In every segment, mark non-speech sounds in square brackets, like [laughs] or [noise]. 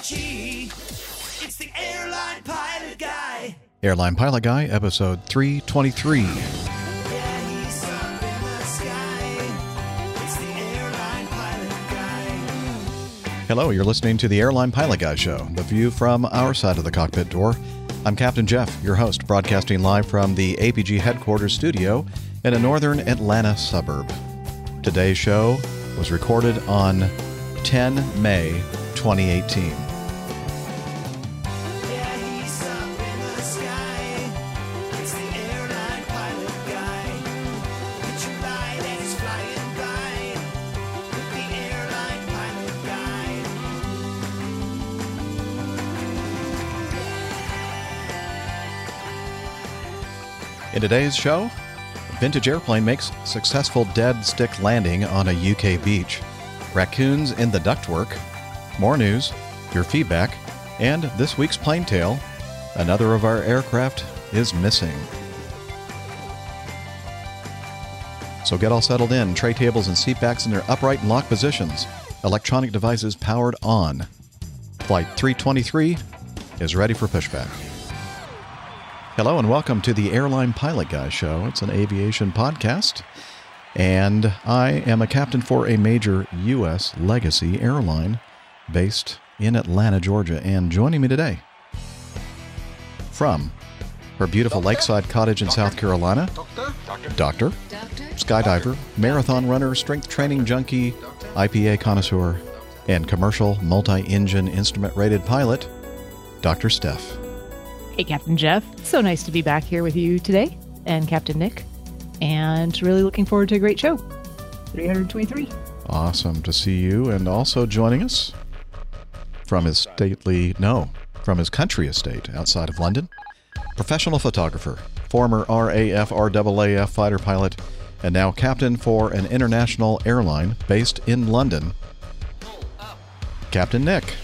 It's the airline pilot guy. Airline Pilot Guy, episode 323. Yeah, he's up in the sky. It's the airline pilot guy. Hello, you're listening to the Airline Pilot Guy Show, the view from our side of the cockpit door. I'm Captain Jeff, your host, broadcasting live from the APG headquarters studio in a northern Atlanta suburb. Today's show was recorded on 10 May 2018. In today's show, vintage airplane makes successful dead stick landing on a UK beach, raccoons in the ductwork, more news, your feedback, and this week's plane tale. Another of our aircraft is missing. So get all settled in, tray tables and seatbacks in their upright and locked positions. Electronic devices powered on. Flight 323 is ready for pushback. Hello and welcome to the Airline Pilot Guy Show. It's an aviation podcast, and I am a captain for a major U.S. legacy airline based in Atlanta, Georgia. And joining me today from her beautiful lakeside cottage in South Carolina, doctor, skydiver, marathon runner, strength training junkie, IPA connoisseur, and commercial multi engine instrument rated pilot, Dr. Steph. Hey, Captain Jeff. So nice to be back here with you today, and Captain Nick. And really looking forward to a great show. 323. Awesome to see you. And also joining us from his stately, no, from his country estate outside of London, professional photographer, former RAF RAAF fighter pilot, and now captain for an international airline based in London, Captain Nick.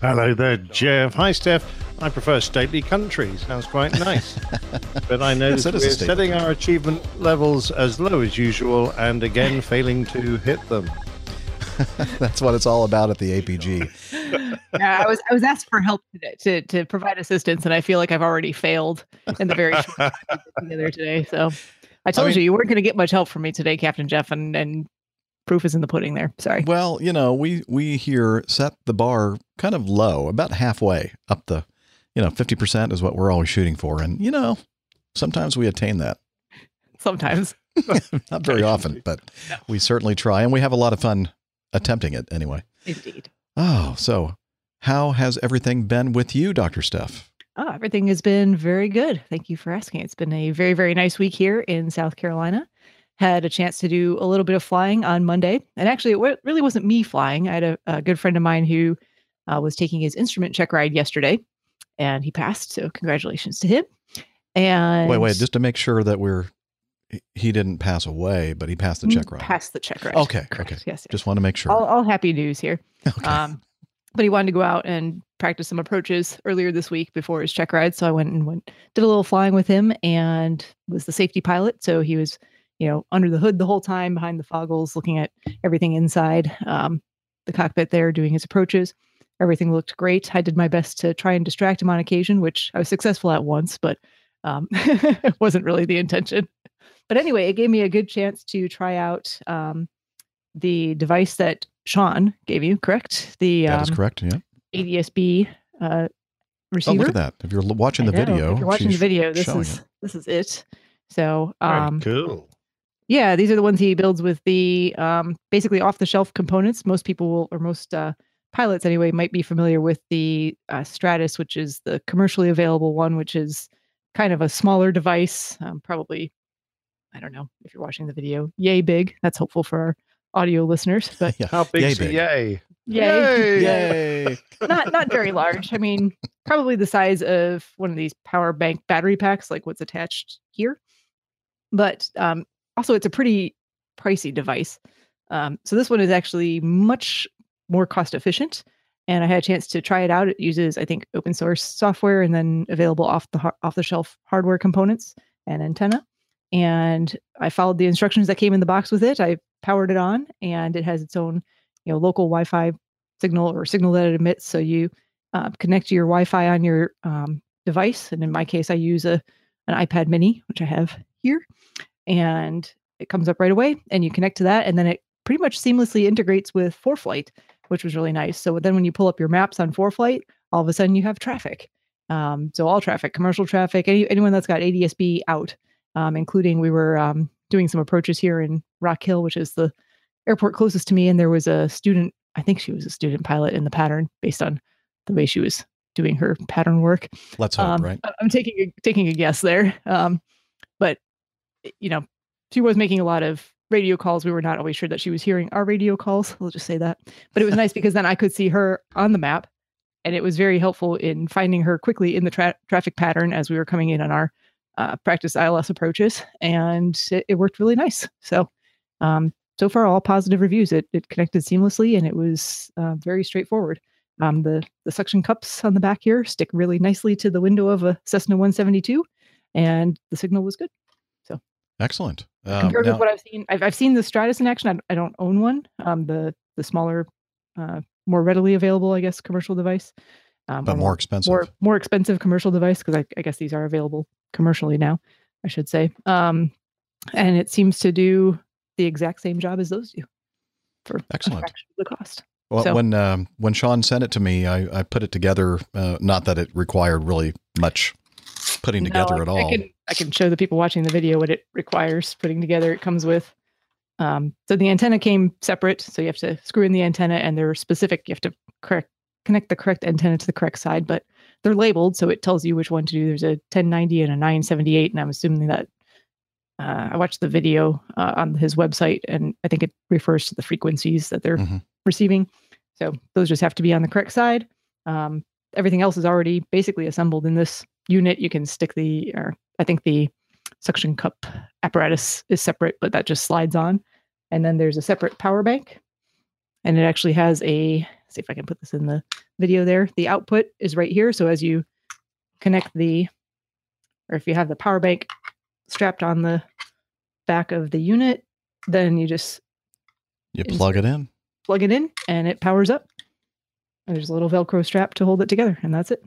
Hello there, Jeff. Hi, Steph. I prefer stately country. Sounds quite nice. [laughs] but I noticed it is a we're setting our achievement levels as low as usual and again [laughs] failing to hit them. [laughs] That's what it's all about at the APG. Yeah, I was I was asked for help today to to provide assistance, and I feel like I've already failed in the very short time we put together today. So I told mean- you you weren't going to get much help from me today, Captain Jeff, and and proof is in the pudding. There. Sorry. Well, you know, we we here set the bar kind of low, about halfway up the, you know, 50% is what we're always shooting for. And, you know, sometimes we attain that. Sometimes. [laughs] [laughs] Not very often, but we certainly try. And we have a lot of fun attempting it anyway. Indeed. Oh, so how has everything been with you, Dr. Steph? Oh, everything has been very good. Thank you for asking. It's been a very, very nice week here in South Carolina. Had a chance to do a little bit of flying on Monday. And actually, it really wasn't me flying. I had a, a good friend of mine who uh, was taking his instrument check ride yesterday and he passed. So, congratulations to him. And Wait, wait, just to make sure that we're, he- didn't pass away, but he passed the check ride. Passed the check ride. Okay, Correct. okay. Yes. yes. Just want to make sure. all, all happy news here. okay. Um, but he wanted to go out and practice some approaches earlier this week before his check ride. So I went and went, did a little flying with him and was the safety pilot. So he was, you know, under the hood the whole time behind the foggles, looking at everything inside um, the cockpit there, doing his approaches. Everything looked great. I did my best to try and distract him on occasion, which I was successful at once, but um, [laughs] it wasn't really the intention. But anyway, it gave me a good chance to try out um, the device that Sean gave you, correct? The that is um, correct. Yeah. ADSB uh, Oh, receiver. look at that. If you're watching I the know, video, If you're watching the video, this is it. this is it. So Very um, cool. yeah, these are the ones he builds with the um, basically off the shelf components. Most people will, or most uh, pilots anyway, might be familiar with the uh, Stratus, which is the commercially available one, which is kind of a smaller device. Um, probably, I don't know if you're watching the video, yay big. That's hopeful for our audio listeners, [laughs] but yeah. How big Yay is the big. yay? yay, Yay. [laughs] not not very large. I mean, probably the size of one of these power bank battery packs, like what's attached here. But um, also, it's a pretty pricey device. Um, so this one is actually much more cost efficient. And I had a chance to try it out. It uses, I think, open source software and then available off the off the shelf hardware components and antenna. And I followed the instructions that came in the box with it. I powered it on, and it has its own, you know, local Wi-Fi signal or signal that it emits. So you uh, connect to your Wi-Fi on your um, device, and in my case, I use a an iPad Mini, which I have here, and it comes up right away, and you connect to that, and then it pretty much seamlessly integrates with ForeFlight, which was really nice. So then when you pull up your maps on ForeFlight, all of a sudden you have traffic. Um, so all traffic, commercial traffic, any, anyone that's got ADSB out, um, including we were um, doing some approaches here in Rock Hill, which is the airport closest to me, and there was a student. I think she was a student pilot in the pattern based on the way she was doing her pattern work. Let's hope, Um, right? I'm taking a, taking a guess there, um, but you know, she was making a lot of radio calls. We were not always sure that she was hearing our radio calls. [laughs] We'll just say that. But it was nice because then I could see her on the map, and it was very helpful in finding her quickly in the tra- traffic pattern as we were coming in on our uh, practice ILS approaches, and it, it worked really nice. So. Um, so far, all positive reviews. It, it connected seamlessly and it was uh, very straightforward. Um, the the suction cups on the back here stick really nicely to the window of a Cessna 172, and the signal was good. So excellent. Um, Compared now- with what I've seen, I've, I've seen the Stratus in action. I, I don't own one. Um, the the smaller, uh, more readily available, I guess, commercial device. Um, but more expensive. more more expensive commercial device because I, I guess these are available commercially now. I should say. Um, and it seems to do the exact same job as those do for Excellent. a fraction of the cost. Well, So- when um, when Sean sent it to me, I, I put it together. Uh, not that it required really much putting No, together I- at all. I can I can show the people watching the video what it requires putting together. It comes with um, so the antenna came separate, so you have to screw in the antenna, and they're specific. You have to correct connect the correct antenna to the correct side, but they're labeled, so it tells you which one to do. There's a 1090 and a 978, and I'm assuming that uh, I watched the video uh, on his website, and I think it refers to the frequencies that they're Mhm. receiving. So those just have to be on the correct side. Um, everything else is already basically assembled in this unit. You can stick the, or I think the suction cup apparatus is separate, but that just slides on. And then there's a separate power bank. And it actually has a, see if I can put this in the video there. The output is right here. So as you connect the, or if you have the power bank strapped on the back of the unit, then you just you plug it in. plug it in and it powers up. There's a little Velcro strap to hold it together, and that's it.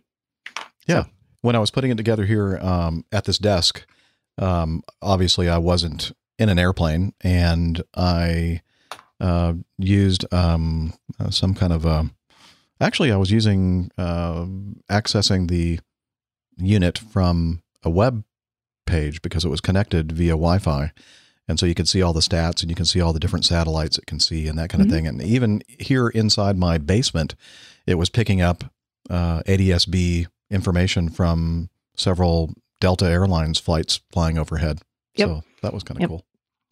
When I was putting it together here um, at this desk, um, obviously I wasn't in an airplane, and I uh, used um, uh, some kind of a. Actually, I was using uh, accessing the unit from a web page because it was connected via Wi-Fi, and so you could see all the stats and you can see all the different satellites it can see and that kind of Mhm. thing. And even here inside my basement, it was picking up uh, ADSB information from several Delta Airlines flights flying overhead. Yep. So that was kind of Yep. cool.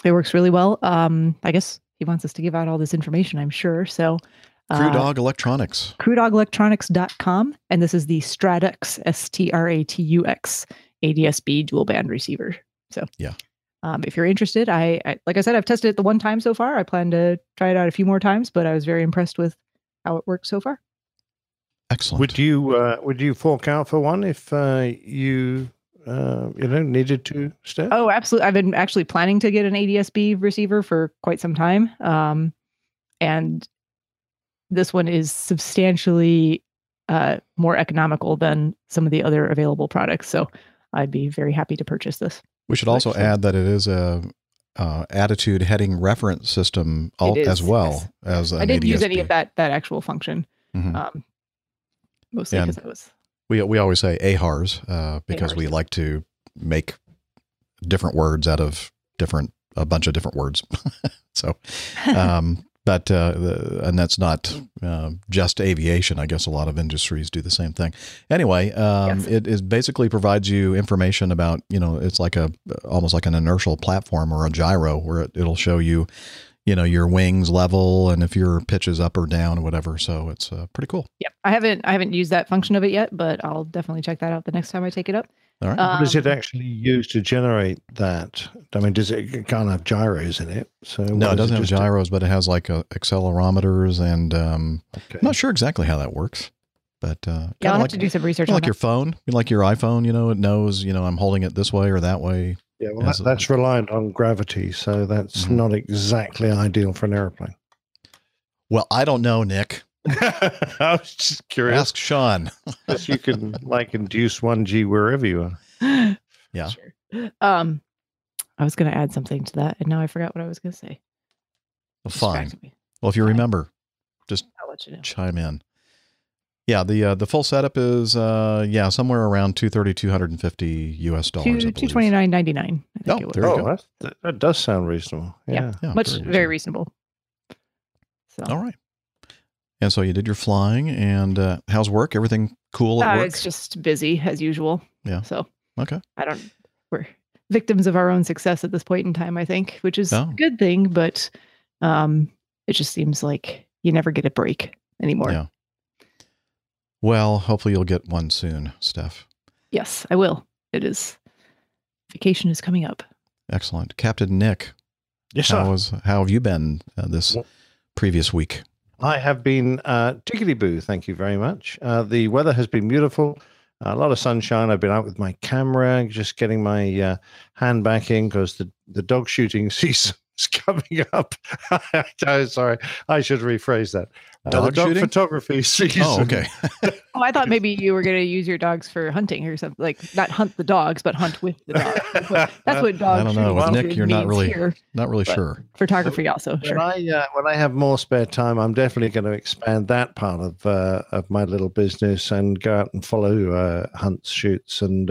It works really well. Um, I guess he wants us to give out all this information, I'm sure. So Crew uh, Dog Electronics. crewdogelectronics.com. And this is the Stratux, S T R A T U X ADSB dual band receiver. So, Yeah. Um, if you're interested, I, I, like I said, I've tested it the one time so far. I plan to try it out a few more times, but I was very impressed with how it works so far. Excellent. Would you uh, would you fork out for one if uh, you uh, you know needed to stay? Oh, absolutely. I've been actually planning to get an ADSB receiver for quite some time. Um, and this one is substantially uh, more economical than some of the other available products. So I'd be very happy to purchase this. we should also Excellent. add that it is a uh, attitude heading reference system al- It as well yes. as an I didn't use any of that that actual function. Mhm. Um, mostly because I was We we always say AHARS uh, because AHARS, we like to make different words out of different a bunch of different words. [laughs] so, [laughs] um, but uh, the, and that's not uh, just aviation. I guess a lot of industries do the same thing. Anyway, um, Yes. it is basically provides you information about you know it's like a almost like an inertial platform or a gyro where it, it'll show you you know your wings level and if your pitch is up or down or whatever. So it's uh, pretty cool. yeah. I haven't I haven't used that function of it yet, but I'll definitely check that out the next time I take it up. All right. what does it Um, actually use to generate that? I mean, does it, it can't have gyros in it? So no, it does doesn't have just do? gyros, but it has like uh, accelerometers and um, Okay. I'm not sure exactly how that works, but uh, Yeah, I'll have like, to do some research kinda on like your phone, like your iPhone. You know, it knows. You know, I'm holding it this way or that way. Yeah, well, that, a- that's reliant on gravity, so that's Mhm. not exactly ideal for an airplane. Well, I don't know, Nick. [laughs] I was just curious. Ask Sean. [laughs] Because you can like induce one G wherever you are. Yeah. Sure. Um, I was going to add something to that, and now I forgot what I was going to say. Fine. Well, if you Fine. remember, I'll let you know. chime in. Yeah, the uh, the full setup is uh yeah somewhere around 230 250 US dollars. I Two two twenty nine ninety nine. I think Oh, it was. there you oh, go. that, that does sound reasonable. Yeah. Yeah. Yeah, much very very reasonable. So All right. And so you did your flying, and uh, how's work? Everything cool at uh, work? it's just busy as usual. Yeah. So Okay. I don't. We're victims of our own success at this point in time. I think, which is Oh. a good thing, but um, it just seems like you never get a break anymore. Yeah. Well, hopefully you'll get one soon, Steph. Yes, I will. It is. Vacation is coming up. Excellent, Captain Nick. Yes, how sir. was how have you been uh, this previous week? I have been uh, tickety boo. Thank you very much. Uh, the weather has been beautiful. A lot of sunshine. I've been out with my camera, just getting my uh, hand back in because the, the dog shooting [laughs] season is [laughs] coming up. [laughs] oh, sorry, I should rephrase that. Uh, Dog dog shooting? photography [laughs] season. Oh, okay. Oh, I thought maybe you were going to use your dogs for hunting or something. Like not hunt the dogs, but hunt with the dogs. That's what, that's what dog I don't know. With Nick, you're not really- here. Not really But- sure. Photography also. When Sure. I uh, when I have more spare time, I'm definitely going to expand that part of uh, of my little business and go out and follow uh, hunts, shoots, and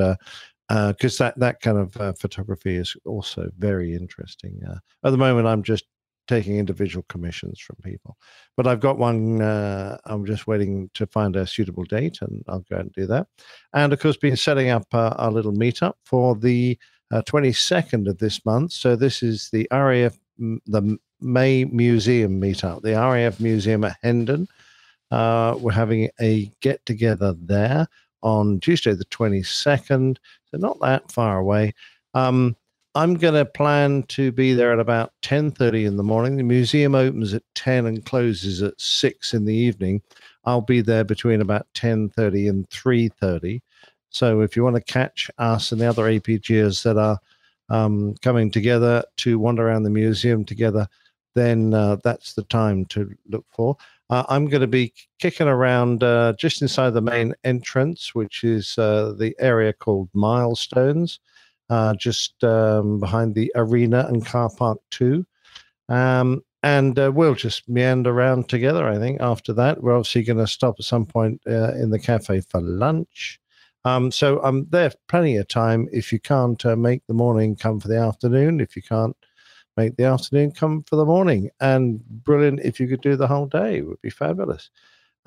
because that that kind of uh, photography is also very interesting. Uh, at the moment, I'm just taking individual commissions from people, but I've got one. Uh, I'm just waiting to find a suitable date, and I'll go and do that. And of course, been setting up uh, our little meetup for the uh, 22nd of this month. So this is the RAF the May Museum meetup, the RAF Museum at Hendon. Uh, we're having a get together there on Tuesday, the 22nd. So not that far away. Um, I'm going to plan to be there at about 10:30 in the morning. The museum opens at 10 and closes at 6 in the evening. I'll be there between about 10:30 and 3:30. So if you want to catch us and the other APGers that are um, coming together to wander around the museum together, then uh, that's the time to look for. Uh, I'm going to be kicking around uh, just inside the main entrance, which is uh, the area called Milestones, uh, just um, behind the arena and car park two. Um, and uh, we'll just meander around together. I think after that, we're obviously going to stop at some point uh, in the cafe for lunch. Um, so I'm there plenty of time. If you can't make the morning, come for the afternoon. If you can't make the afternoon, come for the morning. And brilliant if you could do the whole day, it would be fabulous.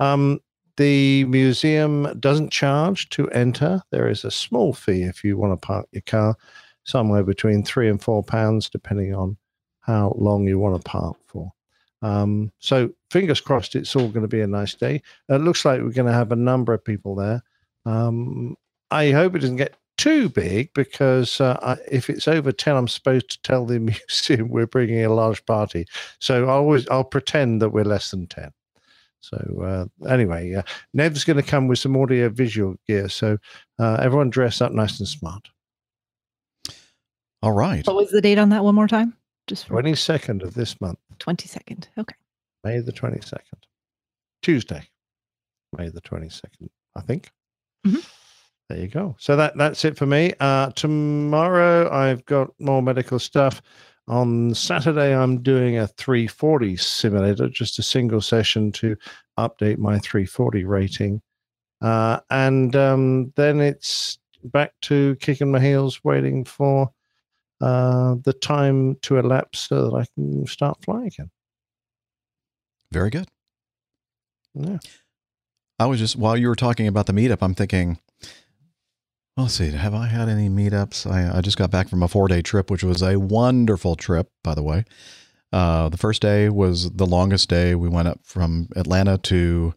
Um, the museum doesn't charge to enter. There is a small fee if you want to park your car, somewhere between three and four pounds, depending on how long you want to park for. Um, so fingers crossed, it's all going to be a nice day. It looks like we're going to have a number of people there. Um, I hope it doesn't get too big because uh, I, if it's over 10 i'm supposed to tell the [laughs] museum we're bringing a large party so i'll always i'll pretend that we're less than 10 so uh, anyway uh, nev's going to come with some audio visual gear so uh, everyone dress up nice and smart All right. What was the date on that one more time? Just for 22nd of this month 22nd. Okay. may the 22nd tuesday may the 22nd i think Mhm. There you go. So that that's it for me. Uh tomorrow i've got more medical stuff. On saturday i'm doing a 340 simulator just a single session to update my 340 rating. Uh and um then it's back to kicking my heels waiting for uh the time to elapse so that i can start flying again. Very good. yeah. I was just while you were talking about the meetup, I'm thinking, let's see, have I had any meetups? I, I just got back from a four day trip, which was a wonderful trip, by the way. Uh, the first day was the longest day. We went up from Atlanta to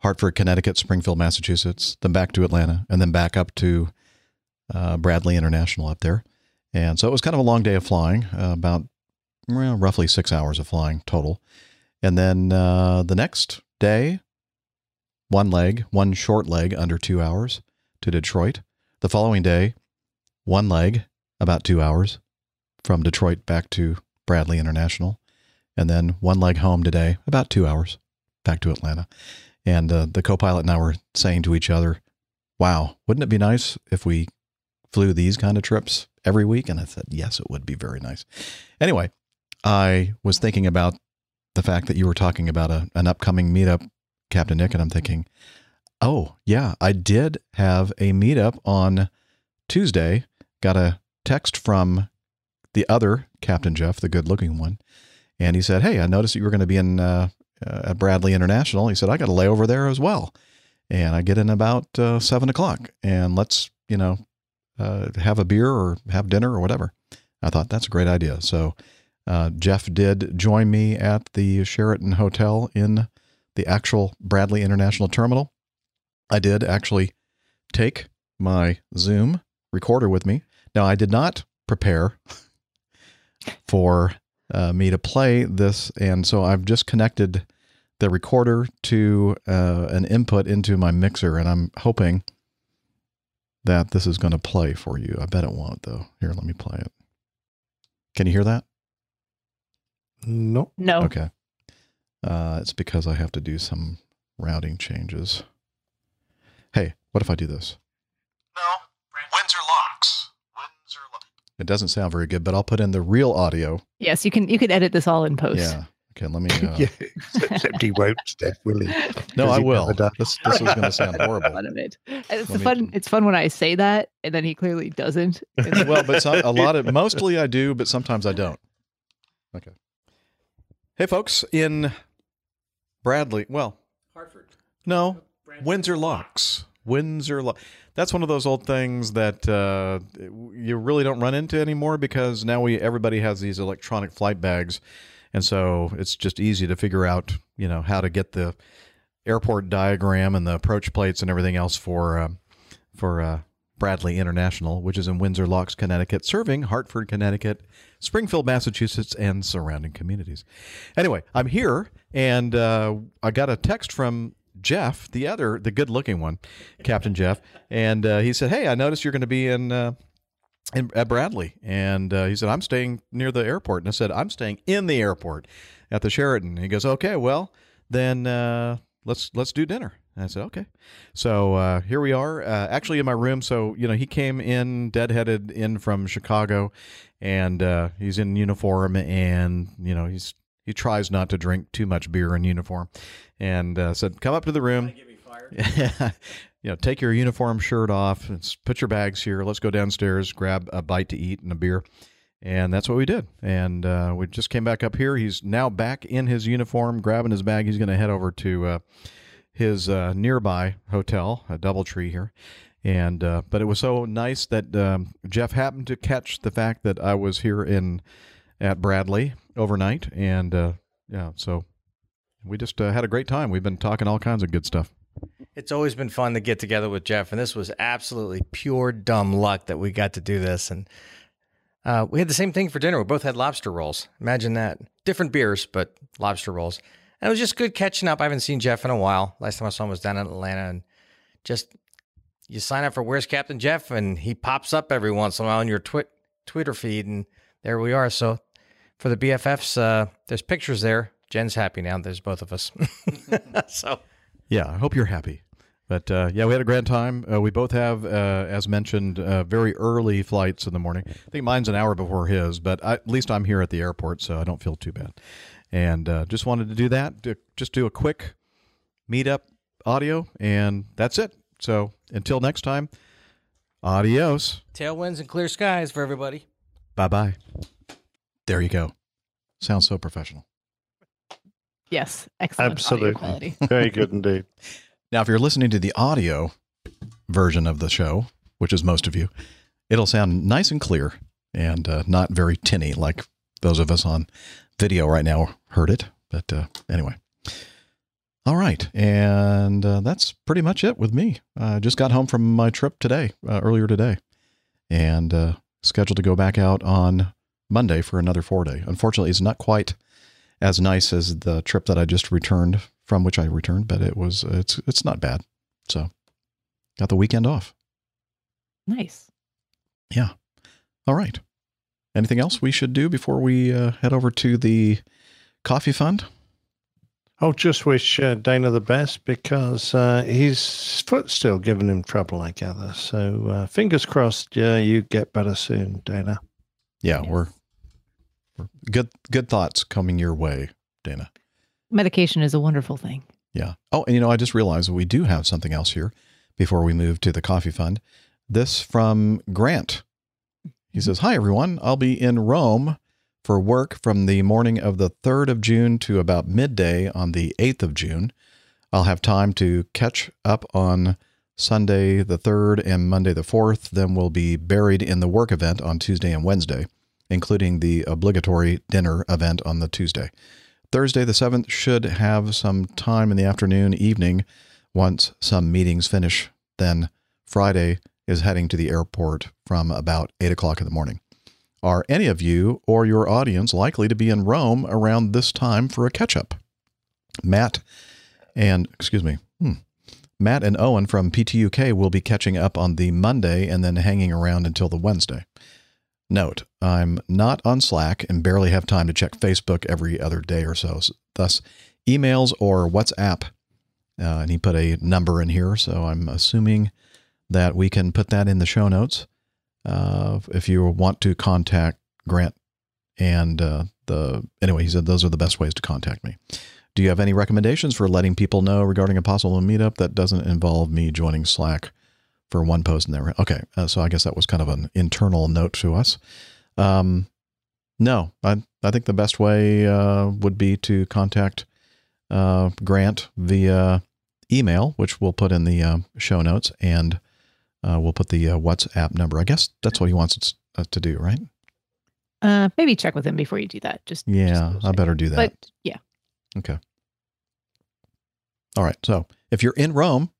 Hartford, Connecticut, Springfield, Massachusetts, then back to Atlanta, and then back up to uh, Bradley International up there. And so it was kind of a long day of flying, uh, about well, roughly six hours of flying total. And then uh, the next day, one leg, one short leg under two hours to Detroit. The following day, one leg, about two hours from Detroit back to Bradley International. And then one leg home today, about two hours. back to Atlanta. And uh, the co pilot and I were saying to each other, wow, wouldn't it be nice if we flew these kind of trips every week? And I said, yes, it would be very nice. Anyway, I was thinking about the fact that you were talking about a, an upcoming meetup, Captain Nick, and I'm thinking, oh, yeah, I did have a meetup on Tuesday. Got a text from the other Captain Jeff, the good looking one. And he said, Hey, I noticed you were going to be in uh, uh, at Bradley International. He said, I got a layover there as well. And I get in about uh, seven o'clock and let's, you know, uh, have a beer or have dinner or whatever. I thought that's a great idea. So uh, Jeff did join me at the Sheraton Hotel in the actual Bradley International Terminal. I did actually take my Zoom recorder with me. Now, I did not prepare [laughs] for uh, me to play this, and so I've just connected the recorder to uh, an input into my mixer, and I'm hoping that this is going to play for you. I bet it won't, though. Here, let me play it. Can you hear that? No. No. Okay. Uh, it's because I have to do some routing changes. Hey, what if I do this? No. Windsor locks. Windsor locks. It doesn't sound very good, but I'll put in the real audio. Yes, you can you can edit this all in post. Yeah. Okay, let me. [laughs] Uh, yeah, except he won't, Steph, will he? [laughs] No, 'Cause I he'd will. This this is going to sound [laughs] horrible. It. It's Let me- fun. It's fun when I say that, and then he clearly doesn't. Well, but some, a lot of mostly I do, but sometimes I don't. Okay. Hey, folks, in Bradley, well, Hartford. no, Windsor locks. Windsor lock. That's one of those old things that uh, you really don't run into anymore because now we everybody has these electronic flight bags, and so it's just easy to figure out you know how to get the airport diagram and the approach plates and everything else for uh, for uh, Bradley International, which is in Windsor Locks, Connecticut, serving Hartford, Connecticut, Springfield, Massachusetts, and surrounding communities. Anyway, I'm here, and uh, I got a text from Jeff, the other, the good-looking one, Captain Jeff, and uh, he said, "Hey, I noticed you're going to be in." Uh, in, at Bradley, and uh, he said, "I'm staying near the airport." And I said, "I'm staying in the airport at the Sheraton." He goes, "Okay, well, then uh, let's let's do dinner." And I said, "Okay." So uh, here we are, uh, actually in my room. So you know, he came in deadheaded in from Chicago, and uh, he's in uniform, and you know, he's he tries not to drink too much beer in uniform, and uh, said, "Come up to the room." Get me fired. [laughs] you know, take your uniform shirt off, and put your bags here. Let's go downstairs, grab a bite to eat and a beer. And that's what we did. And uh, we just came back up here. He's now back in his uniform, grabbing his bag. He's going to head over to uh, his uh, nearby hotel, a DoubleTree here. And uh, but it was so nice that um, Jeff happened to catch the fact that I was here in at Bradley overnight, and uh, yeah, so we just uh, had a great time. We've been talking all kinds of good stuff. It's always been fun to get together with Jeff, and this was absolutely pure dumb luck that we got to do this. And uh, we had the same thing for dinner. We both had lobster rolls. Imagine that. Different beers, but lobster rolls. And it was just good catching up. I haven't seen Jeff in a while. Last time I saw him was down in Atlanta, and just you sign up for Where's Captain Jeff, and he pops up every once in a while on your twi- Twitter feed, and there we are. So for the BFFs, uh, there's pictures there. Jen's happy now. There's both of us. [laughs] so Yeah, I hope you're happy. But uh, yeah, we had a grand time. Uh, we both have, uh, as mentioned, uh, very early flights in the morning. I think mine's an hour before his, but I, at least I'm here at the airport, so I don't feel too bad. And uh, just wanted to do that, to just do a quick meetup audio, and that's it. So until next time, adios. tailwinds and clear skies for everybody. Bye bye. There you go. Sounds so professional. yes, excellent audio Absolutely. quality. [laughs] Very good indeed. Now, if you're listening to the audio version of the show, which is most of you, it'll sound nice and clear and uh, not very tinny like those of us on video right now heard it. But uh, anyway. All right. And uh, that's pretty much it with me. I just got home from my trip today, uh, earlier today, and uh, scheduled to go back out on Monday for another four day. Unfortunately, it's not quite as nice as the trip that I just returned from which I returned, but it was it's it's not bad. So got the weekend off. Nice. Yeah. All right. Anything else we should do before we uh, head over to the coffee fund? I'll just wish uh, Dana the best because uh, his foot's still giving him trouble, I gather. So uh, fingers crossed, uh, you get better soon, Dana. Yeah, Yes. we're, we're good. Good thoughts coming your way, Dana. Medication is a wonderful thing. Yeah. Oh, and you know, I just realized we do have something else here before we move to the coffee fund. This from Grant. He mm-hmm. says, Hi, everyone. I'll be in Rome for work from the morning of the 3rd of June to about midday on the 8th of June. I'll have time to catch up on Sunday the 3rd and Monday the 4th. Then we'll be buried in the work event on Tuesday and Wednesday, including the obligatory dinner event on the Tuesday. Thursday the 7th should have some time in the afternoon, evening, once some meetings finish. Then Friday is heading to the airport from about 8 o'clock in the morning. Are any of you or your audience likely to be in Rome around this time for a catch up? Matt and, excuse me, hmm, Matt and Owen from PTUK will be catching up on the Monday and then hanging around until the Wednesday. Note, I'm not on Slack and barely have time to check Facebook every other day or so. Thus, emails or WhatsApp. Uh, and he put a number in here, so I'm assuming that we can put that in the show notes uh, if you want to contact Grant. And uh, the anyway, he said those are the best ways to contact me. Do you have any recommendations for letting people know regarding a possible meetup that doesn't involve me joining Slack for one post in there? Okay, uh, so I guess that was kind of an internal note to us. Um, no, I I think the best way uh, would be to contact uh, Grant via email, which we'll put in the uh, show notes, and uh, we'll put the uh, WhatsApp number. I guess that's what he wants us uh, to do, right? Uh, maybe check with him before you do that. Just just Yeah, double I better do that. But yeah, Okay. All right. So if you're in Rome,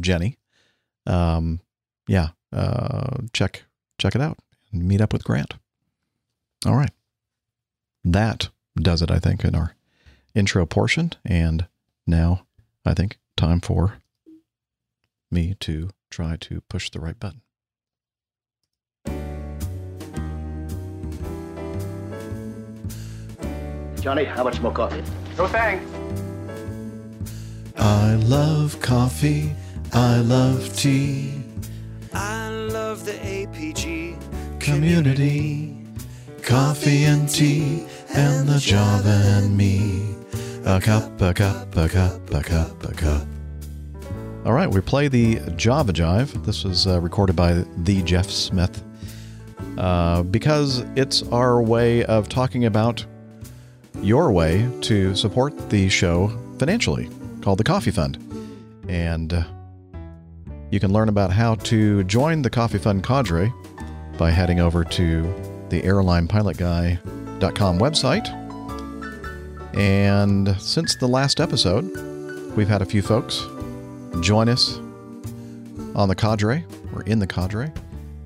Jenny, um, yeah, uh, check check it out and meet up with Grant. All right. That does it, I think, in our intro portion. And now I think time for me to try to push the right button. Johnny, how much more coffee? No thanks. I love coffee. I love tea. I love the APG community. Coffee and tea, and the Java and me. A cup, a cup, a cup, a cup, a cup. All right, we play the Java Jive. This was uh, recorded by the Jeff Smith uh, because it's our way of talking about your way to support the show financially, called the Coffee Fund. And uh, you can learn about how to join the Coffee Fund cadre by heading over to the airlinepilotguy.com website. And since the last episode, we've had a few folks join us on the cadre, or in the cadre,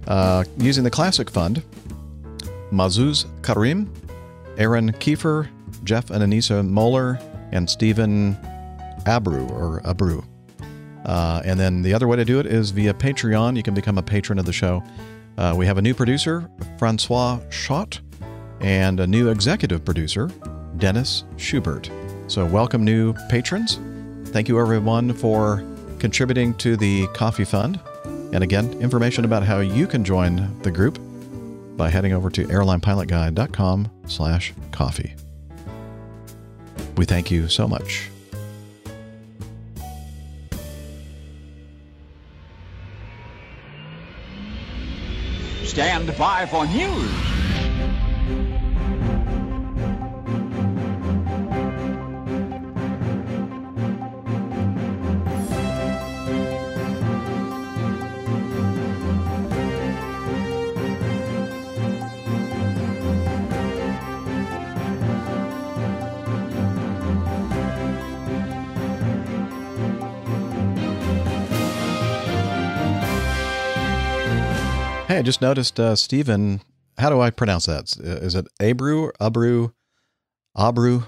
uh, using the Classic Fund. Mazuz Karim, Aaron Kiefer, Jeff and Anissa Moeller, and Stephen Abreu, or Abru. Uh, and then the other way to do it is via Patreon. You can become a patron of the show. Uh, we have a new producer, Francois Schott, and a new executive producer, Dennis Schubert. So, welcome, new patrons. Thank you, everyone, for contributing to the Coffee Fund. And again, information about how you can join the group by heading over to airlinepilotguy.com slash coffee. We thank you so much. Stand by for news. Hey, I just noticed uh, Stephen. How do I pronounce that? Is it Abru, Abru, Abru,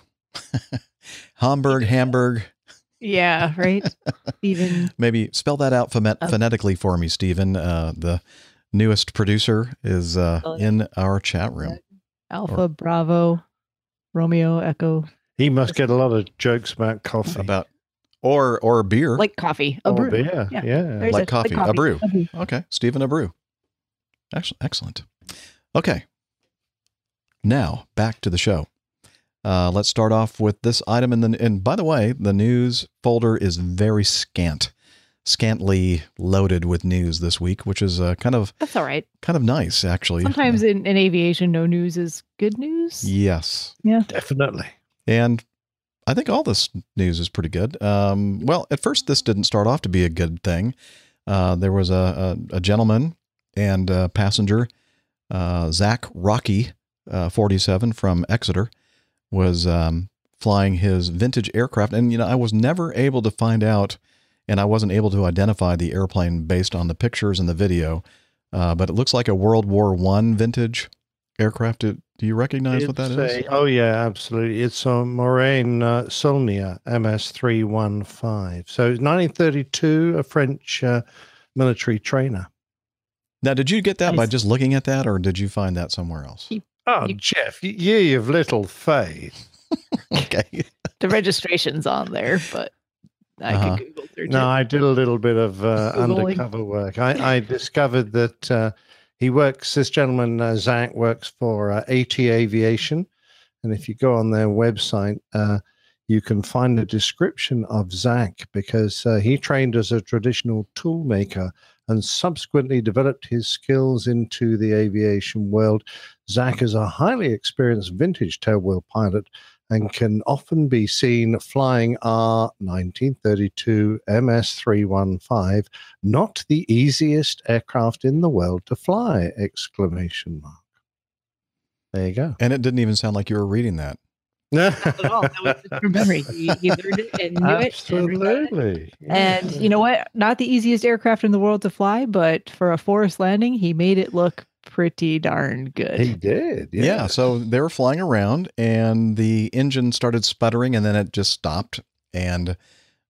Hamburg, Hamburg? yeah, right. [laughs] Even Maybe spell that out phonet- Oh. phonetically for me, Stephen. Uh, the newest producer is uh, Oh, in our chat room. Alpha Bravo Romeo Echo He must get a lot of jokes about coffee. About or or beer, like coffee, a or brew. beer. Yeah. Yeah. Like a- coffee, a brew. Okay, Stephen Abreu. Excellent. Excellent. Excellent. Okay. Now back to the show. Uh, let's start off with this item, and then and by the way, the news folder is very scant, scantily loaded with news this week, which is uh, kind of That's all right. kind of nice actually. Sometimes in, in aviation, no news is good news. yes, Yeah. Definitely. and I think all this news is pretty good. Um, well, at first, this didn't start off to be a good thing. Uh, there was a, a, a gentleman and a passenger, uh, Zach Rocky, uh, 47 from Exeter, was um, flying his vintage aircraft. And, you know, I was never able to find out, and I wasn't able to identify the airplane based on the pictures and the video. Uh, but it looks like a World War One vintage aircraft. Do, do you recognize what that It's is? oh yeah, absolutely. It's a Moraine uh, Solnia MS315. So it's 1932, a French uh, military trainer. Now, did you get that by Nice. just looking at that, or did you find that somewhere else? Oh, You- Jeff, y- ye of little faith. [laughs] [laughs] okay. The registration's on there, but I Uh-huh. could Google search No, it. I did a little bit of uh, undercover work. I, I discovered that uh, he works, this gentleman, uh, Zach, works for uh, AT Aviation. And if you go on their website, uh, you can find a description of Zach because uh, he trained as a traditional toolmaker and subsequently developed his skills into the aviation world. Zach is a highly experienced vintage tailwheel pilot and can often be seen flying our 1932 MS315, not the easiest aircraft in the world to fly! Exclamation mark. There you go. And it didn't even sound like you were reading that. Not at all. That was just from memory. He, he learned it and knew it. and it. Absolutely. And you know what? Not the easiest aircraft in the world to fly, but for a forced landing, he made it look pretty darn good. he did. Yeah. Yeah. So they were flying around, and the engine started sputtering, and then it just stopped. And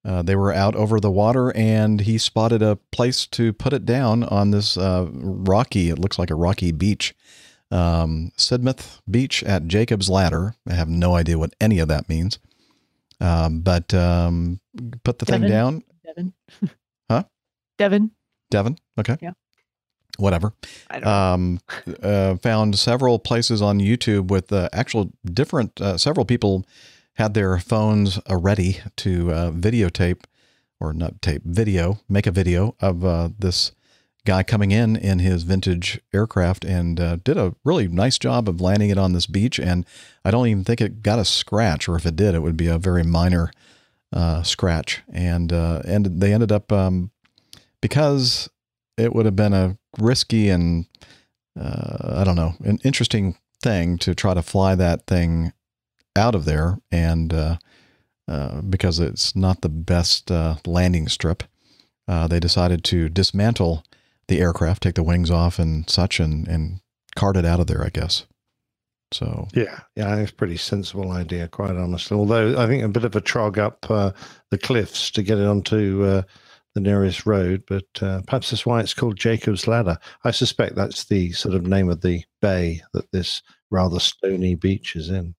uh, they were out over the water, and he spotted a place to put it down on this uh, rocky. It looks like a rocky beach, um, Sidmouth Beach at Jacob's Ladder. I have no idea what any of that means. Um, but um, put the thing down. Devon. [laughs] Huh? Devin. Devon. Okay. Yeah. Whatever. I don't um, uh, found several places on YouTube with uh, actual different, uh, several people had their phones ready to uh, videotape or not tape, video, make a video of uh, this guy coming in in his vintage aircraft and uh, did a really nice job of landing it on this beach. And I don't even think it got a scratch, or if it did, it would be a very minor uh, scratch. And uh, and they ended up um, because it would have been a risky and uh, I don't know an interesting thing to try to fly that thing out of there, and uh, uh, because it's not the best landing strip, they decided to dismantle the aircraft, take the wings off and such, and and cart it out of there. I guess. So Yeah, yeah, I think it's a pretty sensible idea, quite honestly. Although I think a bit of a trog up uh, the cliffs to get it onto uh, the nearest road, but uh, perhaps that's why it's called Jacob's Ladder. I suspect that's the sort of name of the bay that this rather stony beach is in.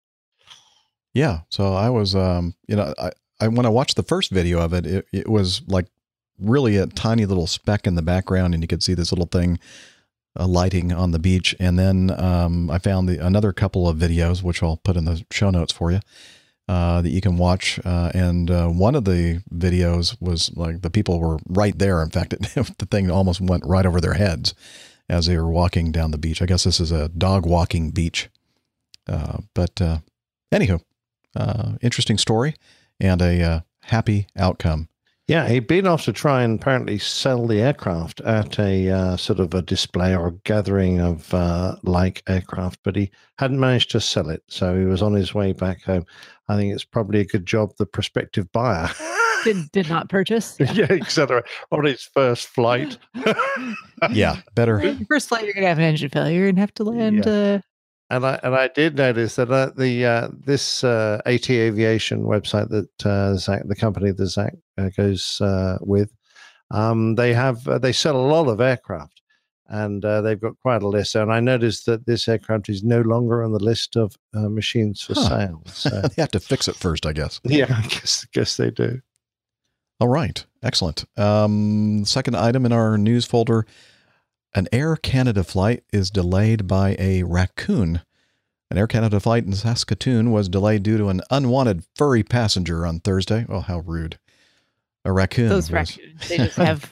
Yeah. So I was, um, you know, I, I when I watched the first video of it, it, it was like really a tiny little speck in the background, and you could see this little thing uh, lighting on the beach. And then um, I found the, another couple of videos, which I'll put in the show notes for you, uh, that you can watch. Uh, and uh, one of the videos was like the people were right there. In fact, it, [laughs] the thing almost went right over their heads as they were walking down the beach. I guess this is a dog walking beach. Uh, but uh, anywho, interesting story and a happy outcome. Yeah, he'd been off to try and apparently sell the aircraft at a uh, sort of a display or a gathering of uh, like aircraft, but he hadn't managed to sell it. So he was on his way back home. I think it's probably a good job the prospective buyer. [laughs] did, did not purchase. yeah, etc. On his first flight. Yeah, better. [laughs] First flight, you're gonna have an engine failure and have to land. Uh, And I and I did notice that uh, the uh, this uh, AT Aviation website that uh, Zach, the company that Zach uh, goes uh, with, um, they have uh, they sell a lot of aircraft, and uh, they've got quite a list. And I noticed that this aircraft is no longer on the list of uh, machines for Huh. sale. So [laughs] they have to fix it first, I guess. yeah, I guess guess they do. All right, excellent. Um, second item in our news folder: an Air Canada flight is delayed by a raccoon. An Air Canada flight in Saskatoon was delayed due to an unwanted furry passenger on Thursday. Oh, how rude! A raccoon. Those was- raccoons, they just [laughs] have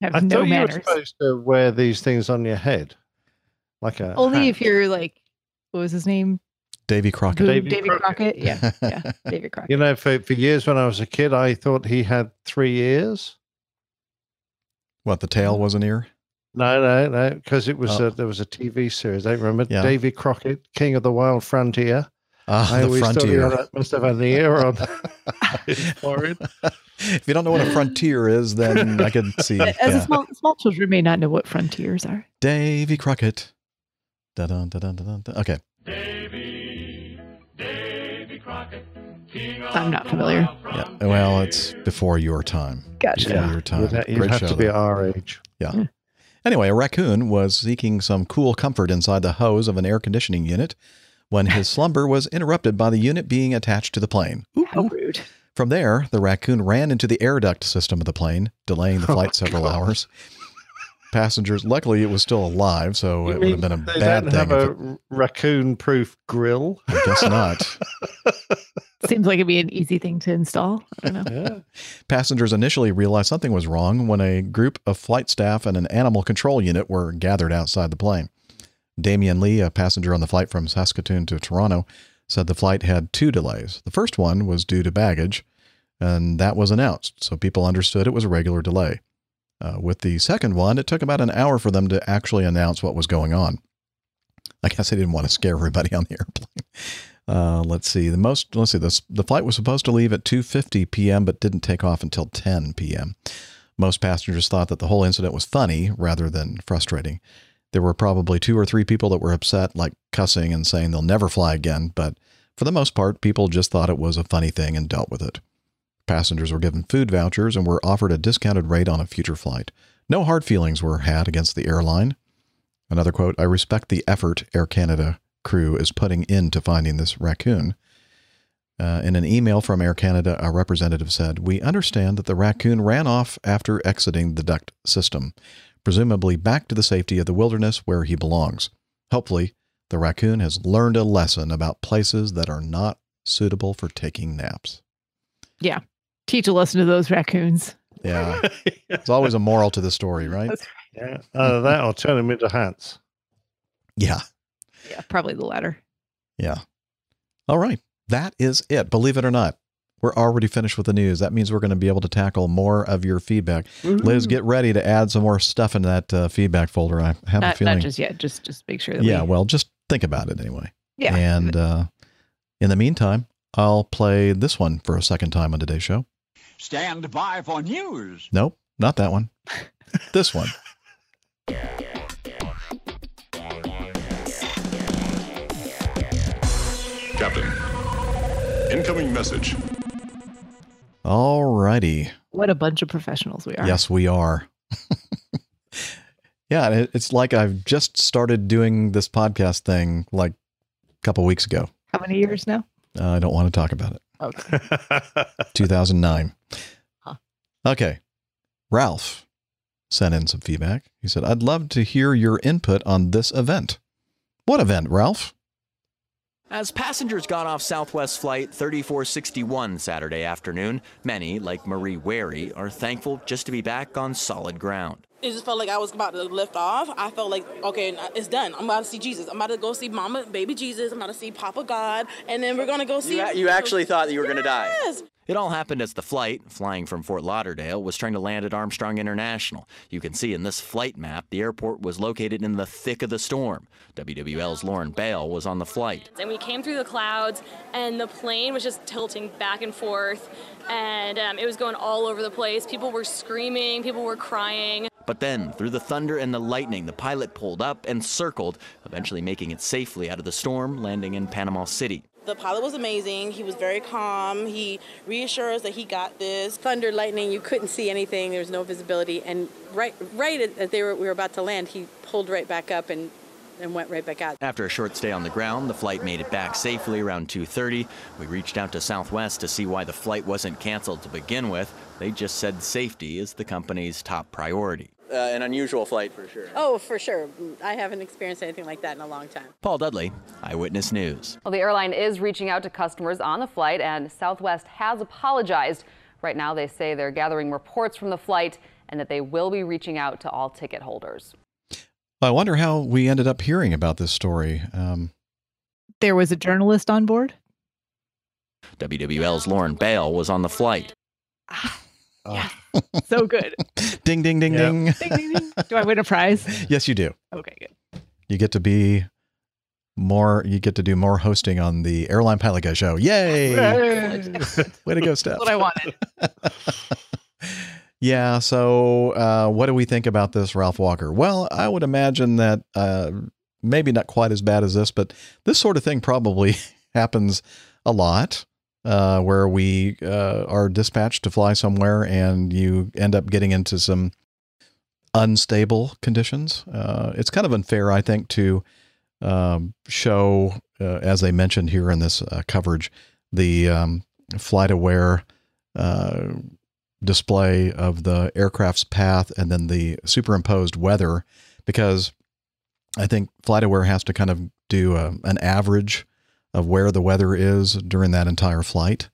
have I no thought you were supposed to wear these things on your head, like a Only hat. if you're like, what was his name? Davy Crockett. Boo- Davy Crockett. Crockett. Yeah, [laughs] yeah, Davy Crockett. You know, for, for years when I was a kid, I thought he had three ears. What the tail mm. was an ear? No, no, no, because it was Oh. a, there was a TV series. I remember Yeah. Davy Crockett, King of the Wild Frontier. Ah, I the always thought he frontier. must have had an ear on [laughs] if you don't know what a frontier is, then I can see. As yeah. a small small children may not know what frontiers are. Davy Crockett. Da-dun, da-dun, da-dun, da- Okay. I'm not familiar. Yeah. Well, it's before your time. Gotcha. Before your time. You'd, ha- you'd Great have show, to be though. our age. Yeah. Anyway, a raccoon was seeking some cool comfort inside the hose of an air conditioning unit when his [laughs] slumber was interrupted by the unit being attached to the plane. Ooh, How rude. From there, the raccoon ran into the air duct system of the plane, delaying the [laughs] Oh, flight several God. hours. Passengers, luckily, it was still alive, so You it would have been a they bad don't thing. have a it- raccoon-proof grill. I guess not. [laughs] Seems like it'd be an easy thing to install. Yeah. [laughs] Passengers initially realized something was wrong when a group of flight staff and an animal control unit were gathered outside the plane. Damian Lee, a passenger on the flight from Saskatoon to Toronto, said the flight had two delays. The first one was due to baggage, and that was announced, so people understood it was a regular delay. Uh, with the second one, it took about an hour for them to actually announce what was going on. I guess they didn't want to scare everybody on the airplane. Uh, let's see. The most. Let's see. This the flight was supposed to leave at 2:50 p.m. but didn't take off until 10 p.m. Most passengers thought that the whole incident was funny rather than frustrating. There were probably two or three people that were upset, like cussing and saying they'll never fly again. But for the most part, people just thought it was a funny thing and dealt with it. Passengers were given food vouchers and were offered a discounted rate on a future flight. No hard feelings were had against the airline. Another quote I respect the effort Air Canada crew is putting into finding this raccoon. Uh, in an email from Air Canada, a representative said, We understand that the raccoon ran off after exiting the duct system, presumably back to the safety of the wilderness where he belongs. Hopefully, the raccoon has learned a lesson about places that are not suitable for taking naps. Yeah. Teach a lesson to those raccoons. Yeah, it's always a moral to the story, right? That's yeah. Either that or turn them into hats. Yeah. Yeah, probably the latter. Yeah. All right. That is it. Believe it or not, we're already finished with the news. That means we're going to be able to tackle more of your feedback. Liz, get ready to add some more stuff in that uh, feedback folder. I have a Not, feeling. not just yet. Just just make sure that yeah, we, well, just think about it anyway. yeah. And uh, in the meantime, I'll play this one for a second time on today's show. Stand by for news. Nope, not that one. [laughs] this one. [laughs] Captain. Incoming message. All righty. what a bunch of professionals we are. Yes, we are. [laughs] yeah, it's like I've just started doing this podcast thing like a couple weeks ago. How many years now? Uh, I don't want to talk about it. Okay. [laughs] 2009. Huh. Okay. Ralph sent in some feedback. He said, I'd love to hear your input on this event. What event, Ralph? As passengers got off Southwest Flight 3461 Saturday afternoon, many, like Marie Wary, are thankful just to be back on solid ground. It just felt like I was about to lift off. I felt like, okay, it's done. I'm about to see Jesus. I'm about to go see Mama, baby Jesus. I'm about to see Papa God, and then we're gonna go see. You, you actually thought that you were going to die. Yes. It all happened as the flight, flying from Fort Lauderdale, was trying to land at Armstrong International. You can see in this flight map the airport was located in the thick of the storm. WWL's Lauren Bale was on the flight. And we came through the clouds, and the plane was just tilting back and forth, and um, it was going all over the place. People were screaming, people were crying. But then, through the thunder and the lightning, the pilot pulled up and circled, eventually making it safely out of the storm, landing in Panama City. The pilot was amazing. He was very calm. He reassured us that he got this. Thunder, lightning, you couldn't see anything. There was no visibility. And right right as they were, we were about to land, he pulled right back up and, and went right back out. After a short stay on the ground, the flight made it back safely around 2:30. We reached out to Southwest to see why the flight wasn't canceled to begin with. They just said safety is the company's top priority. Uh, an unusual flight for sure. Oh, for sure. I haven't experienced anything like that in a long time. Paul Dudley, Eyewitness News. Well, the airline is reaching out to customers on the flight, and Southwest has apologized. Right now, they say they're gathering reports from the flight and that they will be reaching out to all ticket holders. I wonder how we ended up hearing about this story. Um, There was a journalist on board. WWL's Lauren Bale was on the flight. So good. [laughs] ding, ding, ding, ding. ding, ding, ding. Do I win a prize? yes, you do. Okay, good. You get to be more. You get to do more hosting on the Airline Pilot Guy show. Yay! [laughs] [laughs] Way to go, Steph. That's what I wanted. Yeah. So, uh, what do we think about this, Ralph Walker? Well, I would imagine that uh, maybe not quite as bad as this, but this sort of thing probably happens a lot. Uh, where we uh, are dispatched to fly somewhere and you end up getting into some unstable conditions. Uh, it's kind of unfair, I think, to um, show, uh, as they mentioned here in this uh, coverage, the um, FlightAware uh, display of the aircraft's path and then the superimposed weather, because I think FlightAware has to kind of do a, an average of where the weather is during that entire flight.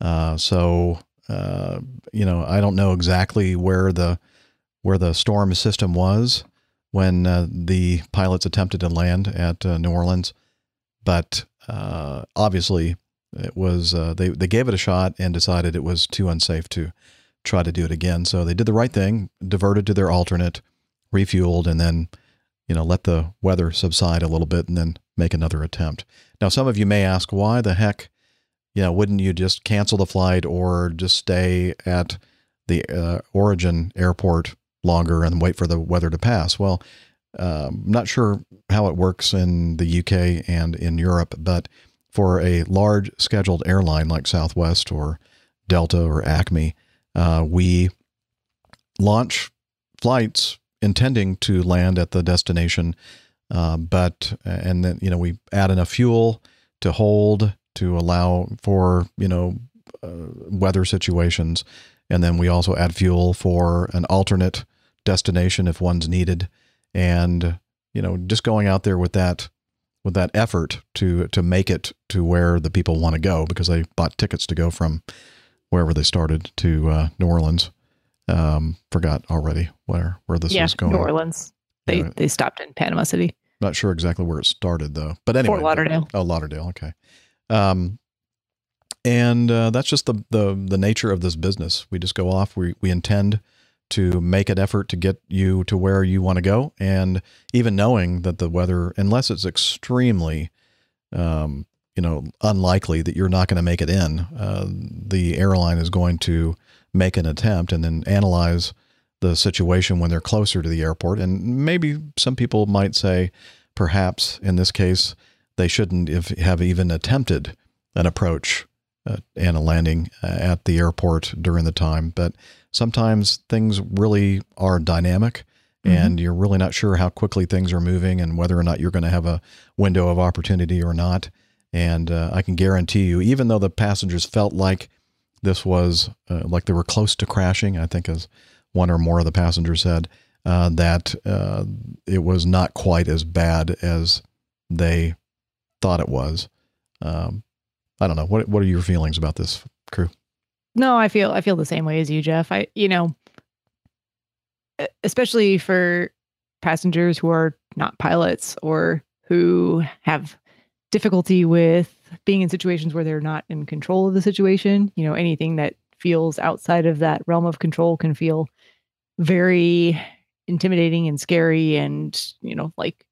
Uh, so uh, you know, I don't know exactly where the where the storm system was when uh, the pilots attempted to land at uh, New Orleans, but uh, obviously it was uh, they they gave it a shot and decided it was too unsafe to try to do it again. So they did the right thing, diverted to their alternate, refueled, and then you know let the weather subside a little bit and then make another attempt. Now, some of you may ask, why the heck, you know, wouldn't you just cancel the flight or just stay at the uh, origin airport longer and wait for the weather to pass? Well, um, I'm not sure how it works in the UK and in Europe, but for a large scheduled airline like Southwest or Delta or Acme, uh, we launch flights intending to land at the destination uh, but and then you know we add enough fuel to hold to allow for you know uh, weather situations, and then we also add fuel for an alternate destination if one's needed, and you know just going out there with that with that effort to to make it to where the people want to go because they bought tickets to go from wherever they started to uh, New Orleans. Um, forgot already where where this yeah, was going. New Orleans. They Yeah. they stopped in Panama City. Not sure exactly where it started though. But anyway, Fort Lauderdale. Oh, Lauderdale. Okay. Um, and uh, that's just the, the the nature of this business. We just go off. We we intend to make an effort to get you to where you want to go, and even knowing that the weather, unless it's extremely, um, you know, unlikely that you're not going to make it in, uh, the airline is going to make an attempt and then analyze the situation when they're closer to the airport. And maybe some people might say, perhaps in this case, they shouldn't have, even attempted an approach uh, and a landing uh, at the airport during the time. But sometimes things really are dynamic. And you're really not sure how quickly things are moving and whether or not you're going to have a window of opportunity or not. And uh, I can guarantee you, even though the passengers felt like this was uh, like they were close to crashing, I think as one or more of the passengers said, uh, that uh, it was not quite as bad as they thought it was. Um, I don't know. What What are your feelings about this crew? No, I feel I feel the same way as you, Jeff. I you know, especially for passengers who are not pilots or who have difficulty with being in situations where they're not in control of the situation. You know, anything that feels outside of that realm of control can feel very intimidating and scary and, you know, like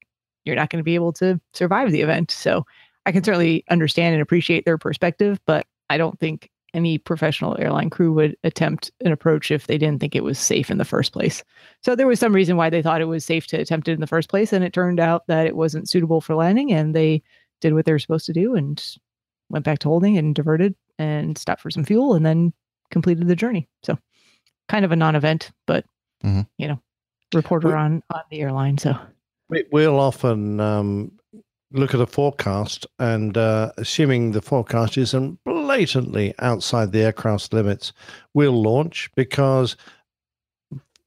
you're not going to be able to survive the event. So I can certainly understand and appreciate their perspective, but I don't think any professional airline crew would attempt an approach if they didn't think it was safe in the first place. So there was some reason why they thought it was safe to attempt it in the first place, and it turned out that it wasn't suitable for landing, and they did what they were supposed to do, and went back to holding and diverted and stopped for some fuel and then completed the journey. So kind of a non-event, but Mhm. you know, reporter on on the airline. So We, we'll often um, look at a forecast and uh, assuming the forecast isn't blatantly outside the aircraft's limits, we'll launch because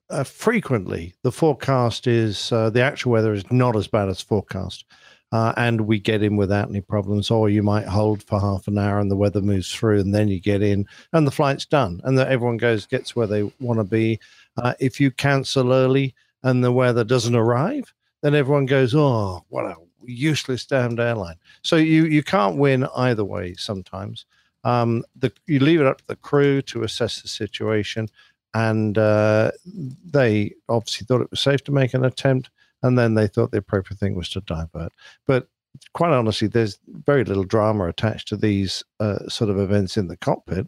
uh, frequently the forecast is uh, the actual weather is not as bad as forecast. Uh, and we get in without any problems, or you might hold for half an hour and the weather moves through, and then you get in and the flight's done, and that everyone goes gets where they want to be. Uh, if you cancel early and the weather doesn't arrive, then everyone goes, "Oh, what a useless damned airline." So you you can't win either way. Sometimes um, the you leave it up to the crew to assess the situation, and uh, they obviously thought it was safe to make an attempt, and then they thought the appropriate thing was to divert. But quite honestly, there's very little drama attached to these uh, sort of events in the cockpit.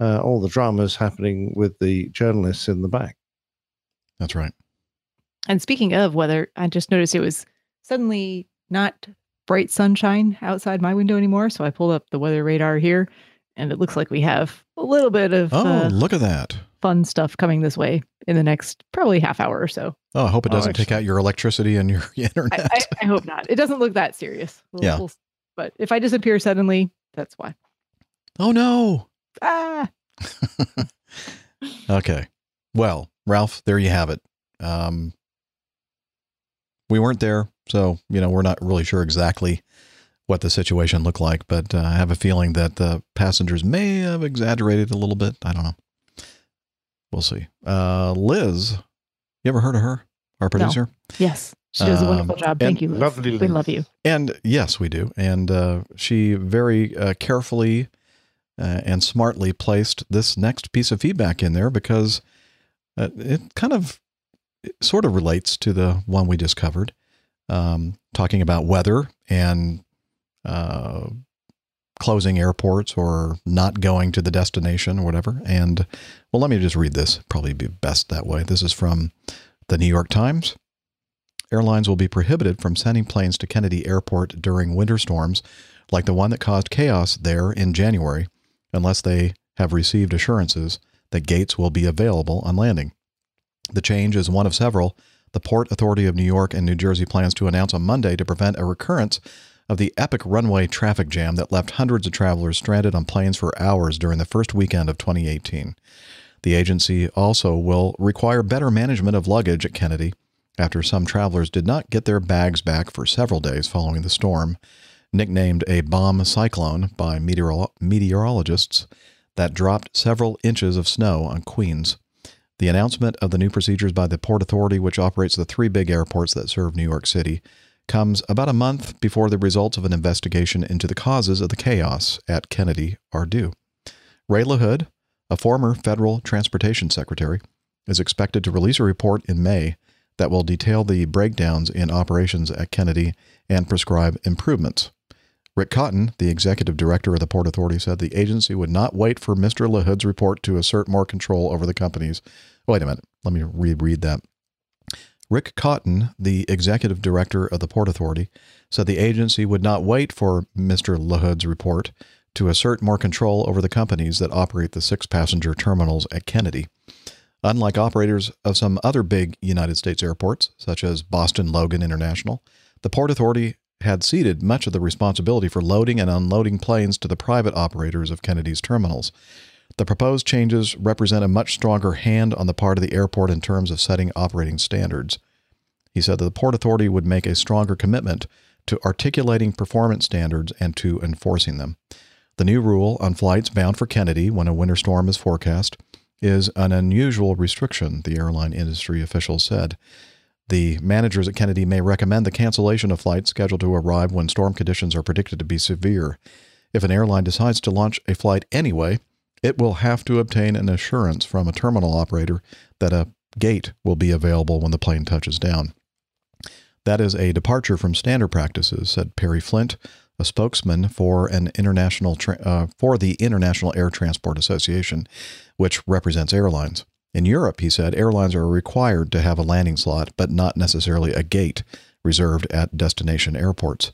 Uh, all the drama is happening with the journalists in the back. That's right. And speaking of weather, I just noticed it was suddenly not bright sunshine outside my window anymore. So I pulled up the weather radar here, and it looks like we have a little bit of Oh, uh, look at that. fun stuff coming this way in the next probably half hour or so. Oh, I hope it Oh, doesn't take out your electricity and your [laughs] internet. I, I, I hope not. It doesn't look that serious. We'll- Yeah. we'll- but if I disappear suddenly, that's why. oh no. Ah, [laughs] Okay. Well, Ralph, there you have it. Um, we weren't there, so you know we're not really sure exactly what the situation looked like, but uh, I have a feeling that the passengers may have exaggerated a little bit. I don't know. We'll see. Uh, Liz, you ever heard of her? Our producer. yes. She does a wonderful Um, job. Thank you. Liz. Lovely We love you. And yes, we do. And uh, she very uh, carefully uh, and smartly placed this next piece of feedback in there because uh, it kind of it sort of relates to the one we just covered, um, talking about weather and uh, closing airports or not going to the destination or whatever. And well, let me just read this. Probably be best that way. This is from the New York Times. Airlines will be prohibited from sending planes to Kennedy Airport during winter storms like the one that caused chaos there in January, unless they have received assurances that gates will be available on landing. The change is one of several the Port Authority of New York and New Jersey plans to announce on Monday to prevent a recurrence of the epic runway traffic jam that left hundreds of travelers stranded on planes for hours during the first weekend of 2018. The agency also will require better management of luggage at Kennedy after some travelers did not get their bags back for several days following the storm, nicknamed a bomb cyclone by meteorolo- meteorologists, that dropped several inches of snow on Queens. The announcement of the new procedures by the Port Authority, which operates the three big airports that serve New York City, comes about a month before the results of an investigation into the causes of the chaos at Kennedy are due. Ray LaHood, a former federal transportation secretary, is expected to release a report in May that will detail the breakdowns in operations at Kennedy and prescribe improvements. Rick Cotton, the executive director of the Port Authority, said the agency would not wait for Mr. LaHood's report to assert more control over the companies. Wait a minute. Let me reread that. Rick Cotton, the executive director of the Port Authority, said the agency would not wait for Mr. LaHood's report to assert more control over the companies that operate the six passenger terminals at Kennedy. Unlike operators of some other big United States airports, such as Boston Logan International, the Port Authority had ceded much of the responsibility for loading and unloading planes to the private operators of Kennedy's terminals. The proposed changes represent a much stronger hand on the part of the airport in terms of setting operating standards. He said that the Port Authority would make a stronger commitment to articulating performance standards and to enforcing them. The new rule on flights bound for Kennedy when a winter storm is forecast is an unusual restriction, the airline industry official said. The managers at Kennedy may recommend the cancellation of flights scheduled to arrive when storm conditions are predicted to be severe. If an airline decides to launch a flight anyway, it will have to obtain an assurance from a terminal operator that a gate will be available when the plane touches down. That is a departure from standard practices, said Perry Flint, a spokesman for an international tra- uh, for the International Air Transport Association, which represents airlines. In Europe, he said, airlines are required to have a landing slot, but not necessarily a gate reserved at destination airports.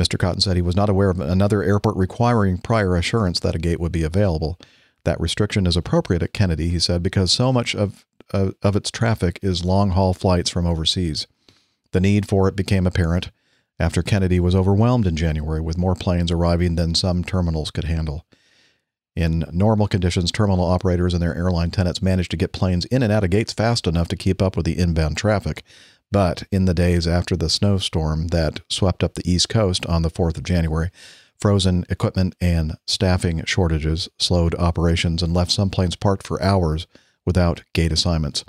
Mr. Cotton said he was not aware of another airport requiring prior assurance that a gate would be available. That restriction is appropriate at Kennedy, he said, because so much of, of, of its traffic is long haul flights from overseas. The need for it became apparent after Kennedy was overwhelmed in January with more planes arriving than some terminals could handle. In normal conditions, terminal operators and their airline tenants managed to get planes in and out of gates fast enough to keep up with the inbound traffic. But in the days after the snowstorm that swept up the East Coast on the 4th of January, frozen equipment and staffing shortages slowed operations and left some planes parked for hours without gate assignments.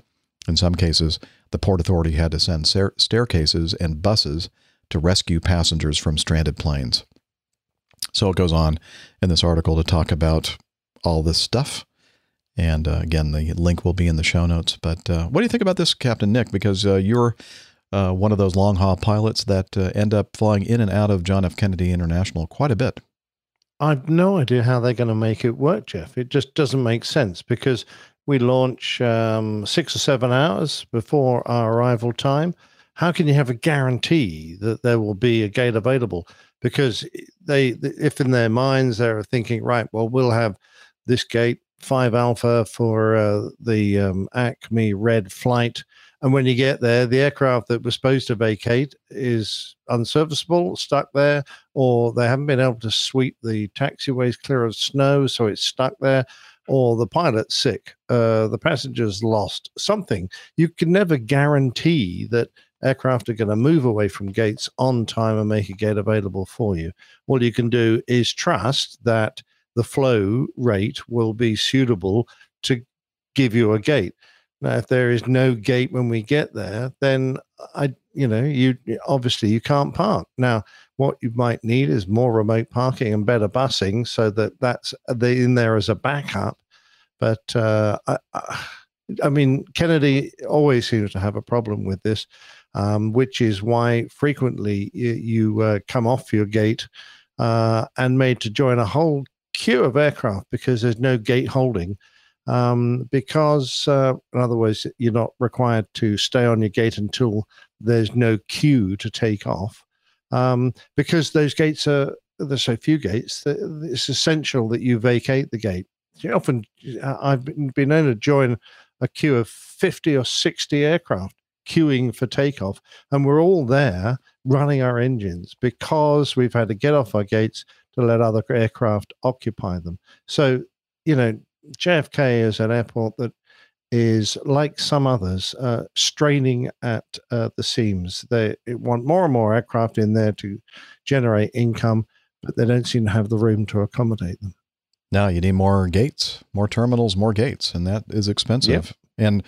In some cases, the Port Authority had to send stair- staircases and buses to rescue passengers from stranded planes. So it goes on in this article to talk about all this stuff. And uh, again, the link will be in the show notes. But uh, what do you think about this, Captain Nick? Because uh, you're uh, one of those long haul pilots that uh, end up flying in and out of John F. Kennedy International quite a bit. I've no idea how they're going to make it work, Jeff. It just doesn't make sense because we launch um, six or seven hours before our arrival time. How can you have a guarantee that there will be a gate available? Because they, if in their minds they're thinking, right, well, we'll have this gate five alpha for uh, the um, Acme Red flight, and when you get there, the aircraft that was supposed to vacate is unserviceable, stuck there, or they haven't been able to sweep the taxiways clear of snow, so it's stuck there, or the pilot's sick, uh, the passenger's lost, something. You can never guarantee that aircraft are going to move away from gates on time and make a gate available for you. All you can do is trust that the flow rate will be suitable to give you a gate. Now, if there is no gate when we get there, then I, you know, you obviously you can't park. Now, what you might need is more remote parking and better busing, so that that's in there as a backup. But uh, I, I mean, Kennedy always seems to have a problem with this, um, which is why frequently you, uh, come off your gate uh, and made to join a whole queue of aircraft because there's no gate holding um, because, uh, in other words, you're not required to stay on your gate until there's no queue to take off. Um, because those gates are, there's so few gates, it's essential that you vacate the gate. Often, I've been known to join a queue of 50 or 60 aircraft queuing for takeoff, and we're all there running our engines because we've had to get off our gates to let other aircraft occupy them. So, you know, JFK is an airport that is like some others, uh, straining at uh, the seams. They want more and more aircraft in there to generate income, but they don't seem to have the room to accommodate them. Now you need more gates, more terminals, more gates, and that is expensive. Yep. And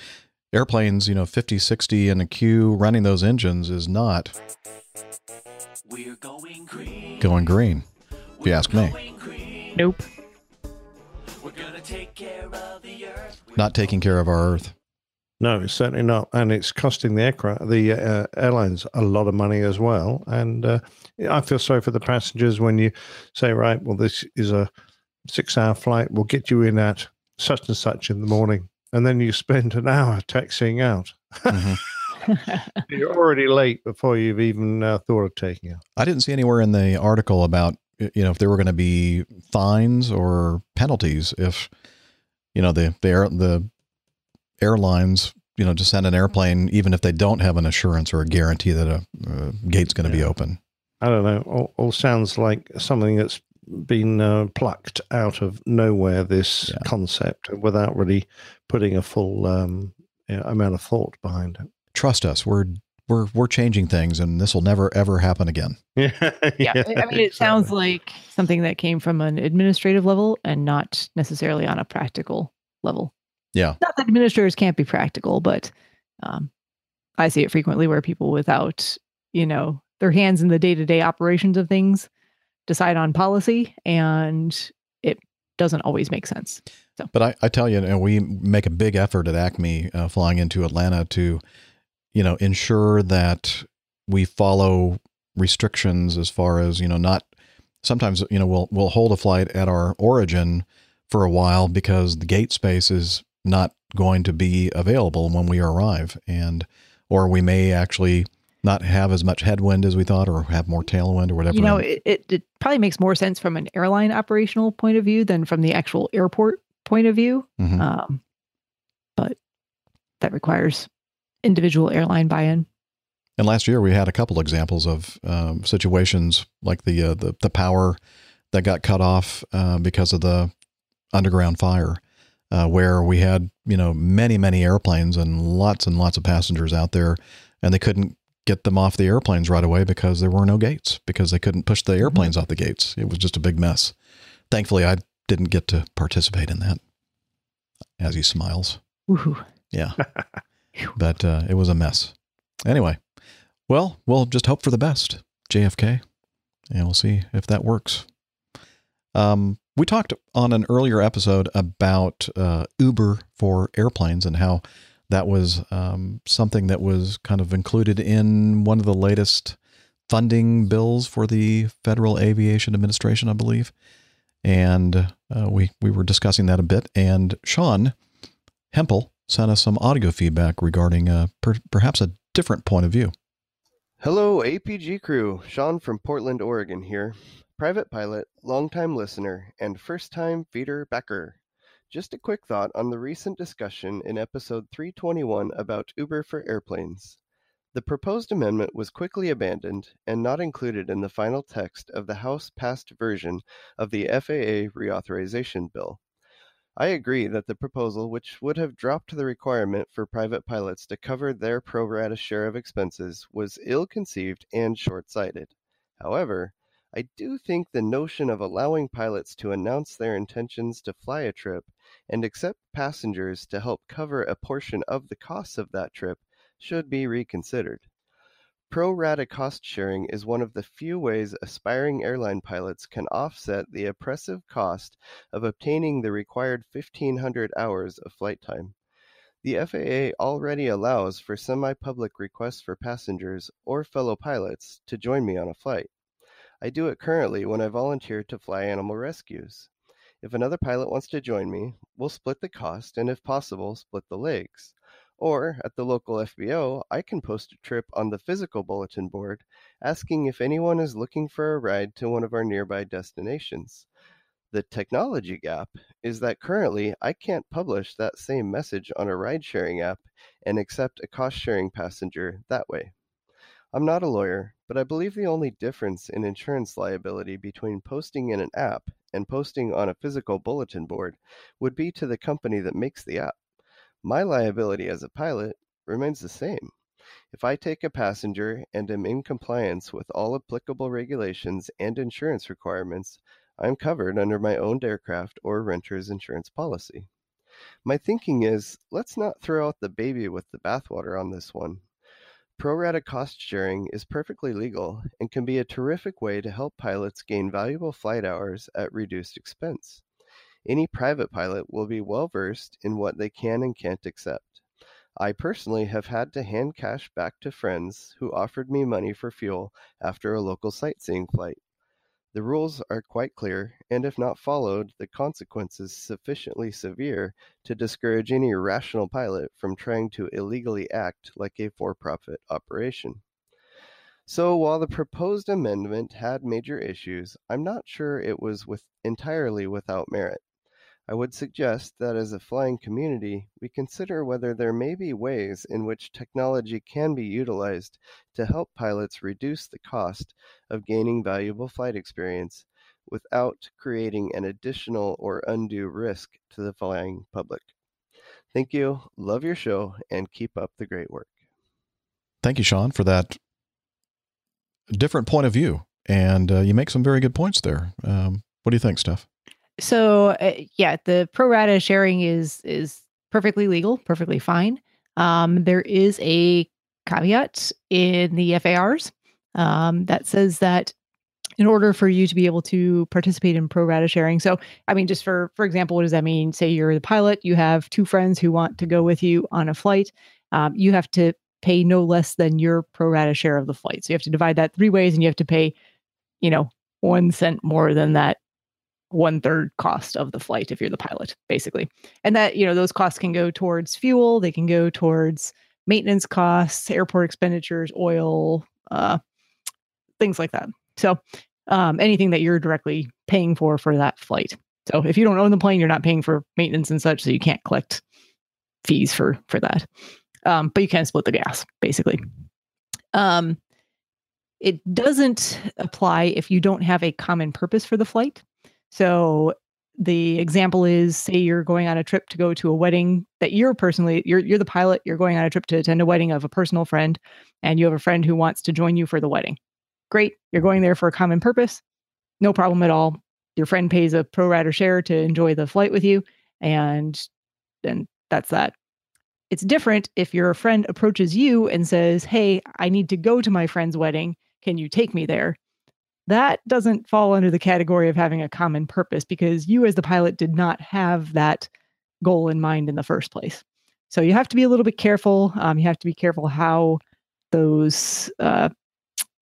airplanes, you know, 50, 60 in a queue running those engines is not We're going green. going green, if you ask me. Nope. We're gonna take care of the earth. Not taking care of our Earth. No, certainly not, and it's costing the aircraft, the uh, airlines, a lot of money as well. And uh, I feel sorry for the passengers when you say, right, well, this is a six-hour flight. We'll get you in at such and such in the morning, and then you spend an hour taxiing out. [laughs] You're already late before you've even uh, thought of taking it. I didn't see anywhere in the article about you know if there were going to be fines or penalties if you know the the air, the airlines you know to send an airplane even if they don't have an assurance or a guarantee that a, uh gate's going to be open. I don't know. All, all sounds like something that's been uh, plucked out of nowhere. This concept without really putting a full um, you know, amount of thought behind it. Trust us, we're we're we're changing things, and this will never ever happen again. [laughs] Yeah, yeah, I mean, it sounds like something that came from an administrative level and not necessarily on a practical level. Yeah, Not that administrators can't be practical, but um, I see it frequently where people without, you know, their hands in the day to day operations of things decide on policy, and it doesn't always make sense. So, But I, I tell you, know, we make a big effort at Acme uh, flying into Atlanta to, you know, ensure that we follow restrictions as far as you know not. Sometimes you know we'll we'll hold a flight at our origin for a while because the gate space is not going to be available when we arrive, and or we may actually not have as much headwind as we thought, or have more tailwind, or whatever. You know, it, it, it probably makes more sense from an airline operational point of view than from the actual airport point of view. Mhm. Um, but that requires individual airline buy-in. And last year we had a couple examples of um, situations like the, uh, the the power that got cut off uh, because of the underground fire, uh, where we had you know many many airplanes and lots and lots of passengers out there, and they couldn't get them off the airplanes right away because there were no gates because they couldn't push the airplanes off the gates. It was just a big mess. Thankfully, I didn't get to participate in that. As he smiles. Woohoo. Yeah. [laughs] but uh, it was a mess. Anyway, well, we'll just hope for the best, JFK, and we'll see if that works. Um, we talked on an earlier episode about uh, Uber for airplanes and how that was um, something that was kind of included in one of the latest funding bills for the Federal Aviation Administration, I believe. And uh, we we were discussing that a bit. And Sean Hempel sent us some audio feedback regarding uh, per, perhaps a different point of view. Hello, APG crew. Sean from Portland, Oregon here. Private pilot, longtime listener, and first time feeder backer. Just a quick thought on the recent discussion in episode 321 about Uber for airplanes. The proposed amendment was quickly abandoned and not included in the final text of the House passed version of the FAA reauthorization bill. I agree that the proposal, which would have dropped the requirement for private pilots to cover their pro rata share of expenses, was ill conceived and short sighted. However, I do think the notion of allowing pilots to announce their intentions to fly a trip and accept passengers to help cover a portion of the costs of that trip should be reconsidered. Pro rata cost sharing is one of the few ways aspiring airline pilots can offset the oppressive cost of obtaining the required 1,500 hours of flight time. The FAA already allows for semi public requests for passengers or fellow pilots to join me on a flight. I do it currently when I volunteer to fly animal rescues. If another pilot wants to join me, we'll split the cost and, if possible, split the legs. Or at the local FBO, I can post a trip on the physical bulletin board asking if anyone is looking for a ride to one of our nearby destinations. The technology gap is that currently I can't publish that same message on a ride sharing app and accept a cost sharing passenger that way. I'm not a lawyer, but I believe the only difference in insurance liability between posting in an app and posting on a physical bulletin board would be to the company that makes the app. My liability as a pilot remains the same. If I take a passenger and am in compliance with all applicable regulations and insurance requirements, I am covered under my owned aircraft or renter's insurance policy. My thinking is let's not throw out the baby with the bathwater on this one. Pro rata cost sharing is perfectly legal and can be a terrific way to help pilots gain valuable flight hours at reduced expense. Any private pilot will be well versed in what they can and can't accept. I personally have had to hand cash back to friends who offered me money for fuel after a local sightseeing flight. The rules are quite clear, and if not followed, the consequences sufficiently severe to discourage any rational pilot from trying to illegally act like a for profit operation. So, while the proposed amendment had major issues, I'm not sure it was with entirely without merit. I would suggest that as a flying community, we consider whether there may be ways in which technology can be utilized to help pilots reduce the cost of gaining valuable flight experience without creating an additional or undue risk to the flying public. Thank you, love your show, and keep up the great work. Thank you, Sean, for that different point of view. And uh, you make some very good points there. Um, what do you think, Steph? So uh, yeah, the pro rata sharing is is perfectly legal, perfectly fine. Um, there is a caveat in the FARs um, that says that in order for you to be able to participate in pro rata sharing, so I mean, just for for example, what does that mean? Say you're the pilot, you have two friends who want to go with you on a flight. Um, you have to pay no less than your pro rata share of the flight. So you have to divide that three ways, and you have to pay, you know, one cent more than that one third cost of the flight if you're the pilot, basically. And that, you know, those costs can go towards fuel, they can go towards maintenance costs, airport expenditures, oil, uh, things like that. So um, anything that you're directly paying for for that flight. So if you don't own the plane, you're not paying for maintenance and such, so you can't collect fees for for that. Um, but you can split the gas, basically. Um, it doesn't apply if you don't have a common purpose for the flight. So the example is say you're going on a trip to go to a wedding that you're personally you're you're the pilot, you're going on a trip to attend a wedding of a personal friend and you have a friend who wants to join you for the wedding. Great, you're going there for a common purpose. No problem at all. Your friend pays a pro rata share to enjoy the flight with you and then that's that. It's different if your friend approaches you and says, "Hey, I need to go to my friend's wedding. Can you take me there?" That doesn't fall under the category of having a common purpose because you as the pilot did not have that goal in mind in the first place. So you have to be a little bit careful um, you have to be careful how those uh,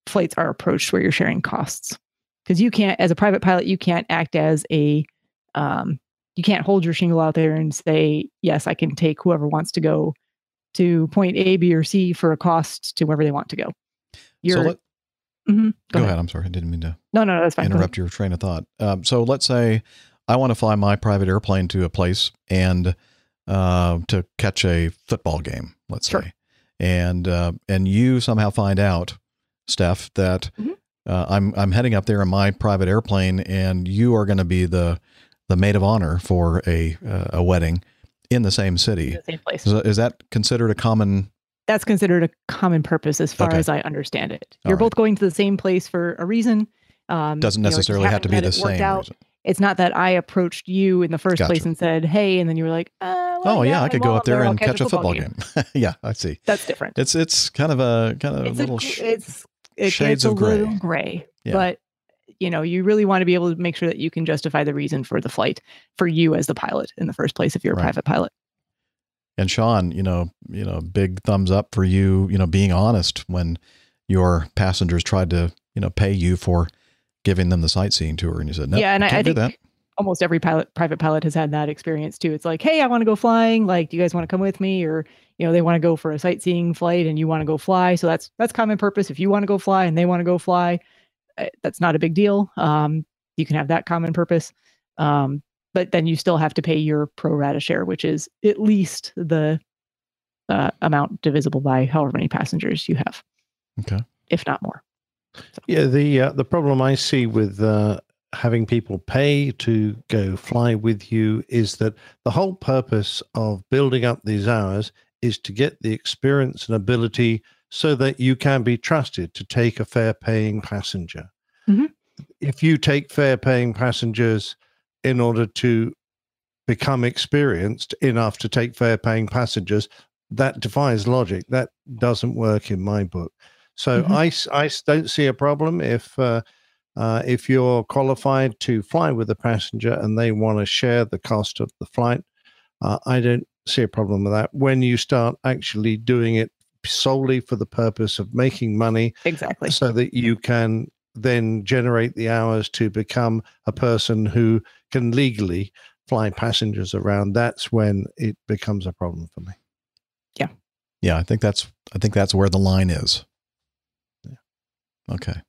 flights are approached where you're sharing costs. Because you can't as a private pilot you can't act as a um, you can't hold your shingle out there and say yes i can take whoever wants to go to point a b or c for a cost to wherever they want to go. You're so let, Mhm. Go, ahead. I'm sorry. I didn't mean to no no no that's fine interrupt your train of thought. Um, so let's say I want to fly my private airplane to a place and uh, to catch a football game, let's say, and uh, and you somehow find out, Steph, that Mm-hmm. uh, I'm I'm heading up there in my private airplane, and you are going to be the the maid of honor for a uh, a wedding in the same city. the same place. Is, is that considered a common? That's considered a common purpose as far Okay. as I understand it. You're both going to the same place for a reason. Um, Doesn't you know, necessarily have to be the same out. reason. It's not that I approached you in the first place and said, "Hey," and then you were like, uh, well, oh yeah, I could go up there and catch a football game. [laughs] yeah, I see. That's different. It's it's kind of a kind of It's little a, it's it shades of gray. gray, Yeah. but you know, you really want to be able to make sure that you can justify the reason for the flight for you as the pilot in the first place if you're a Right. private pilot. And Sean, you know, you know, big thumbs up for you, you know, being honest when your passengers tried to, you know, pay you for giving them the sightseeing tour, and you said, no, yeah, and I, I do think that. almost every pilot, private pilot, has had that experience too. It's like, hey, I want to go flying. Like, do you guys want to come with me? Or you know, they want to go for a sightseeing flight, and you want to go fly. So that's that's common purpose. If you want to go fly and they want to go fly, uh, that's not a big deal. Um, you can have that common purpose. Um, but then you still have to pay your pro rata share, which is at least the uh, amount divisible by however many passengers you have, Okay. if not more. Yeah, the uh, the problem I see with uh, having people pay to go fly with you is that the whole purpose of building up these hours is to get the experience and ability so that you can be trusted to take a fare paying passenger. Mhm. If you take fare paying passengers in order to become experienced enough to take fare paying passengers, that defies logic. That doesn't work in my book. So Mhm. I, I don't see a problem if uh, uh, if you're qualified to fly with a passenger and they want to share the cost of the flight. Uh, I don't see a problem with that. When you start actually doing it solely for the purpose of making money, Exactly. so that you can then generate the hours to become a person who can legally fly passengers around, that's when it becomes a problem for me. Yeah, Yeah, I think that's I think that's where the line is. Yeah. Okay.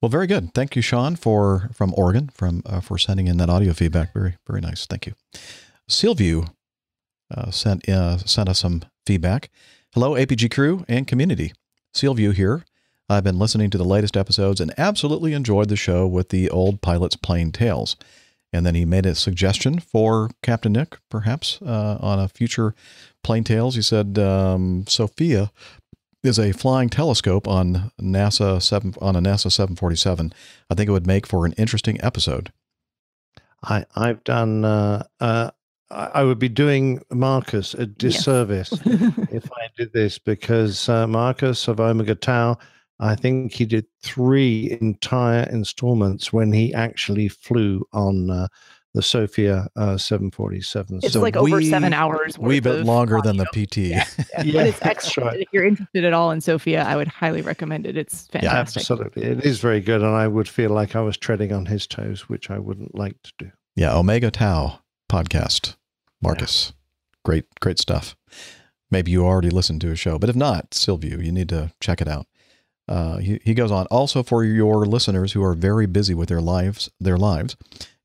Well, very good. Thank you, Sean, for from Oregon, from uh, for sending in that audio feedback. Very very nice. Thank you. Sealview uh, sent uh, sent us some feedback. Hello, APG crew and community. Sealview here. I've been listening to the latest episodes and absolutely enjoyed the show with the old pilot's plain tales. And then he made a suggestion for Captain Nick, perhaps uh, on a future plain tales. He said um, SOFIA is a flying telescope on NASA seven on a NASA 747. I think it would make for an interesting episode. I, I've done, uh, uh, I I would be doing Markus a disservice [laughs] if I did this because uh, Markus of Omega Tau, I think he did three entire installments when he actually flew on uh, the SOFIA uh, 747. It's like over seven hours. Wee bit of longer than the PT. [laughs] Yeah, Yeah, but it's that's excellent. right. If you're interested at all in SOFIA, I would highly recommend it. It's fantastic. Yeah, Absolutely. It is very good. And I would feel like I was treading on his toes, which I wouldn't like to do. Yeah, Omega Tau podcast. Markus. Great, great stuff. maybe you already listened to a show, but if not, Silvio, you need to check it out. Uh, he, he goes on. Also, for your listeners who are very busy with their lives, their lives,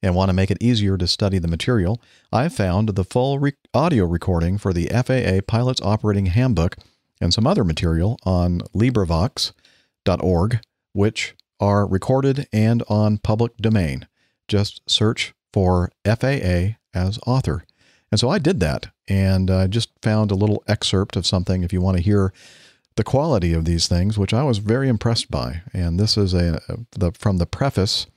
and want to make it easier to study the material, I found the full re- audio recording for the FAA Pilot's Operating Handbook and some other material on LibriVox.org, which are recorded and on public domain. Just search for FAA as author. And so I did that and I just found a little excerpt of something if you want to hear the quality of these things, which I was very impressed by. And this is a the from the preface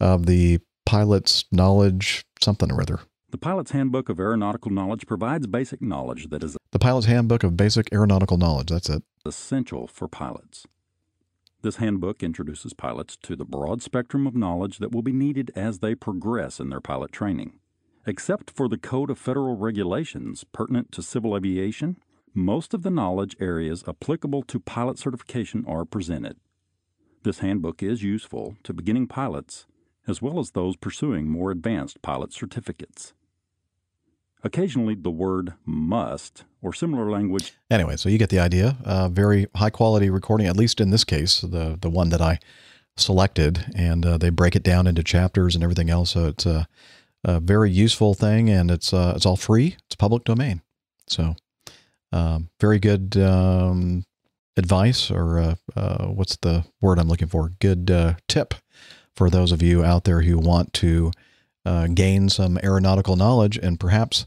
of the pilot's knowledge something or other. The Pilot's Handbook of Aeronautical Knowledge provides basic knowledge that is The pilot's handbook of basic aeronautical knowledge. That's it. essential for pilots. This handbook introduces pilots to the broad spectrum of knowledge that will be needed as they progress in their pilot training. Except for the Code of Federal Regulations pertinent to civil aviation, most of the knowledge areas applicable to pilot certification are presented. This handbook is useful to beginning pilots as well as those pursuing more advanced pilot certificates. Occasionally, the word must or similar language Anyway, so you get the idea. Uh, very high quality recording, at least in this case, the the one that I selected, and uh, they break it down into chapters and everything else. So it's a, a very useful thing, and it's uh, it's all free. It's public domain. So um, very good um, advice, or uh, uh, what's the word I'm looking for? Good uh, tip for those of you out there who want to uh, gain some aeronautical knowledge and perhaps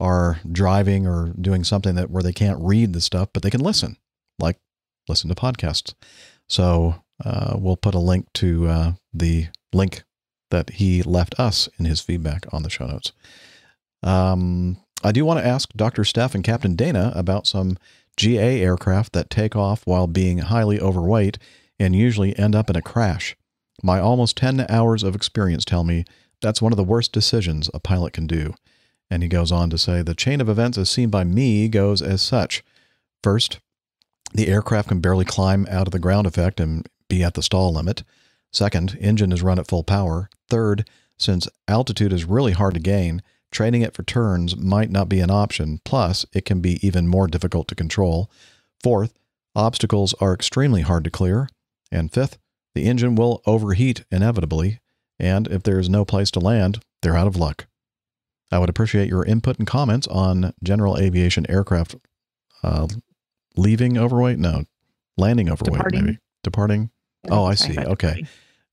are driving or doing something that where they can't read the stuff, but they can listen, like listen to podcasts. So uh, we'll put a link to uh, the link that he left us in his feedback on the show notes. Um, I do want to ask Dr. Steph and Captain Dana about some GA aircraft that take off while being highly overweight and usually end up in a crash. My almost 10 hours of experience tell me that's one of the worst decisions a pilot can do. And he goes on to say the chain of events as seen by me goes as such. First, the aircraft can barely climb out of the ground effect and be at the stall limit. Second, engine is run at full power. Third, since altitude is really hard to gain, training it for turns might not be an option. Plus, it can be even more difficult to control. Fourth, obstacles are extremely hard to clear. And fifth, the engine will overheat inevitably. And if there is no place to land, they're out of luck. I would appreciate your input and comments on general aviation aircraft uh, leaving overweight. No, landing overweight, Departing. maybe. Departing. Oh, I see. Okay.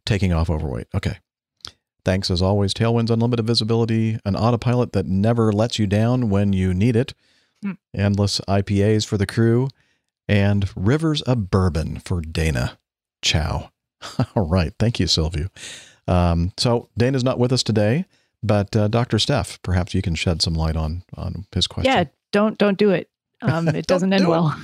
Taking off overweight. Okay. Thanks as always. Tailwinds, unlimited visibility, an autopilot that never lets you down when you need it, Hmm. endless IPAs for the crew, and rivers of bourbon for Dana. Ciao. [laughs] All right. Thank you, Sylvia. Um, so Dana's not with us today, but uh, Dr. Steph, perhaps you can shed some light on on his question. Yeah, don't don't do it. Um, it [laughs] doesn't end do it. well.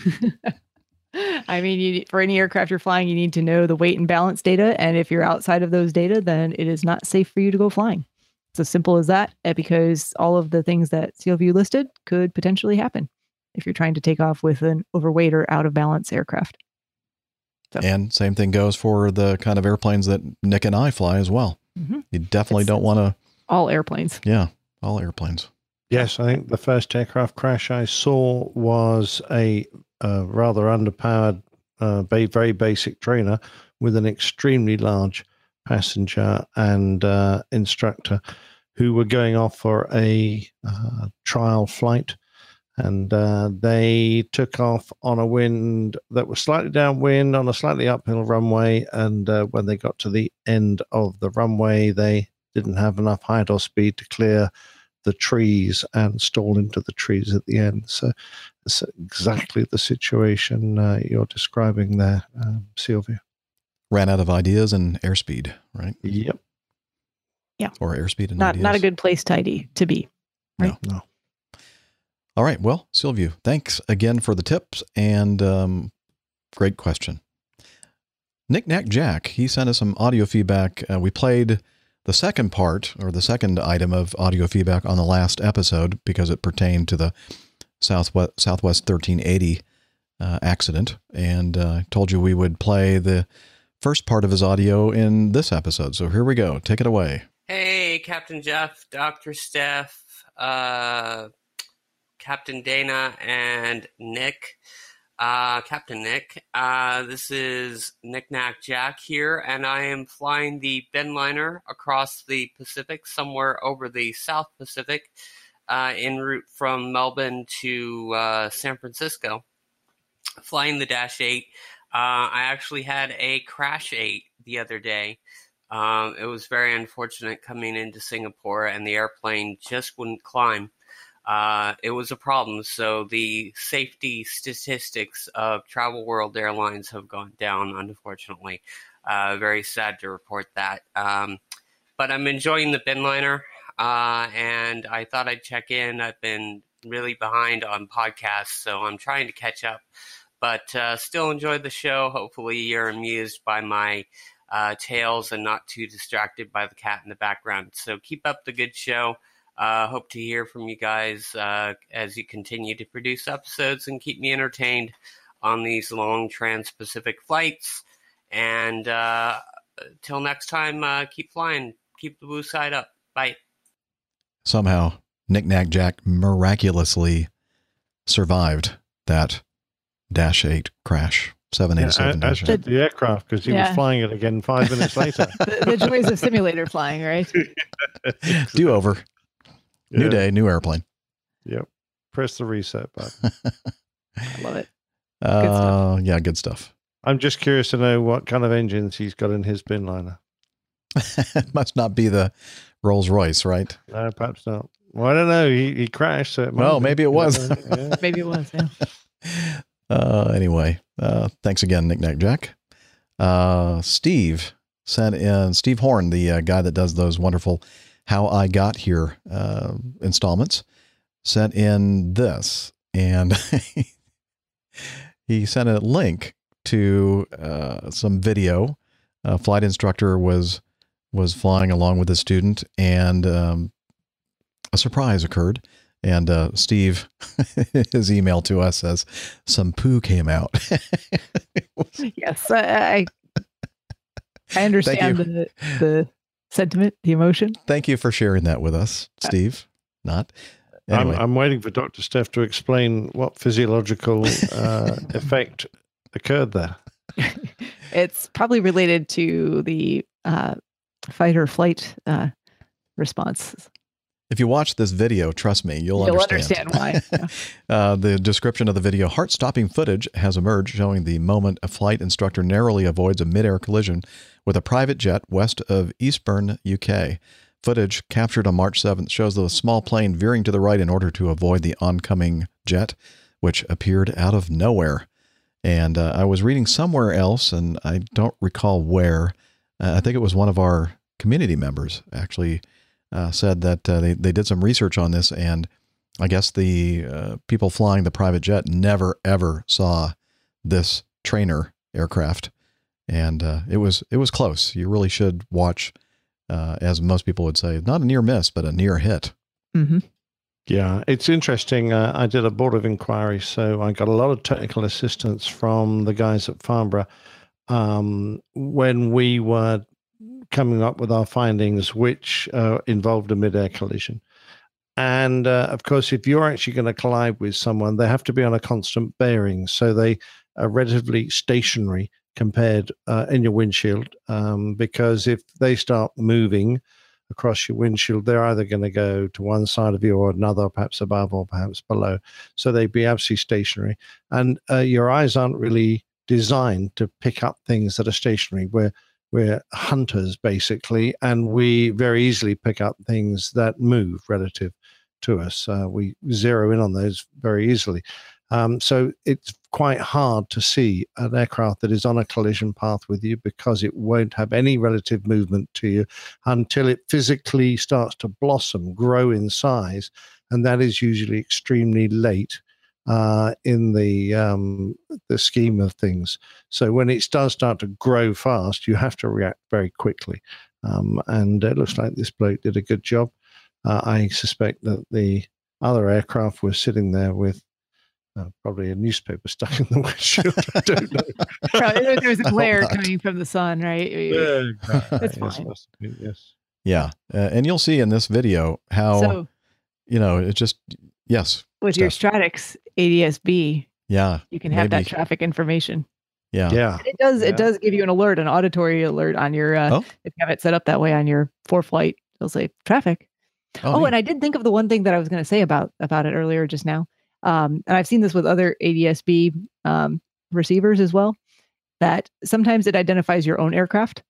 [laughs] I mean, you, for any aircraft you're flying, you need to know the weight and balance data, and if you're outside of those data, then it is not safe for you to go flying. It's as simple as that, uh, because all of the things that Sylvia listed could potentially happen if you're trying to take off with an overweight or out of balance aircraft. And same thing goes for the kind of airplanes that Nick and I fly as well. Mhm. You definitely don't want to, All airplanes. yeah, all airplanes. Yes, I think the first aircraft crash I saw was a uh, rather underpowered, uh, very basic trainer with an extremely large passenger and uh, instructor who were going off for a uh, trial flight. And uh, they took off on a wind that was slightly downwind on a slightly uphill runway. And uh, when they got to the end of the runway, they didn't have enough height or speed to clear the trees and stall into the trees at the end. So it's exactly the situation uh, you're describing there, um, Sylvia. Ran out of ideas and airspeed, right? Yep. Yeah. Or airspeed and Not ideas. not a good place to ID to be. Right. No. All right. Well, Sylvia, thanks again for the tips and um, great question. Nick Knack Jack, he sent us some audio feedback. Uh, we played the second part or the second item of audio feedback on the last episode because it pertained to the Southwest Southwest 1380 uh, accident, and uh, told you we would play the first part of his audio in this episode. So here we go. Take it away. Hey, Captain Jeff, Dr. Steph, uh, Captain Dana and Nick. Uh, Captain Nick, uh, this is Nick Jack here, and I am flying the Binliner across the Pacific, somewhere over the South Pacific, uh, en route from Melbourne to uh, San Francisco. Flying the Dash 8. Uh, I actually had a Crash 8 the other day. Um, it was very unfortunate coming into Singapore, and the airplane just wouldn't climb uh, it was a problem. So the safety statistics of Travel World Airlines have gone down, unfortunately. Uh, very sad to report that. Um, but I'm enjoying the Binliner, uh, and I thought I'd check in. I've been really behind on podcasts, so I'm trying to catch up. But uh, still enjoy the show. Hopefully, you're amused by my uh, tales and not too distracted by the cat in the background. So keep up the good show. Uh, hope to hear from you guys uh, as you continue to produce episodes and keep me entertained on these long trans Pacific flights. And uh, till next time, uh, keep flying. Keep the blue side up. Bye. Somehow, Nick Knack Jack miraculously survived that Dash 8 crash. 787 yeah, as did the aircraft because he Yeah. was flying it again five minutes [laughs] later. the, the joys of simulator flying, right? [laughs] Do over. New day, new airplane. Yep. Press the reset button. [laughs] I love it. Uh, yeah, good stuff. I'm just curious to know what kind of engines he's got in his bin liner. it must not be the Rolls Royce, right? No, perhaps not. Well, I don't know. He, he crashed. So it might Well, have [laughs] maybe it was. Yeah. Maybe it was. Yeah. Uh, anyway, uh, thanks again, Nick Knack Jack. Uh, Steve sent in Steve Horn, the uh, guy that does those wonderful "How I Got Here" uh, installments, sent in this, and [laughs] he sent a link to uh, some video. A flight instructor was was flying along with a student, and um, a surprise occurred. And uh, Steve, [laughs] his email to us says some poo came out. [laughs] yes, I I, I understand the the sentiment, the emotion. Thank you for sharing that with us, Steve. Not I'm. I'm waiting for Dr. Steph to explain what physiological uh, [laughs] effect occurred there. It's probably related to the uh, fight or flight uh, response. If you watch this video, trust me, you'll, You'll understand. understand why. [laughs] Yeah. uh, the description of the video heart stopping footage has emerged showing the moment a flight instructor narrowly avoids a mid air collision with a private jet west of Eastbourne, UK. Footage captured on March 7th shows the small plane veering to the right in order to avoid the oncoming jet, which appeared out of nowhere. And uh, I was reading somewhere else, and I don't recall where. Uh, I think it was one of our community members actually uh, said that uh, they, they did some research on this, and I guess the uh, people flying the private jet never ever saw this trainer aircraft, and uh, it was it was close. You really should watch, uh, as most people would say, not a near miss, but a near hit. Mm-hmm. Yeah, it's interesting. Uh, I did a board of inquiry, so I got a lot of technical assistance from the guys at Farnborough um, when we were coming up with our findings, which uh, involved a mid-air collision. And uh, of course, if you're actually going to collide with someone, they have to be on a constant bearing, so they are relatively stationary compared uh, in your windshield. Um, because if they start moving across your windshield, they're either going to go to one side of you or another, perhaps above or perhaps below. So they'd be absolutely stationary. And uh, your eyes aren't really designed to pick up things that are stationary. We're we're hunters basically, and we very easily pick up things that move relative to us. Uh, we zero in on those very easily. Um, so it's quite hard to see an aircraft that is on a collision path with you because it won't have any relative movement to you until it physically starts to blossom, grow in size, and that is usually extremely late uh, in the um, the scheme of things. So when it does start to grow fast, you have to react very quickly. Um, and it looks like this bloke did a good job. Uh, I suspect that the other aircraft was sitting there with uh, probably a newspaper [laughs] stuck in the windshield. I don't know. [laughs] Probably there- There's a [laughs] glare coming from the sun, right? Yeah, That's yes, fine. must be, yes. Yeah, uh, and you'll see in this video how So you know it just yes. With your Stratix ADSB, Yeah. you can have maybe. that traffic information. Yeah. Yeah. And it does Yeah. it does give you an alert, an auditory alert on your uh, Oh. if you have it set up that way on your ForeFlight, it'll say traffic. Oh, Oh, neat. and I did think of the one thing that I was going to say about about it earlier just now. Um, and I've seen this with other ADSB um, receivers as well. That sometimes it identifies your own aircraft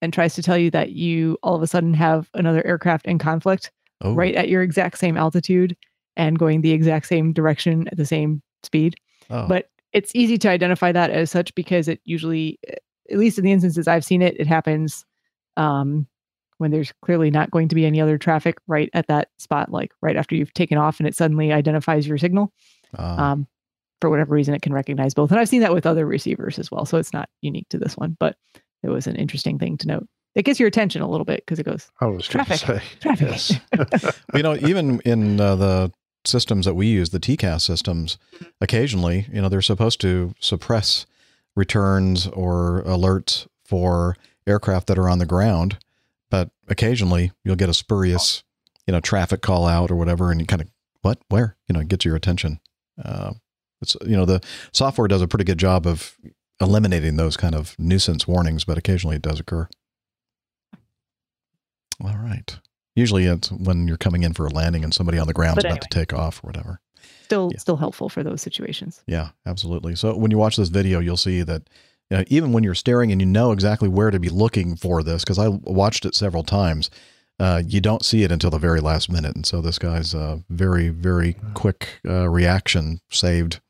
and tries to tell you that you all of a sudden have another aircraft in conflict Oh. right at your exact same altitude and going the exact same direction at the same speed. Oh. But it's easy to identify that as such because it usually, at least in the instances I've seen it, it happens um, when there's clearly not going to be any other traffic right at that spot, like right after you've taken off and it suddenly identifies your signal. Ah. Um, for whatever reason, it can recognize both. And I've seen that with other receivers as well. So it's not unique to this one, but it was an interesting thing to note. It gets your attention a little bit because it goes I was traffic, traffic. Yes. [laughs] you know, even in uh, the systems that we use, the TCAS systems, occasionally, you know, they're supposed to suppress returns or alerts for aircraft that are on the ground, but occasionally you'll get a spurious, you know, traffic call out or whatever, and you kind of what, where, you know, gets your attention. Uh, it's you know the software does a pretty good job of eliminating those kind of nuisance warnings, but occasionally it does occur. All right. Usually it's when you're coming in for a landing and somebody on the ground's But about to take off or whatever. Still, still helpful for those situations. Yeah, absolutely. So when you watch this video, you'll see that you know, even when you're staring and you know exactly where to be looking for this, because I watched it several times, uh, you don't see it until the very last minute. And so this guy's uh, very, very quick uh, reaction saved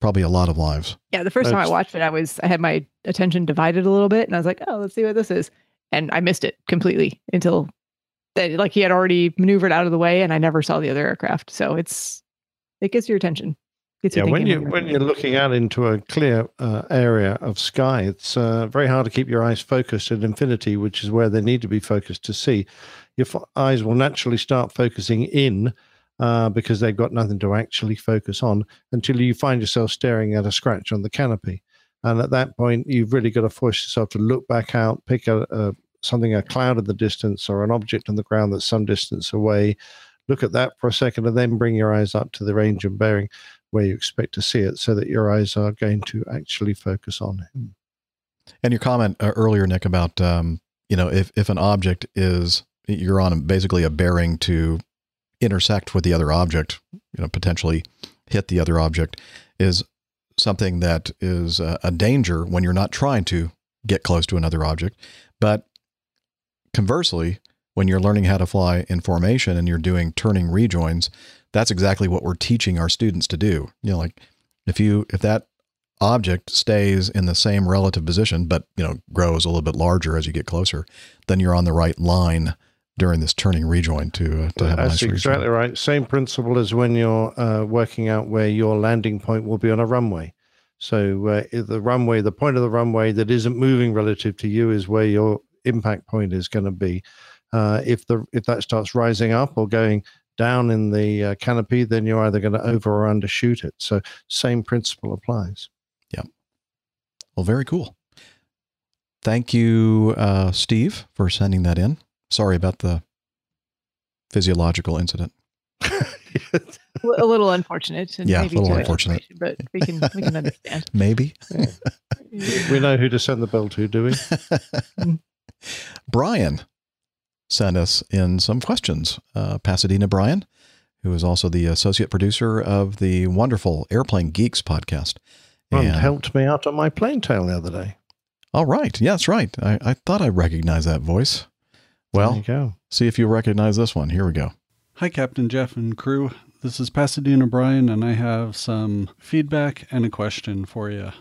probably a lot of lives. Yeah, the first time I watched it, I was I had my attention divided a little bit, and I was like, "Oh, let's see what this is," and I missed it completely until that, like he had already maneuvered out of the way, and I never saw the other aircraft. So it's it gets your attention. Gets Yeah, you when you when you're looking out into a clear uh, area of sky, it's uh, very hard to keep your eyes focused at infinity, which is where they need to be focused to see. Your fo- eyes will naturally start focusing in uh, because they've got nothing to actually focus on until you find yourself staring at a scratch on the canopy, and at that point, you've really got to force yourself to look back out, pick a, a something a cloud in the distance or an object on the ground that's some distance away. Look at that for a second, and then bring your eyes up to the range and bearing where you expect to see it so that your eyes are going to actually focus on him. And your comment uh, earlier, Nick, about um, you know if if an object is you're on basically a bearing to intersect with the other object, you know, potentially hit the other object, is something that is a, a danger when you're not trying to get close to another object. But conversely, when you're learning how to fly in formation and you're doing turning rejoins, that's exactly what we're teaching our students to do. You know, like if you if that object stays in the same relative position but you know grows a little bit larger as you get closer then you're on the right line during this turning rejoin to uh, to have a That's nice exactly rejoin. right. Same principle as when you're uh, working out where your landing point will be on a runway. So uh, the runway, the point of the runway that isn't moving relative to you, is where your impact point is going to be. Uh, if the if that starts rising up or going down in the uh, canopy, then you're either going to over or undershoot it. So same principle applies. Yeah. Well, very cool. Thank you, uh, Steve, for sending that in. Sorry about the physiological incident. [laughs] a little unfortunate. And Yeah, a little unfortunate. but we can we can [laughs] understand. Maybe. we know who to send the bill to, do we? [laughs] Brian sent us in some questions. Uh, Pasadena Brian, who is also the associate producer of the wonderful Airplane Geeks podcast. And helped me out on my plane tail the other day. All right. Yeah, that's right. I, I thought I recognized that voice. Well, There you go. see if you recognize this one. Here we go. Hi, Captain Jeff and crew. This is Pasadena Brian, and I have some feedback and a question for you.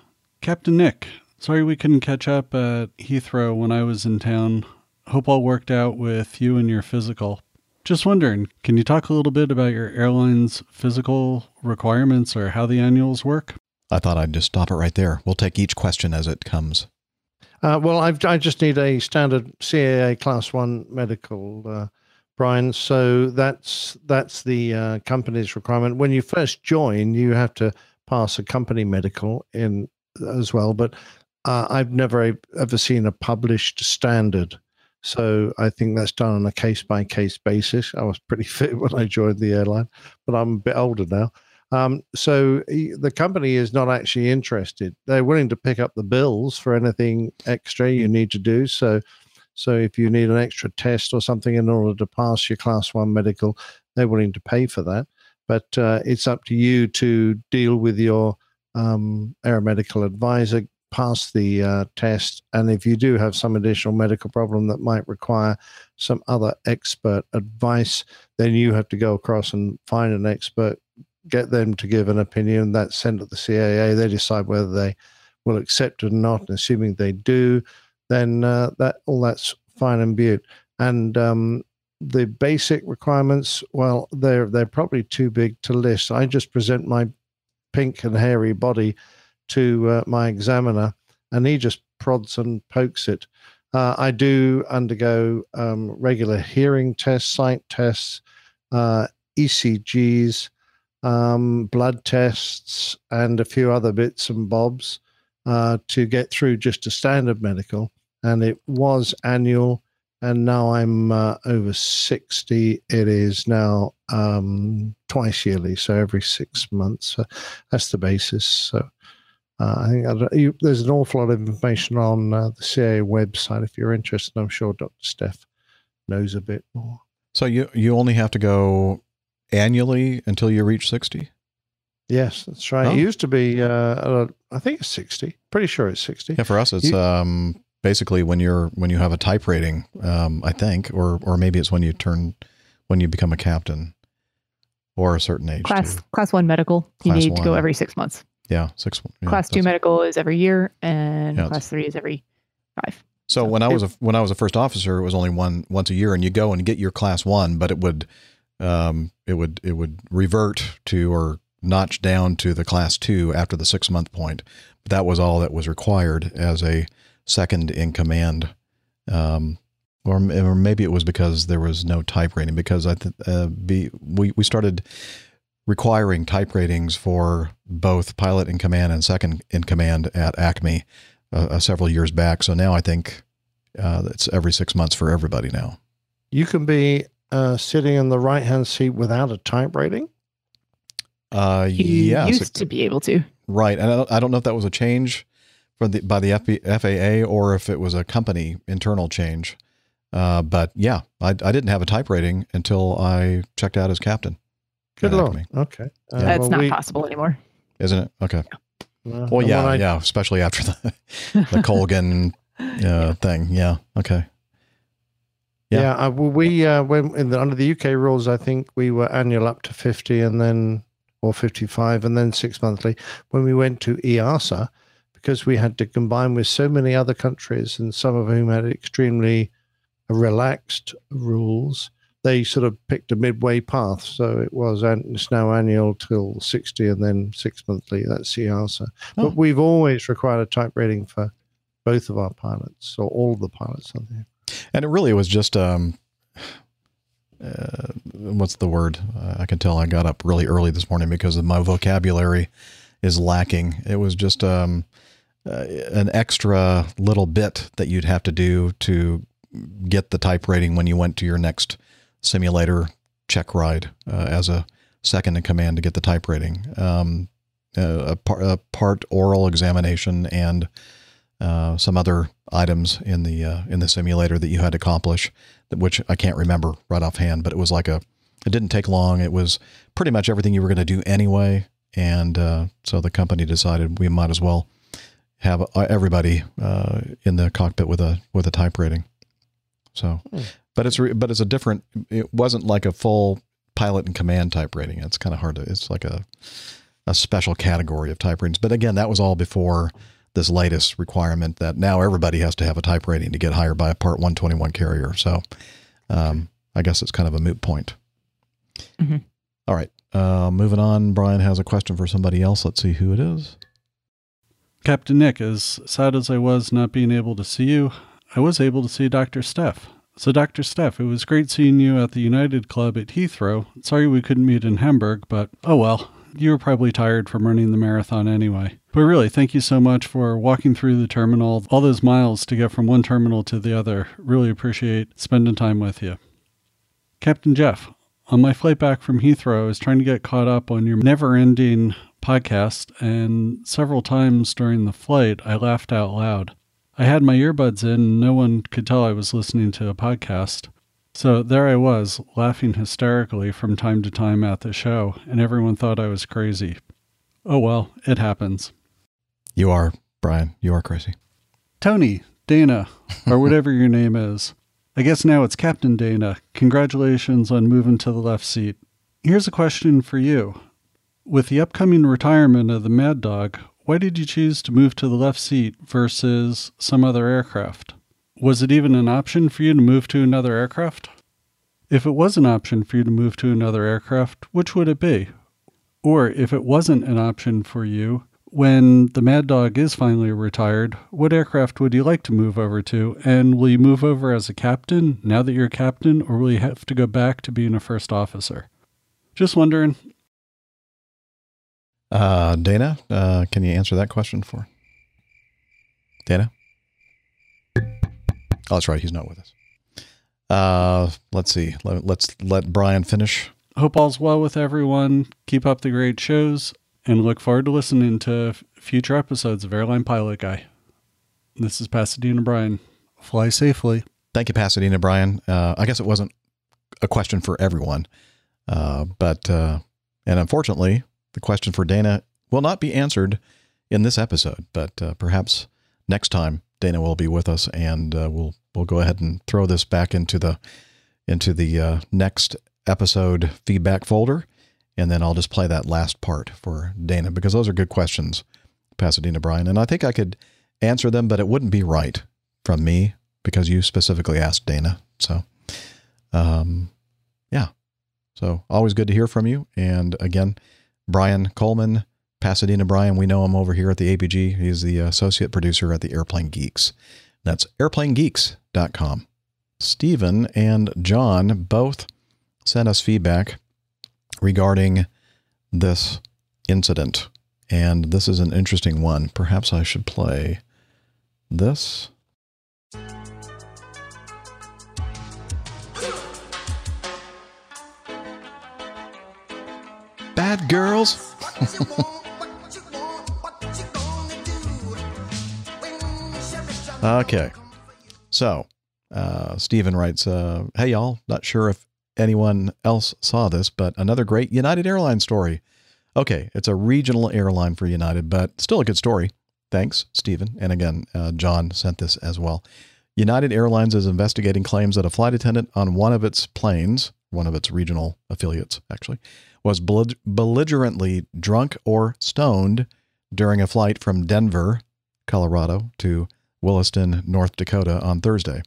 Captain Nick, sorry we couldn't catch up at Heathrow when I was in town. Hope all worked out with you and your physical. Just wondering, can you talk a little bit about your airline's physical requirements or how the annuals work? I thought I'd just stop it right there. We'll take each question as it comes. Uh, well, I've, I just need a standard CAA Class One medical, uh, Brian. So that's that's the uh, company's requirement. When you first join, you have to pass a company medical in as well. But uh, I've never ever seen a published standard. So I think that's done on a case by case basis. I was pretty [laughs] fit when I joined the airline, but I'm a bit older now. Um, so the company is not actually interested. They're willing to pick up the bills for anything extra you need to do. So, so if you need an extra test or something in order to pass your class one medical, they're willing to pay for that. But uh, it's up to you to deal with your um, aeromedical advisor, pass the uh, test, and if you do have some additional medical problem that might require some other expert advice, then you have to go across and find an expert, get them to give an opinion. That's sent to the CAA. They decide whether they will accept it or not. And assuming they do, then uh, that all that's fine and beaut. And um, the basic requirements, well, they're they're probably too big to list. I just present my pink and hairy body to uh, my examiner, and he just prods and pokes it. Uh, I do undergo um, regular hearing tests, sight tests, uh, ECGs, um, blood tests, and a few other bits and bobs uh, to get through just a standard medical. And it was annual, and now I'm uh, over 60. It is now um, twice yearly, so every six months. So that's the basis. So uh, I think I you, there's an awful lot of information on uh, the CAA website if you're interested. I'm sure Dr. Steph knows a bit more. So you you only have to go annually until you reach 60? Yes, that's right. Oh. It used to be, uh, uh, I think it's 60. Pretty sure it's 60. Yeah, for us it's You- um basically when you're when you have a type rating, um I think or or maybe it's when you turn when you become a captain or a certain age. Class too. class one medical, you Class need to go every six months. Yeah, 6 yeah, class two medical is every year, and Yeah, class three is every five. So when I was a when I was a first officer, it was only one once a year, and you go and get your class one, but it would um, it would it would revert to or notch down to the class two after the six month point. But that was all that was required as a second in command, um, or, or maybe it was because there was no type rating. Because I th- uh, be, we we started requiring type ratings for both pilot in command and second in command at Acme uh, uh, several years back. So now I think uh, it's every six months for everybody now. You can be uh, sitting in the right hand seat without a type rating. Uh, You yes, used it- to be able to. right. And I don't, I don't know if that was a change for the by the FB, FAA or if it was a company internal change. Uh, but yeah, I, I didn't have a type rating until I checked out as captain. Good at lord. Okay. Uh, That's well, not we- possible anymore. Isn't it? Okay. Well, and yeah, when I- yeah, especially after the [laughs] the Colgan uh, thing. Yeah. Okay. Yeah, Yeah. uh, well, we uh, when in the, under the UK rules, I think we were annual up to fifty, and then or fifty-five, and then six monthly. When we went to EASA, because we had to combine with so many other countries, and some of whom had extremely relaxed rules, they sort of picked a midway path. So it was, and it's now annual till sixty, and then six monthly. That's EASA. Oh. But we've always required a type rating for both of our pilots, or all of the pilots. I think. And it really was just um, uh, what's the word? Uh, I can tell I got up really early this morning because my vocabulary is lacking. It was just um, uh, an extra little bit that you'd have to do to get the type rating when you went to your next simulator check ride uh, as a second in command to get the type rating. Um, uh, a, par- a part oral examination and uh, some other items in the uh, in the simulator that you had to accomplish, which I can't remember right offhand, but it was like a. It didn't take long. It was pretty much everything you were going to do anyway, and uh, so the company decided we might as well have uh, everybody uh, in the cockpit with a with a type rating. So, but it's re- but it's a different. It wasn't like a full pilot and command type rating. It's kind of hard to. It's like a a special category of type ratings. But again, that was all before this latest requirement that now everybody has to have a type rating to get hired by a Part 121 carrier. So um, I guess it's kind of a moot point. Mhm. All right. Uh, moving on. Brian has a question for somebody else. Let's see who it is. Captain Nick, as sad as I was not being able to see you, I was able to see Dr. Steph. So, Dr. Steph, it was great seeing you at the United Club at Heathrow. Sorry we couldn't meet in Hamburg, but oh well. You were probably tired from running the marathon anyway. But really, thank you so much for walking through the terminal, all those miles to get from one terminal to the other. Really appreciate spending time with you. Captain Jeff, On my flight back from Heathrow, I was trying to get caught up on your never ending podcast, and several times during the flight, I laughed out loud. I had my earbuds in, and no one could tell I was listening to a podcast. So there I was, laughing hysterically from time to time at the show, and everyone thought I was crazy. Oh well, it happens. You are, Brian. You are crazy. Tony, Dana, or whatever your name is. I guess now it's Captain Dana. Congratulations on moving to the left seat. Here's a question for you. With the upcoming retirement of the Mad Dog, why did you choose to move to the left seat versus some other aircraft? Was it even an option for you to move to another aircraft? If it was an option for you to move to another aircraft, which would it be? Or if it wasn't an option for you, when the Mad Dog is finally retired, what aircraft would you like to move over to? And will you move over as a captain now that you're a captain, or will you have to go back to being a first officer? Just wondering. Uh, Dana, uh, can you answer that question for Dana? Oh, that's right. He's not with us. Uh, let's see. Let, let's let Brian finish. Hope all's well with everyone. Keep up the great shows and look forward to listening to f- future episodes of Airline Pilot Guy. This is Pasadena Brian. Fly safely. Thank you, Pasadena Brian. Uh, I guess it wasn't a question for everyone, uh, but uh, and unfortunately, the question for Dana will not be answered in this episode. But uh, perhaps next time Dana will be with us, and uh, we'll we'll go ahead and throw this back into the into the uh, next episode feedback folder, and then I'll just play that last part for Dana because those are good questions, Pasadena Brian, and I think I could answer them, but it wouldn't be right from me because you specifically asked Dana. So, um, yeah. So always good to hear from you. And again, Brian Coleman, Pasadena Brian, we know him over here at the APG. He's the associate producer at the Airplane Geeks. That's airplanegeeks.com. Stephen and John both sent us feedback regarding this incident. And this is an interesting one. Perhaps I should play this. Bad girls. [laughs] okay. So, uh, Stephen writes, uh, Hey, y'all. Not sure if anyone else saw this, but another great United Airlines story. Okay, it's a regional airline for United, but still a good story. Thanks, Stephen. And again, uh, John sent this as well. United Airlines is investigating claims that a flight attendant on one of its planes, one of its regional affiliates actually, was belligerently drunk or stoned during a flight from Denver, Colorado to Williston, North Dakota on Thursday.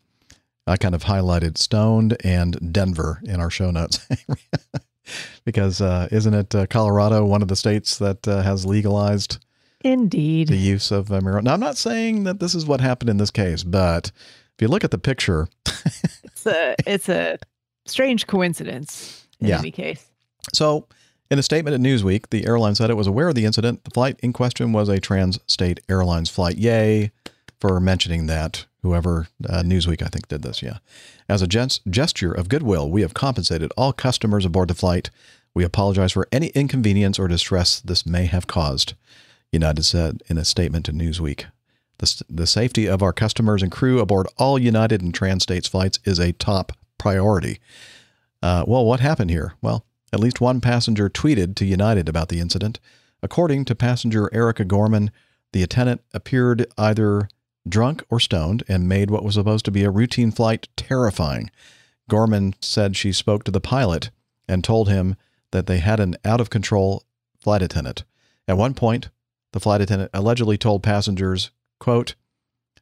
I kind of highlighted stoned and Denver in our show notes [laughs] because uh, isn't it uh, Colorado one of the states that uh, has legalized Indeed. the use of uh, marijuana? Now, I'm not saying that this is what happened in this case, but if you look at the picture, It's a it's a strange coincidence in Yeah. any case. So, in a statement at Newsweek, the airline said it was aware of the incident. The flight in question was a trans-state airlines flight. Yay for mentioning that. Whoever uh, Newsweek, I think, did this. Yeah, as a gest- gesture of goodwill, we have compensated all customers aboard the flight. We apologize for any inconvenience or distress this may have caused. United said in a statement to Newsweek. The, the safety of our customers and crew aboard all United and Trans-States flights is a top priority. Uh, well, what happened here? Well, at least one passenger tweeted to United about the incident. According to passenger Erica Gorman, the attendant appeared either drunk or stoned and made what was supposed to be a routine flight terrifying. Gorman said she spoke to the pilot and told him that they had an out of control flight attendant. At one point, the flight attendant allegedly told passengers, quote,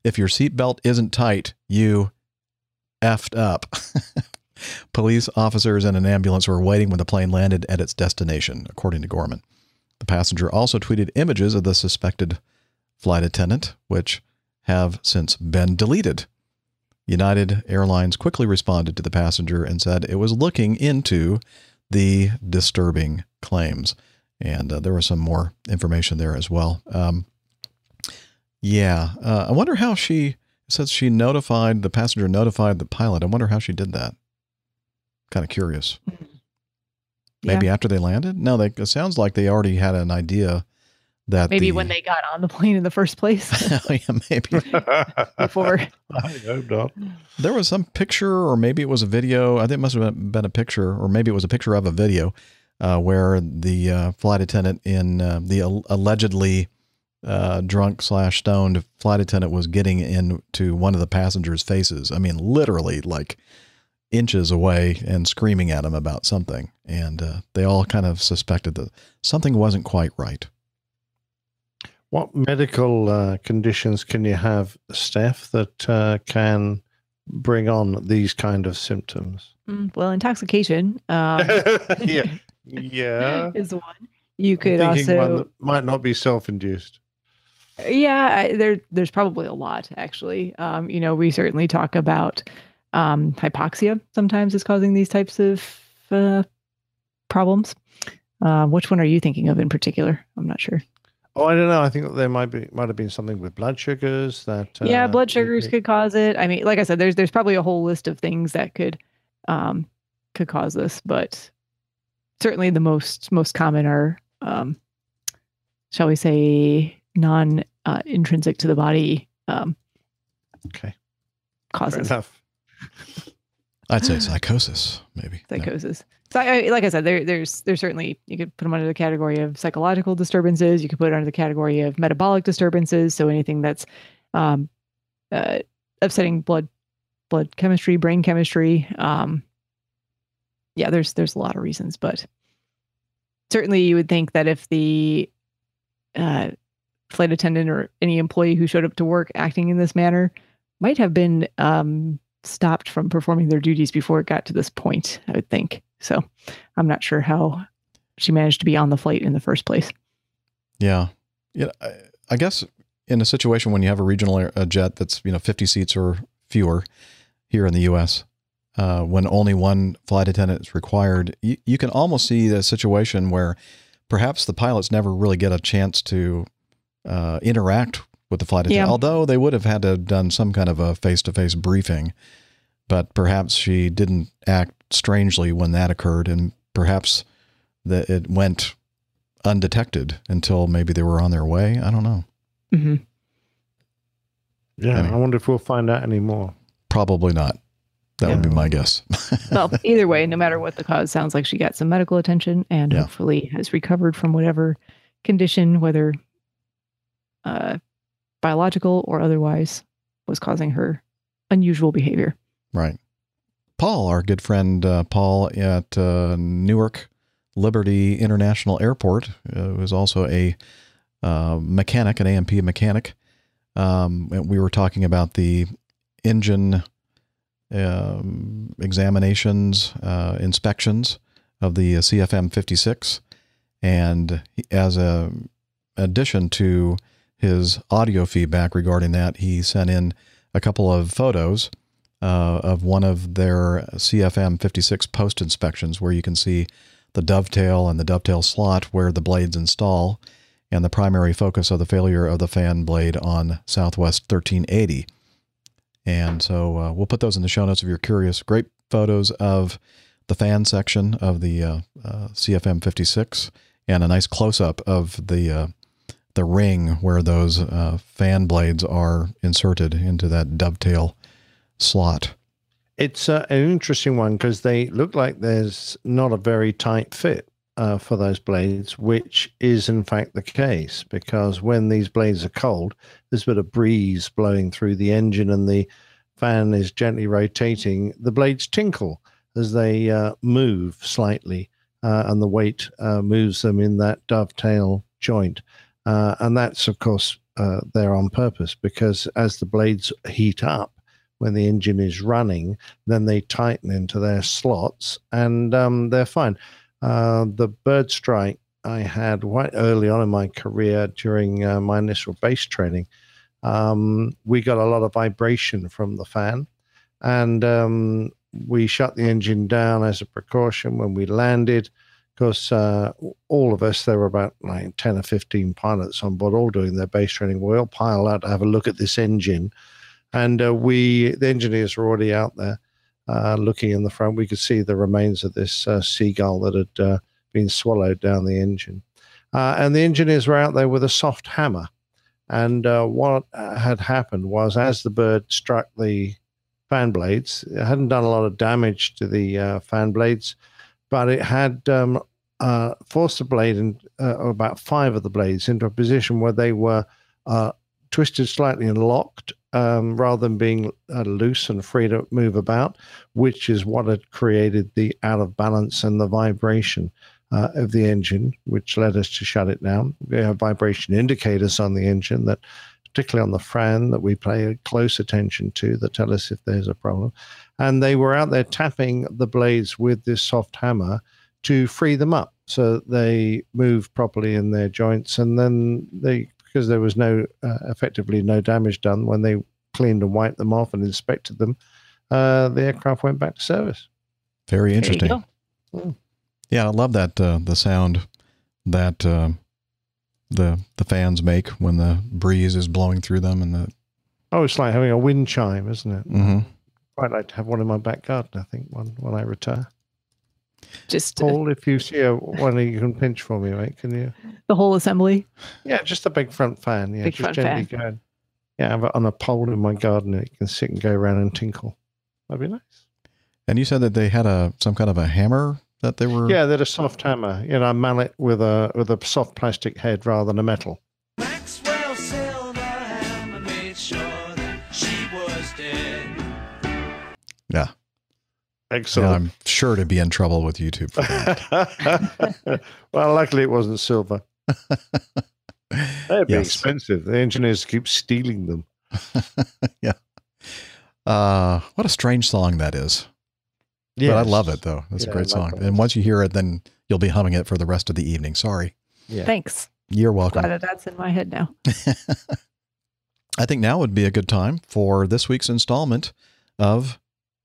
if your seatbelt isn't tight, you effed up. [laughs] Police officers and an ambulance were waiting when the plane landed at its destination, according to Gorman. The passenger also tweeted images of the suspected flight attendant, which have since been deleted. United Airlines quickly responded to the passenger and said it was looking into the disturbing claims. And uh, there was some more information there as well. Um, yeah, uh, I wonder how she says she notified the passenger notified the pilot. I wonder how she did that. Kind of curious. Maybe Yeah. after they landed? No, they, it sounds like they already had an idea that Maybe the, when they got on the plane in the first place [laughs] yeah, maybe [laughs] before. I hope not. There was some picture, or maybe it was a video. I think it must have been- been a picture, or maybe it was a picture of a video uh, where the uh, flight attendant in uh, the al- allegedly uh, drunk slash stoned flight attendant was getting into one of the passengers' faces. I mean, literally like inches away and screaming at him about something. And uh, they all kind of suspected that something wasn't quite right. What medical uh, conditions can you have, Steph, that uh, can bring on these kind of symptoms? Mm, well, intoxication um, [laughs] yeah, yeah. [laughs] is one. You I'm could thinking one also, that might not be self-induced. yeah, I- there there's probably a lot actually. Um, you know, we certainly talk about um, hypoxia sometimes is causing these types of uh, problems. Uh, which one are you thinking of in particular? I'm not sure. Oh, I don't know. I think there might be might have been something with blood sugars that. yeah, uh, blood sugars it- could cause it. I mean, like I said, there's there's probably a whole list of things that could um, could cause this, but certainly the most most common are, um, shall we say, non uh, intrinsic to the body um, Okay. Fair causes enough. I'd say psychosis, maybe. psychosis. So, I, I- like I said, there there's there's certainly you could put them under the category of psychological disturbances. You could put it under the category of metabolic disturbances. So anything that's um, uh, upsetting blood blood chemistry, brain chemistry. Um, yeah, there's there's a lot of reasons, but certainly you would think that if the uh, flight attendant or any employee who showed up to work acting in this manner might have been um, stopped from performing their duties before it got to this point. I would think so. I'm not sure how she managed to be on the flight in the first place. Yeah. Yeah. I, I guess in a situation when you have a regional air, a jet that's, you know, 50 seats or fewer here in the U.S., uh, when only one flight attendant is required, you, you can almost see the situation where perhaps the pilots never really get a chance to uh, interact with the flight attendant, Yeah. although they would have had to have done some kind of a face to face briefing. But perhaps she didn't act strangely when that occurred, and perhaps that it went undetected until maybe they were on their way. I don't know. Mm-hmm. Yeah, Anyway. I wonder if we'll find out any more. Probably not. That would be my guess. [laughs] well, either way, no matter what the cause, sounds like she got some medical attention and Yeah. hopefully has recovered from whatever condition, whether uh, biological or otherwise, was causing her unusual behavior. Right. Paul, our good friend uh, Paul at uh, Newark Liberty International Airport, uh, was also a uh, mechanic, an A&P mechanic. Um, we were talking about the engine um, examinations, uh, inspections of the CFM 56. And as a addition to his audio feedback regarding that, he sent in a couple of photos uh, of one of their CFM 56 post inspections where you can see the dovetail and the dovetail slot where the blades install and the primary focus of the failure of the fan blade on Southwest 1380. And so uh, we'll put those in the show notes if you're curious. Great photos of the fan section of the uh, uh, CFM 56 and a nice close up of the uh, the ring where those uh, fan blades are inserted into that dovetail slot. It's uh, an interesting one because they look like there's not a very tight fit uh, for those blades, which is in fact the case because when these blades are cold, there's a bit of breeze blowing through the engine and the fan is gently rotating. The blades tinkle as they uh, move slightly, uh, and the weight uh, moves them in that dovetail joint. Uh, and that's, of course, uh, there on purpose because as the blades heat up, when the engine is running, then they tighten into their slots and um, they're fine. Uh, the bird strike I had quite early on in my career during uh, my initial base training, um, we got a lot of vibration from the fan, and um, we shut the engine down as a precaution when we landed. Because uh, all of us, there were about like 10 or 15 pilots on board, all doing their base training. We all piled out to have a look at this engine and uh, we the engineers were already out there uh, looking in the front. We could see the remains of this uh, seagull that had uh, been swallowed down the engine. Uh, and the engineers were out there with a soft hammer. And what had happened was, as the bird struck the fan blades, it hadn't done a lot of damage to the fan blades, but it had um, uh, forced the blade and uh, about five of the blades into a position where they were uh, twisted slightly and locked um, rather than being uh, loose and free to move about, which is what had created the out of balance and the vibration uh, of the engine, which led us to shut it down. We have vibration indicators on the engine that, particularly on the Fran that we pay close attention to that tell us if there's a problem. And they were out there tapping the blades with this soft hammer to free them up so they move properly in their joints. And then they, because there was no, uh, effectively no damage done when they cleaned and wiped them off and inspected them, uh, the aircraft went back to service. Very interesting. go. Yeah, I love that uh, the sound that uh, the the fans make when the breeze is blowing through them and the Oh, it's like having a wind chime, isn't it? Mhm. Quite like to have one in my back garden, I think, when, when I retire. Just Paul, if you see a, one you can pinch for me, mate, can you? the whole assembly. Yeah, just a big front fan. Yeah, Big just front gently fan. going. Yeah, I have it on a pole in my garden it can sit and go around and tinkle. That'd be nice. and you said that they had a some kind of a hammer that they were Yeah, they're a soft hammer, you know, a mallet with a with a soft plastic head rather than a metal. Excellent. Yeah, I'm sure to be in trouble with YouTube for that. [laughs] well, luckily it wasn't silver. [laughs] They'd be Yes. expensive. The engineers keep stealing them. [laughs] yeah. Uh, what a strange song that is. But I love it though. It's Yeah, a great song. likewise. And once you hear it, then you'll be humming it for the rest of the evening. Sorry. Yeah. Thanks. You're welcome. Glad that that's in my head now. I think now would be a good time for this week's installment of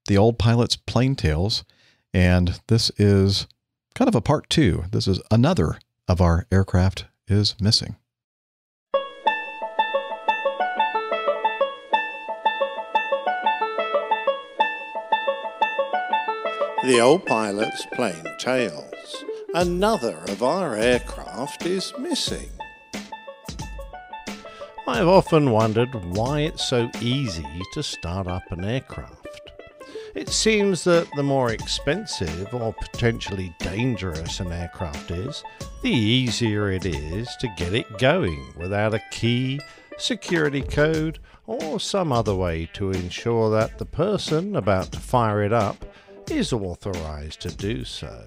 the Old Pilot's plane Tales. And this is kind of a part two. This is another of our aircraft is missing. The old pilot's plane tales. Another of our aircraft is missing. I've often wondered why it's so easy to start up an aircraft. It seems that the more expensive or potentially dangerous an aircraft is, the easier it is to get it going without a key, security code, or some other way to ensure that the person about to fire it up is authorized to do so.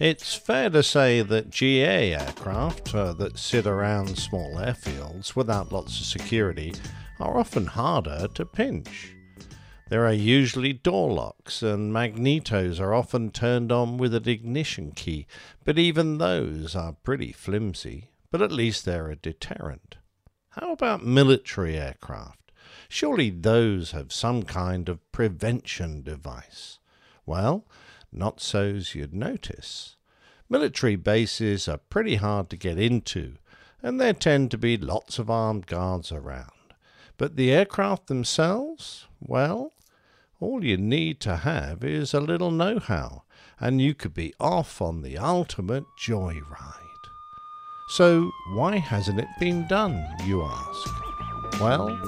It's fair to say that GA aircraft uh, that sit around small airfields without lots of security are often harder to pinch. There are usually door locks, and magnetos are often turned on with an ignition key, but even those are pretty flimsy, but at least they're a deterrent. How about military aircraft? Surely those have some kind of prevention device. Well, not so's you'd notice. Military bases are pretty hard to get into, and there tend to be lots of armed guards around. But the aircraft themselves, well, all you need to have is a little know how, and you could be off on the ultimate joyride. So, why hasn't it been done, you ask? Well,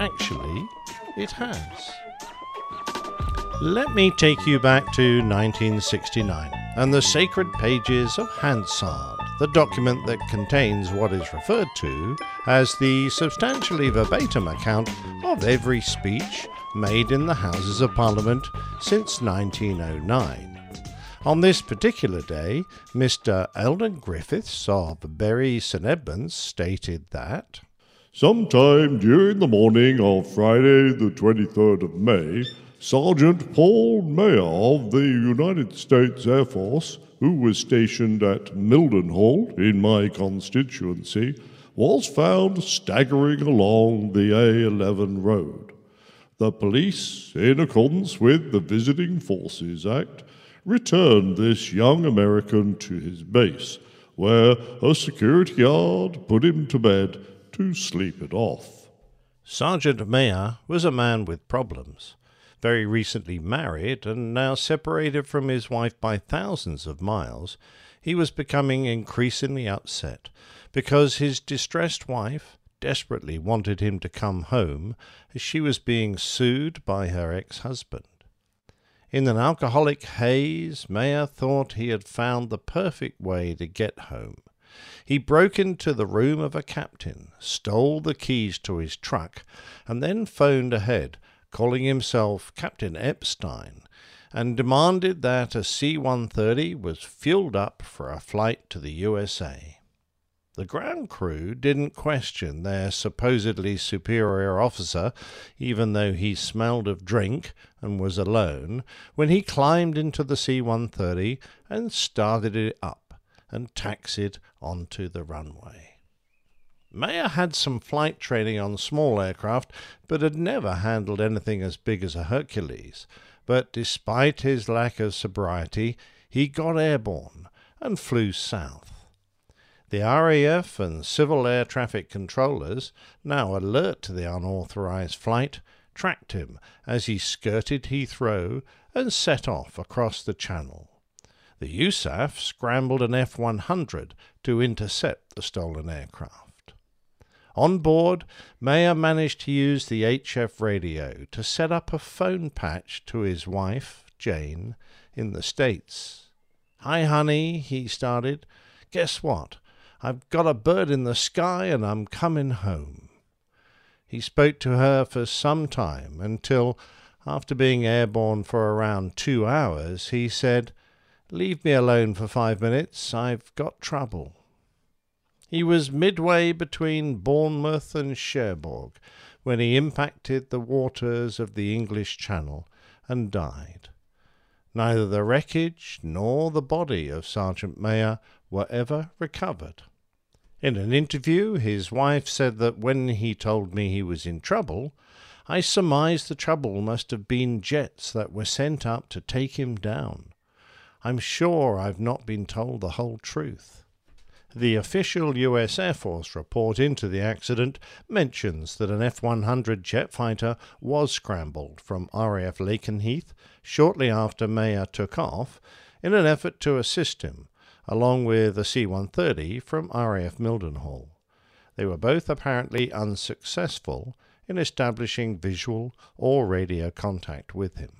actually, it has. Let me take you back to 1969 and the sacred pages of Hansard, the document that contains what is referred to as the substantially verbatim account of every speech made in the Houses of Parliament since 1909. On this particular day, Mr. Eldon Griffiths of Bury St Edmunds stated that Sometime during the morning of Friday, the 23rd of May, Sergeant Paul Meyer of the United States Air Force, who was stationed at Mildenhall in my constituency, was found staggering along the A11 road. The police, in accordance with the Visiting Forces Act, returned this young American to his base, where a security guard put him to bed to sleep it off. Sergeant Meyer was a man with problems, very recently married and now separated from his wife by thousands of miles. he was becoming increasingly upset because his distressed wife desperately wanted him to come home as she was being sued by her ex husband. In an alcoholic haze, Meyer thought he had found the perfect way to get home. He broke into the room of a captain, stole the keys to his truck, and then phoned ahead, calling himself Captain Epstein, and demanded that a C 130 was fueled up for a flight to the USA. The ground crew didn't question their supposedly superior officer, even though he smelled of drink and was alone, when he climbed into the C 130 and started it up and taxied onto the runway. Meyer had some flight training on small aircraft, but had never handled anything as big as a Hercules. But despite his lack of sobriety, he got airborne and flew south. The RAF and Civil Air Traffic Controllers, now alert to the unauthorized flight, tracked him as he skirted Heathrow and set off across the Channel. The USAF scrambled an F 100 to intercept the stolen aircraft. On board, Meyer managed to use the HF radio to set up a phone patch to his wife, Jane, in the States. Hi, honey, he started. Guess what? I've got a bird in the sky and I'm coming home. He spoke to her for some time until, after being airborne for around two hours, he said, Leave me alone for five minutes. I've got trouble. He was midway between Bournemouth and Cherbourg when he impacted the waters of the English Channel and died. Neither the wreckage nor the body of Sergeant Meyer were ever recovered. In an interview, his wife said that when he told me he was in trouble, I surmised the trouble must have been jets that were sent up to take him down. I'm sure I've not been told the whole truth. The official US Air Force report into the accident mentions that an F 100 jet fighter was scrambled from RAF Lakenheath shortly after Meyer took off in an effort to assist him along with a C 130 from RAF Mildenhall. They were both apparently unsuccessful in establishing visual or radio contact with him.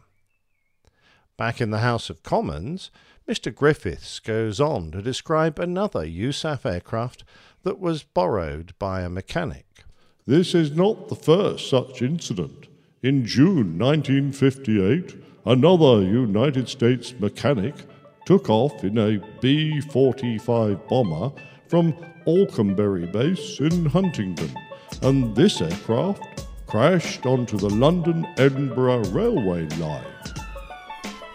Back in the House of Commons, Mr. Griffiths goes on to describe another USAF aircraft that was borrowed by a mechanic. This is not the first such incident. In June 1958, another United States mechanic took off in a B 45 bomber from Alconbury Base in Huntingdon, and this aircraft crashed onto the London Edinburgh Railway line.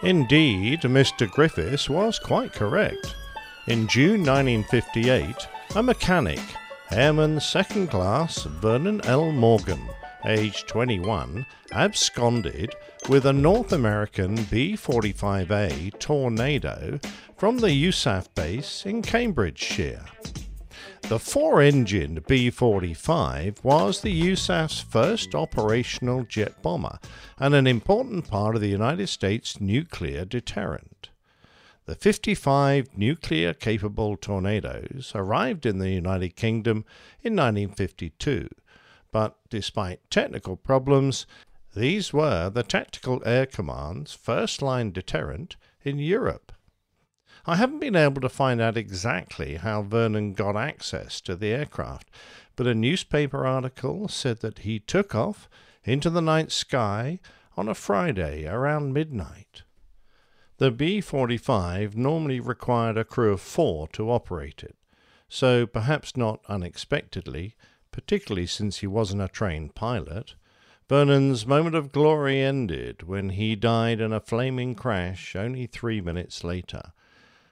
Indeed, Mr. Griffiths was quite correct. In June 1958, a mechanic, Airman Second Class Vernon L. Morgan, aged 21, absconded with a North American B 45A Tornado from the USAF base in Cambridgeshire. The four engined B 45 was the USAF's first operational jet bomber and an important part of the United States nuclear deterrent. The 55 nuclear capable tornadoes arrived in the United Kingdom in 1952, but despite technical problems, these were the Tactical Air Command's first line deterrent in Europe. I haven't been able to find out exactly how Vernon got access to the aircraft, but a newspaper article said that he took off into the night sky on a Friday around midnight. The B 45 normally required a crew of four to operate it, so perhaps not unexpectedly, particularly since he wasn't a trained pilot, Vernon's moment of glory ended when he died in a flaming crash only three minutes later,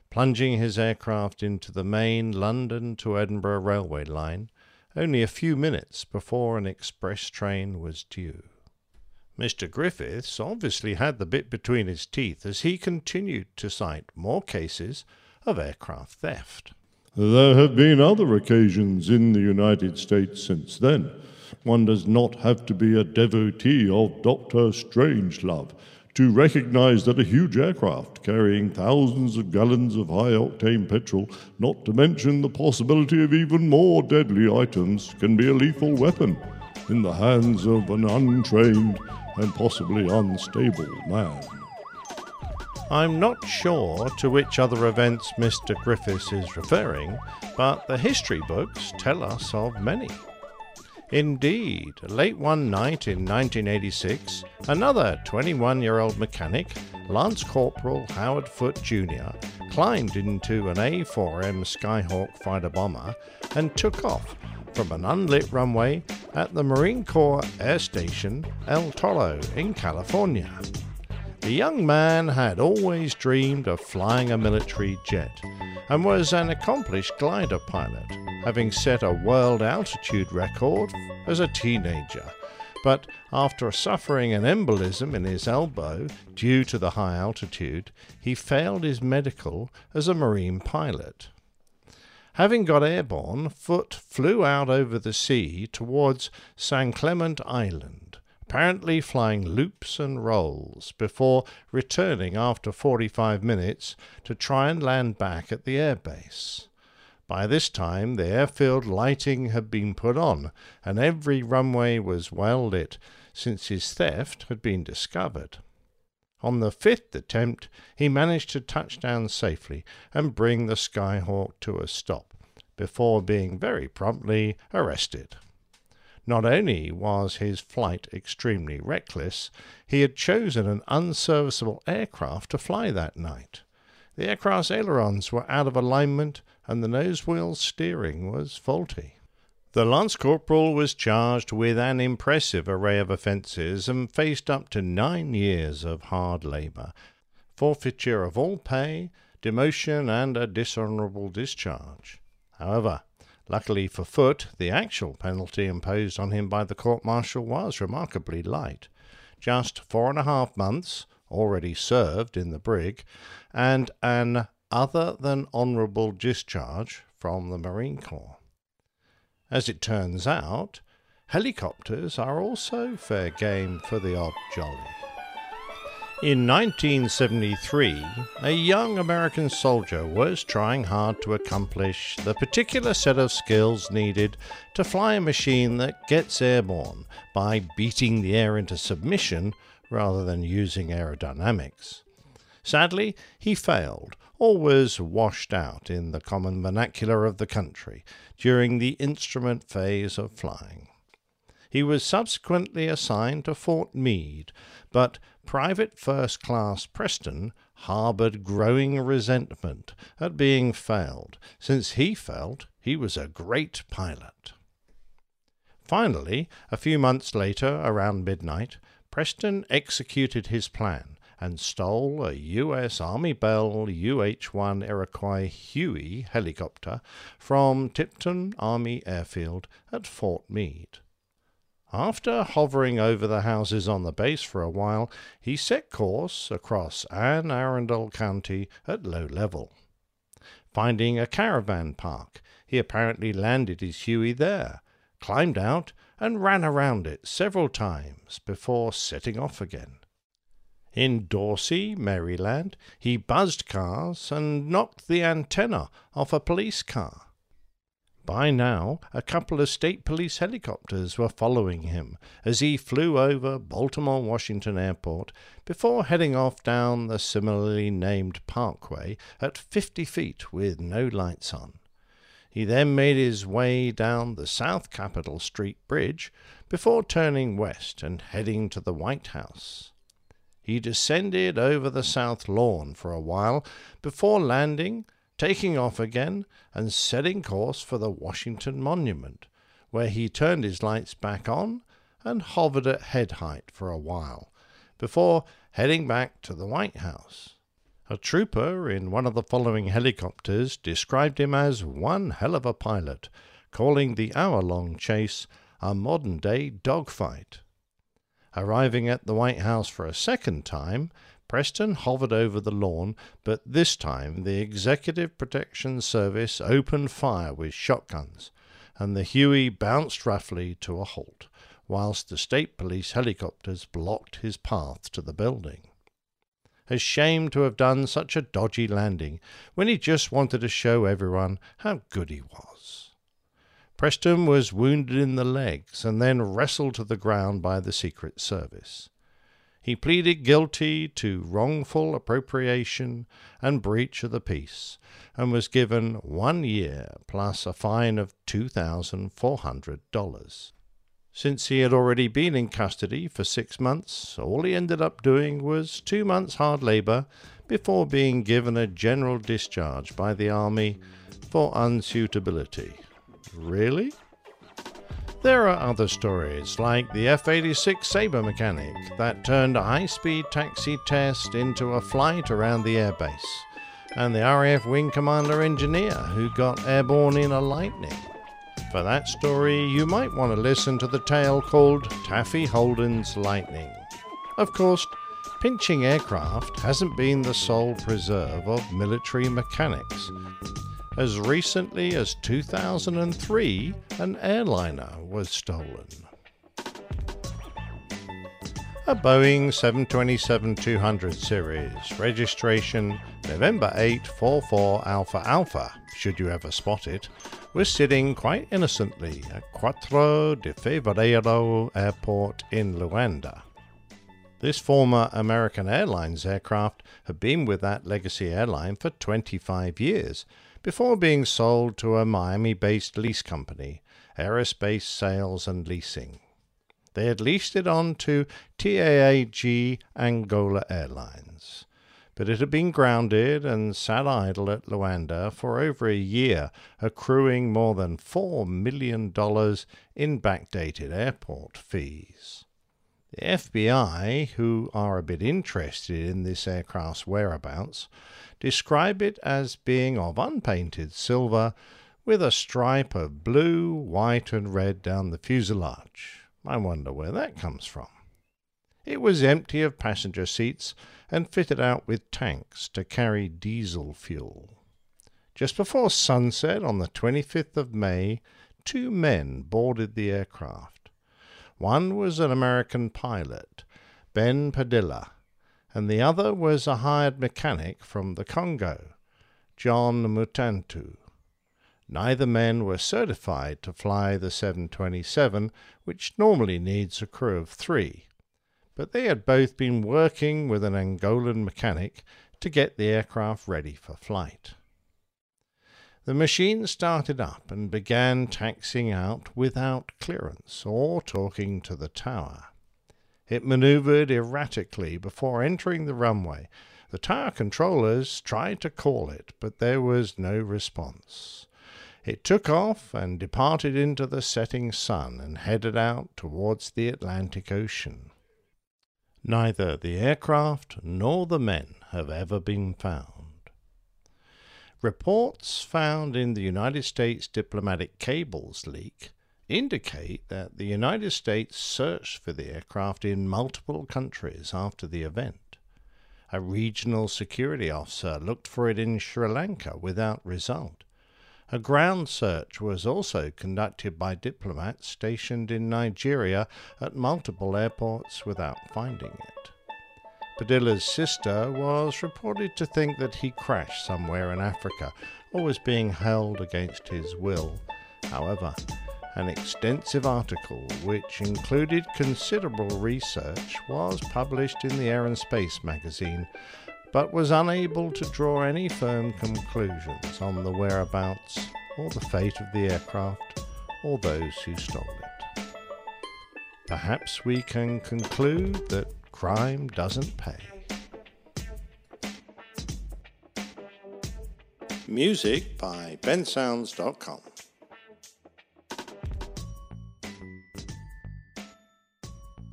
plunging his aircraft into the main London to Edinburgh railway line only a few minutes before an express train was due. Mr. Griffiths obviously had the bit between his teeth as he continued to cite more cases of aircraft theft. There have been other occasions in the United States since then one does not have to be a devotee of Doctor Strangelove to recognize that a huge aircraft carrying thousands of gallons of high octane petrol, not to mention the possibility of even more deadly items, can be a lethal weapon in the hands of an untrained and possibly unstable man. I'm not sure to which other events Mr. Griffiths is referring, but the history books tell us of many. Indeed, late one night in 1986, another 21 year old mechanic, Lance Corporal Howard Foote Jr., climbed into an A 4M Skyhawk fighter bomber and took off from an unlit runway at the Marine Corps Air Station El Toro in California. The young man had always dreamed of flying a military jet and was an accomplished glider pilot, having set a world altitude record as a teenager. But after suffering an embolism in his elbow due to the high altitude, he failed his medical as a marine pilot. Having got airborne, Foote flew out over the sea towards San Clemente Island, apparently flying loops and rolls before returning after 45 minutes to try and land back at the airbase. By this time, the airfield lighting had been put on, and every runway was well lit, since his theft had been discovered. On the fifth attempt, he managed to touch down safely and bring the Skyhawk to a stop, before being very promptly arrested. Not only was his flight extremely reckless, he had chosen an unserviceable aircraft to fly that night. The aircraft's ailerons were out of alignment and the nose wheel steering was faulty. The Lance Corporal was charged with an impressive array of offences and faced up to nine years of hard labour, forfeiture of all pay, demotion, and a dishonourable discharge. However, luckily for Foote, the actual penalty imposed on him by the court martial was remarkably light just four and a half months, already served in the brig, and an other than honourable discharge from the Marine Corps. As it turns out, helicopters are also fair game for the odd jolly. In 1973, a young American soldier was trying hard to accomplish the particular set of skills needed to fly a machine that gets airborne by beating the air into submission rather than using aerodynamics. Sadly, he failed, or was washed out in the common vernacular of the country during the instrument phase of flying. He was subsequently assigned to Fort Meade, but Private First Class Preston harboured growing resentment at being failed, since he felt he was a great pilot. Finally, a few months later, around midnight, Preston executed his plan and stole a U.S. Army Bell UH 1 Iroquois Huey helicopter from Tipton Army Airfield at Fort Meade. After hovering over the houses on the base for a while, he set course across Anne Arundel County at low level. Finding a caravan park, he apparently landed his Huey there, climbed out, and ran around it several times before setting off again. In Dorsey, Maryland, he buzzed cars and knocked the antenna off a police car. By now, a couple of state police helicopters were following him as he flew over Baltimore Washington Airport before heading off down the similarly named parkway at 50 feet with no lights on. He then made his way down the South Capitol Street Bridge before turning west and heading to the White House. He descended over the South Lawn for a while before landing taking off again and setting course for the Washington Monument, where he turned his lights back on and hovered at head height for a while, before heading back to the White House. A trooper in one of the following helicopters described him as one hell of a pilot, calling the hour long chase a modern day dogfight. Arriving at the White House for a second time, Preston hovered over the lawn, but this time the Executive Protection Service opened fire with shotguns, and the Huey bounced roughly to a halt, whilst the state police helicopters blocked his path to the building. ashamed to have done such a dodgy landing when he just wanted to show everyone how good he was. Preston was wounded in the legs and then wrestled to the ground by the Secret Service. He pleaded guilty to wrongful appropriation and breach of the peace and was given one year plus a fine of $2,400. Since he had already been in custody for six months, all he ended up doing was two months hard labor before being given a general discharge by the Army for unsuitability. Really? There are other stories, like the F 86 Sabre mechanic that turned a high speed taxi test into a flight around the airbase, and the RAF Wing Commander engineer who got airborne in a Lightning. For that story, you might want to listen to the tale called Taffy Holden's Lightning. Of course, pinching aircraft hasn't been the sole preserve of military mechanics. As recently as 2003, an airliner was stolen. A Boeing 727-200 series, registration November 844 Alpha Alpha, should you ever spot it, was sitting quite innocently at Quatro de Fevereiro Airport in Luanda. This former American Airlines aircraft had been with that legacy airline for 25 years before being sold to a Miami based lease company, Aerospace Sales and Leasing. They had leased it on to TAAG Angola Airlines, but it had been grounded and sat idle at Luanda for over a year, accruing more than $4 million in backdated airport fees. The FBI, who are a bit interested in this aircraft's whereabouts, describe it as being of unpainted silver with a stripe of blue, white, and red down the fuselage. I wonder where that comes from. It was empty of passenger seats and fitted out with tanks to carry diesel fuel. Just before sunset on the 25th of May, two men boarded the aircraft. One was an American pilot, Ben Padilla, and the other was a hired mechanic from the Congo, John Mutantu. Neither men were certified to fly the 727, which normally needs a crew of three, but they had both been working with an Angolan mechanic to get the aircraft ready for flight. The machine started up and began taxiing out without clearance or talking to the tower. It maneuvered erratically before entering the runway. The tower controllers tried to call it, but there was no response. It took off and departed into the setting sun and headed out towards the Atlantic Ocean. Neither the aircraft nor the men have ever been found. Reports found in the United States diplomatic cables leak indicate that the United States searched for the aircraft in multiple countries after the event. A regional security officer looked for it in Sri Lanka without result. A ground search was also conducted by diplomats stationed in Nigeria at multiple airports without finding it. Padilla's sister was reported to think that he crashed somewhere in Africa or was being held against his will. However, an extensive article which included considerable research was published in the Air and Space magazine, but was unable to draw any firm conclusions on the whereabouts or the fate of the aircraft or those who stole it. Perhaps we can conclude that crime doesn't pay. Music by bensounds.com.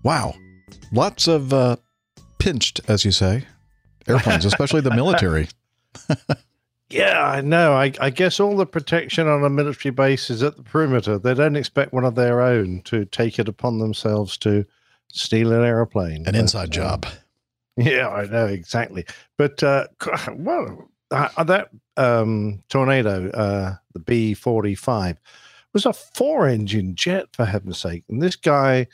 Wow. Lots of uh, pinched, as you say, airplanes, especially the military. [laughs] Yeah, I know. I, I guess all the protection on a military base is at the perimeter. They don't expect one of their own to take it upon themselves to steal an aeroplane. An inside job. [laughs] Yeah, I know exactly. But uh, [laughs] well, uh, that um, tornado, uh, the B forty five, was a four engine jet for heaven's sake. And this guy,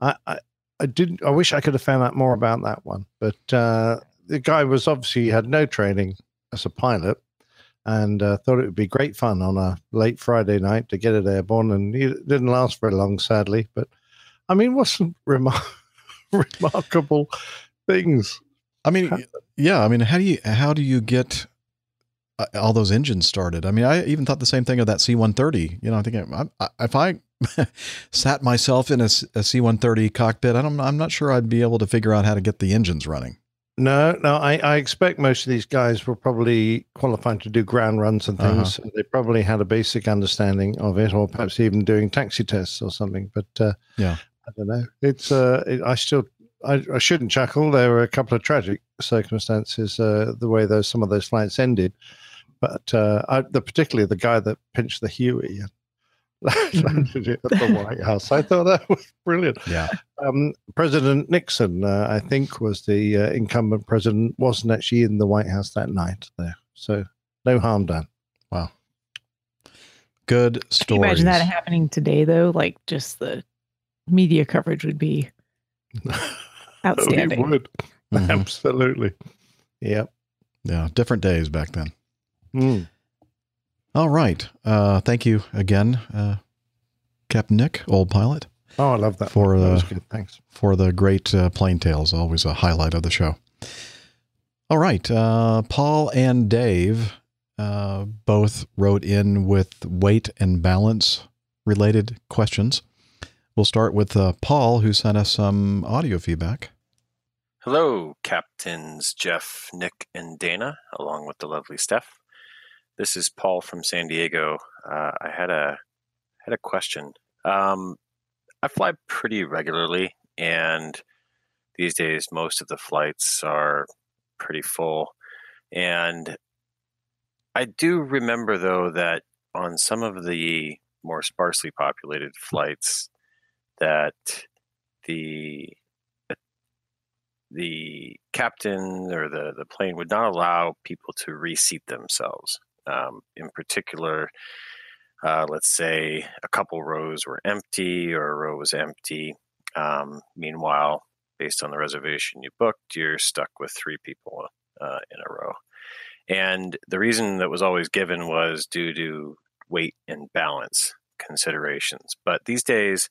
I, I, I didn't. I wish I could have found out more about that one. But uh, the guy was obviously had no training as a pilot, and uh, thought it would be great fun on a late Friday night to get it airborne, and it didn't last very long, sadly. But I mean, what's some remar- [laughs] remarkable things? I mean, yeah. I mean, how do you how do you get uh, all those engines started? I mean, I even thought the same thing of that C-130. You know, I think I, I, if I [laughs] sat myself in a, C- a C-130 cockpit, I don't, I'm not sure I'd be able to figure out how to get the engines running. No, no, I, I expect most of these guys were probably qualified to do ground runs and things. Uh-huh. So they probably had a basic understanding of it, or perhaps even doing taxi tests or something. But uh, Yeah. I don't know. It's uh, it, I still I, I shouldn't chuckle. There were a couple of tragic circumstances uh, the way those some of those flights ended, but uh, I, the particularly the guy that pinched the Huey [laughs] landed it at the White House. I thought that was brilliant. Yeah. Um, president Nixon, uh, I think, was the uh, incumbent president, wasn't actually in the White House that night there. So no harm done. Wow. Good story. Can you imagine that happening today, though? Like, just the media coverage would be [laughs] outstanding. It would. Mhm. Absolutely. Yep. Yeah, different days back then. Mm. All right. Uh, thank you again, uh, Captain Nick, old pilot. Oh, I love that. for one. That the was good. Thanks. for the great uh, plane tales. Always a highlight of the show. All right, uh, Paul and Dave uh, both wrote in with weight and balance related questions. We'll start with uh, Paul, who sent us some audio feedback. Hello, Captains Jeff, Nick, and Dana, along with the lovely Steph. This is Paul from San Diego. Uh, I had a had a question. Um, I fly pretty regularly, and these days most of the flights are pretty full. And I do remember, though, that on some of the more sparsely populated flights, that the the captain or the, the plane would not allow people to reseat themselves. Um, in particular, uh, let's say a couple rows were empty or a row was empty. Um, meanwhile, based on the reservation you booked, you're stuck with three people uh, in a row. And the reason that was always given was due to weight and balance considerations. But these days,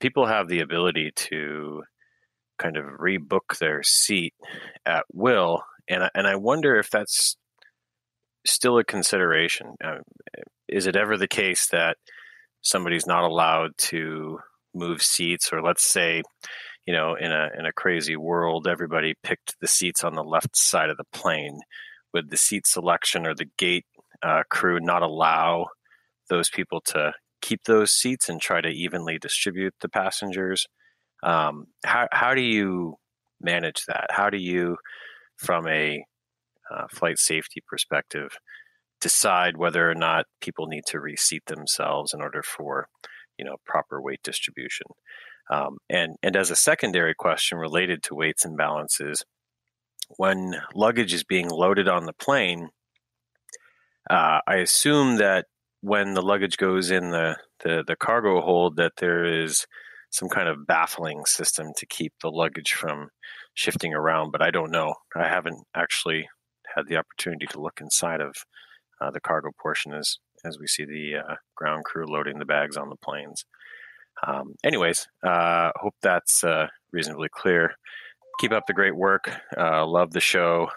people have the ability to kind of rebook their seat at will, and and I wonder if that's still a consideration. Um, is it ever the case that somebody's not allowed to move seats, or let's say, you know, in a in a crazy world, everybody picked the seats on the left side of the plane. Would the seat selection or the gate uh, crew not allow those people to keep those seats and try to evenly distribute the passengers? Um, how how do you manage that? How do you, from a uh, flight safety perspective, decide whether or not people need to reseat themselves in order for you know proper weight distribution? Um, and and as a secondary question related to weights and balances, when luggage is being loaded on the plane, uh, I assume that when the luggage goes in the, the, the cargo hold, that there is some kind of baffling system to keep the luggage from shifting around. But I don't know. I haven't actually had the opportunity to look inside of uh, the cargo portion as as we see the uh, ground crew loading the bags on the planes. Um, anyways, uh, hope that's uh, reasonably clear. Keep up the great work. Uh, love the show,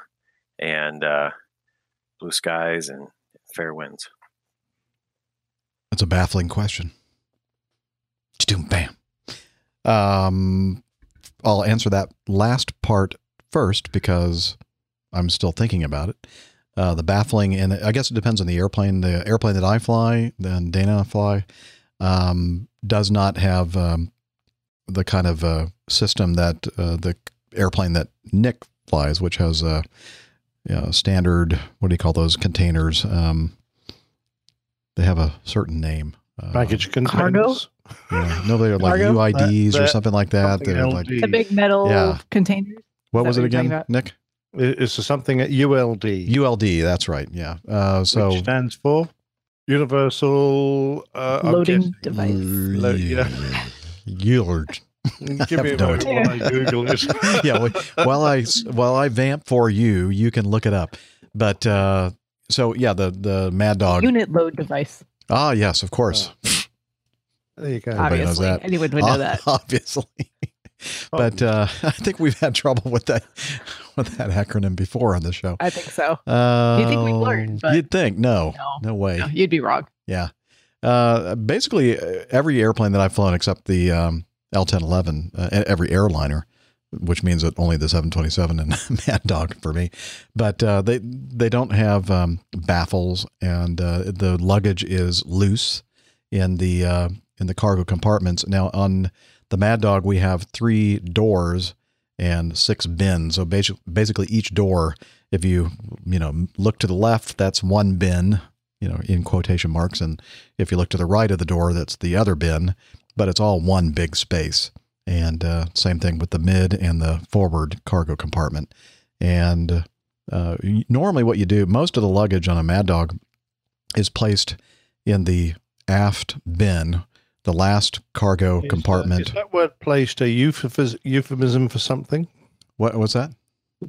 and uh, blue skies and fair winds. That's a baffling question. Bam. Um, I'll answer that last part first because I'm still thinking about it. Uh, the baffling, and I guess it depends on the airplane. The airplane that I fly, then Dana fly, um, does not have um, the kind of uh, system that uh, the airplane that Nick flies, which has a you know, standard. What do you call those containers? Um, they have a certain name. Uh, Baggage Cargo? containers. yeah, no, they're like Cargo? UIDs That- or something like that. something They're like, LD. The big metal Yeah. containers. What was it what you're talking again. Nick? It's something at ULD, ULD. That's right. Yeah. Uh, so which stands for Universal uh, Loading guessing- device. Lo- yeah. Yillard. Give me a have no moment while I Google it. [laughs] yeah, well, while I while I vamp for you, you can look it up. But uh, so yeah, the the Mad Dog. Unit load device. Ah, yes, of course. [laughs] There you go. Everybody knows that. Anyone would know that. [laughs] Obviously. but uh, I think we've had trouble with that with [laughs] that acronym before on the show. I think so. Uh, you think we've learned, but you'd think no, no, way. no, you'd be wrong. Yeah. Uh, basically, uh, every airplane that I've flown except the um, L-1011, uh, every airliner, which means that only the 727 and [laughs] Mad Dog for me, but uh, they they don't have um, baffles, and uh, the luggage is loose in the uh, in the cargo compartments. Now on the Mad Dog, we have three doors and six bins. So basically, each door, if you you know look to the left, that's one bin, you know, in quotation marks, and if you look to the right of the door, that's the other bin. But it's all one big space. And uh, same thing with the mid and the forward cargo compartment. And uh, normally, what you do, most of the luggage on a Mad Dog is placed in the aft bin, the last cargo compartment. Is that word placed a euphemism, euphemism for something? What was that?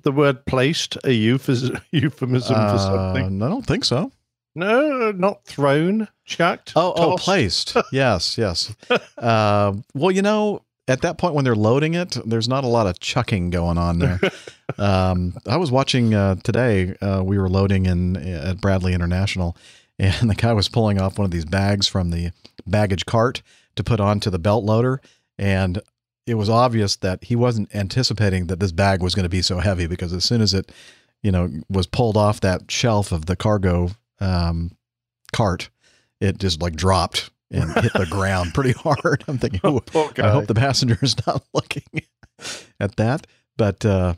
The word placed a euphemism, [laughs] euphemism for something? Uh, I don't think so. No, not thrown, chucked. Oh, oh, placed. [laughs] yes, yes. Uh, well, you know, at that point when they're loading it, there's not a lot of chucking going on there. [laughs] um, I was watching uh, today. Uh, we were loading in at Bradley International, and [laughs] the guy was pulling off one of these bags from the baggage cart to put onto the belt loader, and it was obvious that he wasn't anticipating that this bag was going to be so heavy because as soon as it, you know, was pulled off that shelf of the cargo um, cart, it just like dropped and hit the [laughs] ground pretty hard. I'm thinking, "Ooh, Poor I hope the passenger is [laughs] not looking at that. But uh,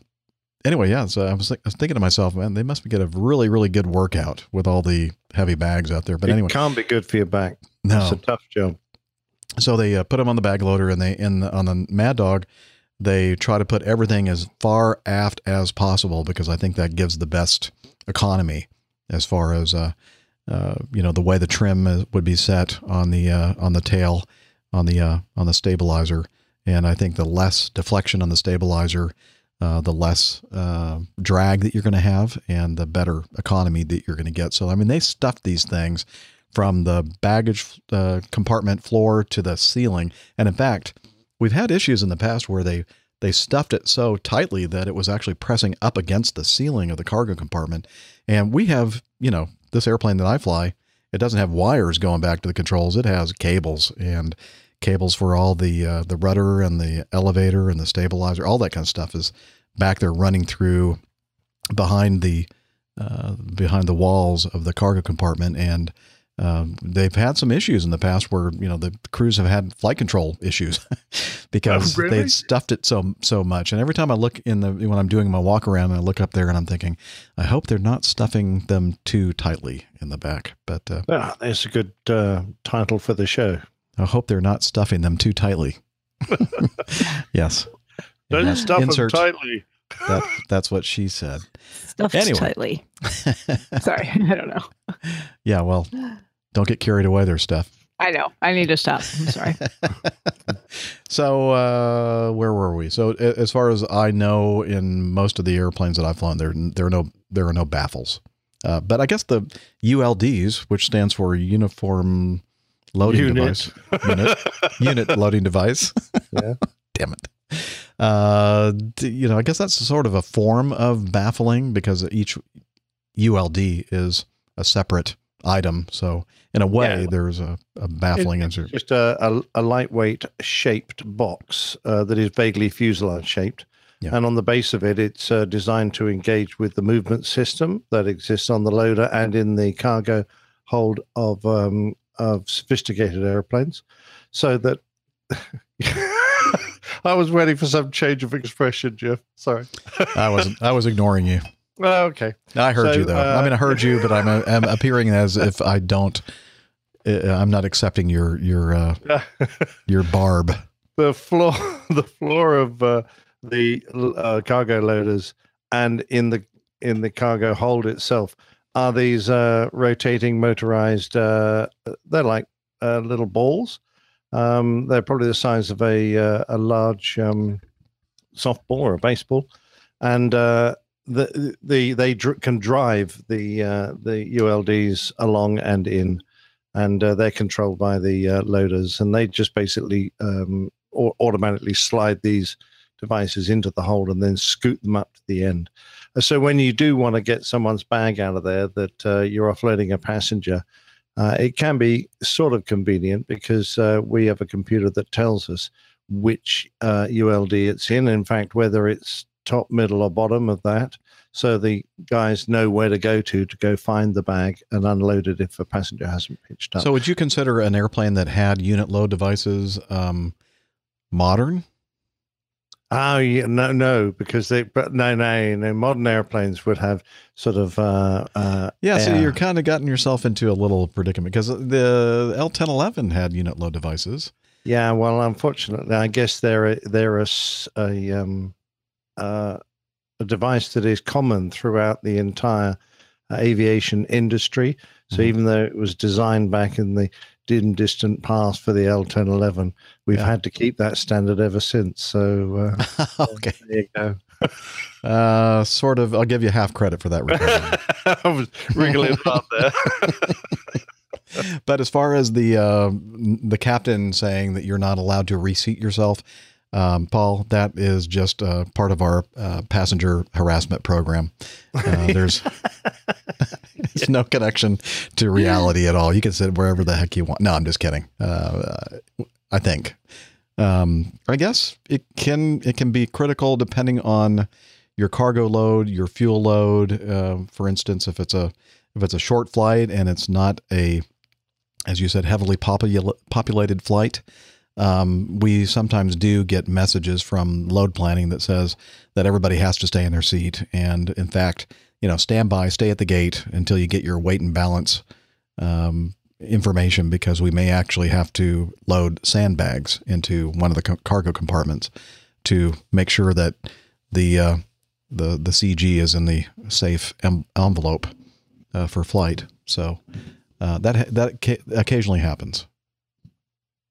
anyway, yeah. So I was, I was thinking to myself, man, they must get a really, really good workout with all the heavy bags out there. But it anyway, can't be good for your back. No. It's a tough job. so they uh, put them on the bag loader, and they in the, on the Mad Dog, they try to put everything as far aft as possible because I think that gives the best economy as far as uh, uh, you know the way the trim is, would be set on the uh, on the tail on the uh, on the stabilizer, and I think the less deflection on the stabilizer, uh, the less uh, drag that you're going to have, and the better economy that you're going to get. So I mean, they stuffed these things from the baggage uh, compartment floor to the ceiling, and in fact, we've had issues in the past where they they stuffed it so tightly that it was actually pressing up against the ceiling of the cargo compartment. And we have, you know, this airplane that I fly, it doesn't have wires going back to the controls. It has cables and cables for all the uh, the rudder and the elevator and the stabilizer, all that kind of stuff is back there running through behind the uh, behind the walls of the cargo compartment and um, they've had some issues in the past where you know the crews have had flight control issues [laughs] because Oh, really? they'd stuffed it so so much. And every time I look in the when I'm doing my walk around, I look up there and I'm thinking, I hope they're not stuffing them too tightly in the back. But uh, Ah, there's a good uh, title for the show. I hope they're not stuffing them too tightly. [laughs] yes. Don't Yeah. stuff Insert- them tightly. That, that's what she said. Stuffed Anyway. tightly. [laughs] Sorry, I don't know. Yeah. Well, don't get carried away there, Steph. I know. I need to stop. I'm sorry. [laughs] So uh, where were we? So as far as I know, in most of the airplanes that I've flown, there there are no there are no baffles. Uh, but I guess the ULDs, which stands for Uniform Loading Unit. Device, unit, [laughs] unit loading device. Yeah. [laughs] Damn it. Uh, you know, I guess that's sort of a form of baffling because each ULD is a separate item. So in a way, Yeah. there's a, a baffling It's insert. just a, a, a lightweight shaped box uh, that is vaguely fuselage shaped. Yeah. And on the base of it, it's uh, designed to engage with the movement system that exists on the loader and in the cargo hold of um, of sophisticated airplanes, so that. [laughs] I was waiting for some change of expression, Jeff. Sorry. I was I was ignoring you. Oh, okay. I heard So, you though. uh, I mean, I heard you, but I'm, I'm appearing as if I don't. uh, I'm not accepting your your uh, [laughs] your barb. the floor [laughs] the floor of uh, the uh, cargo loaders and in the in the cargo hold itself are these uh, rotating motorized uh, they're like uh, little balls. Um, they're probably the size of a uh, a large um, softball or a baseball, and uh, the the they dr- can drive the uh, the ULDs along and in, and uh, they're controlled by the uh, loaders, and they just basically um, au- automatically slide these devices into the hole and then scoot them up to the end. Uh, So when you do want to get someone's bag out of there, that uh, you're offloading a passenger. Uh, it can be sort of convenient because uh, we have a computer that tells us which uh, ULD it's in. In fact, whether it's top, middle, or bottom of that. So the guys know where to go to to go find the bag and unload it if a passenger hasn't pitched up. So, would you consider an airplane that had unit load devices um, modern? Oh yeah, no, no, because they, but no, no, no. Modern airplanes would have sort of, uh, uh, Yeah, so air. you're kind of gotten yourself into a little predicament because the L1011 had unit load devices. Yeah, well, unfortunately, I guess they're a, they're a, a, um, uh, a device that is common throughout the entire uh, aviation industry. So even though it was designed back in the dim distant past for the L1011, we've had to keep that standard ever since. So uh, [laughs] okay, there you go. [laughs] Uh, sort of. I'll give you half credit for that. [laughs] I was wriggling up there. but as far as the uh, the captain saying that you're not allowed to reseat yourself, um, Paul, that is just uh, part of our uh, passenger harassment program. Uh, [laughs] there's [laughs] it's no connection to reality at all. You can sit wherever the heck you want. No, I'm just kidding. Uh, I think. Um, I guess it can it can be critical depending on your cargo load, your fuel load. Uh, for instance, if it's a if it's a short flight and it's not a as you said, heavily popul- populated flight, um, we sometimes do get messages from load planning that says that everybody has to stay in their seat. And in fact, you know, stand by, stay at the gate until you get your weight and balance um, information because we may actually have to load sandbags into one of the cargo compartments to make sure that the uh, the the CG is in the safe em- envelope uh, for flight. So uh, that that ca- occasionally happens.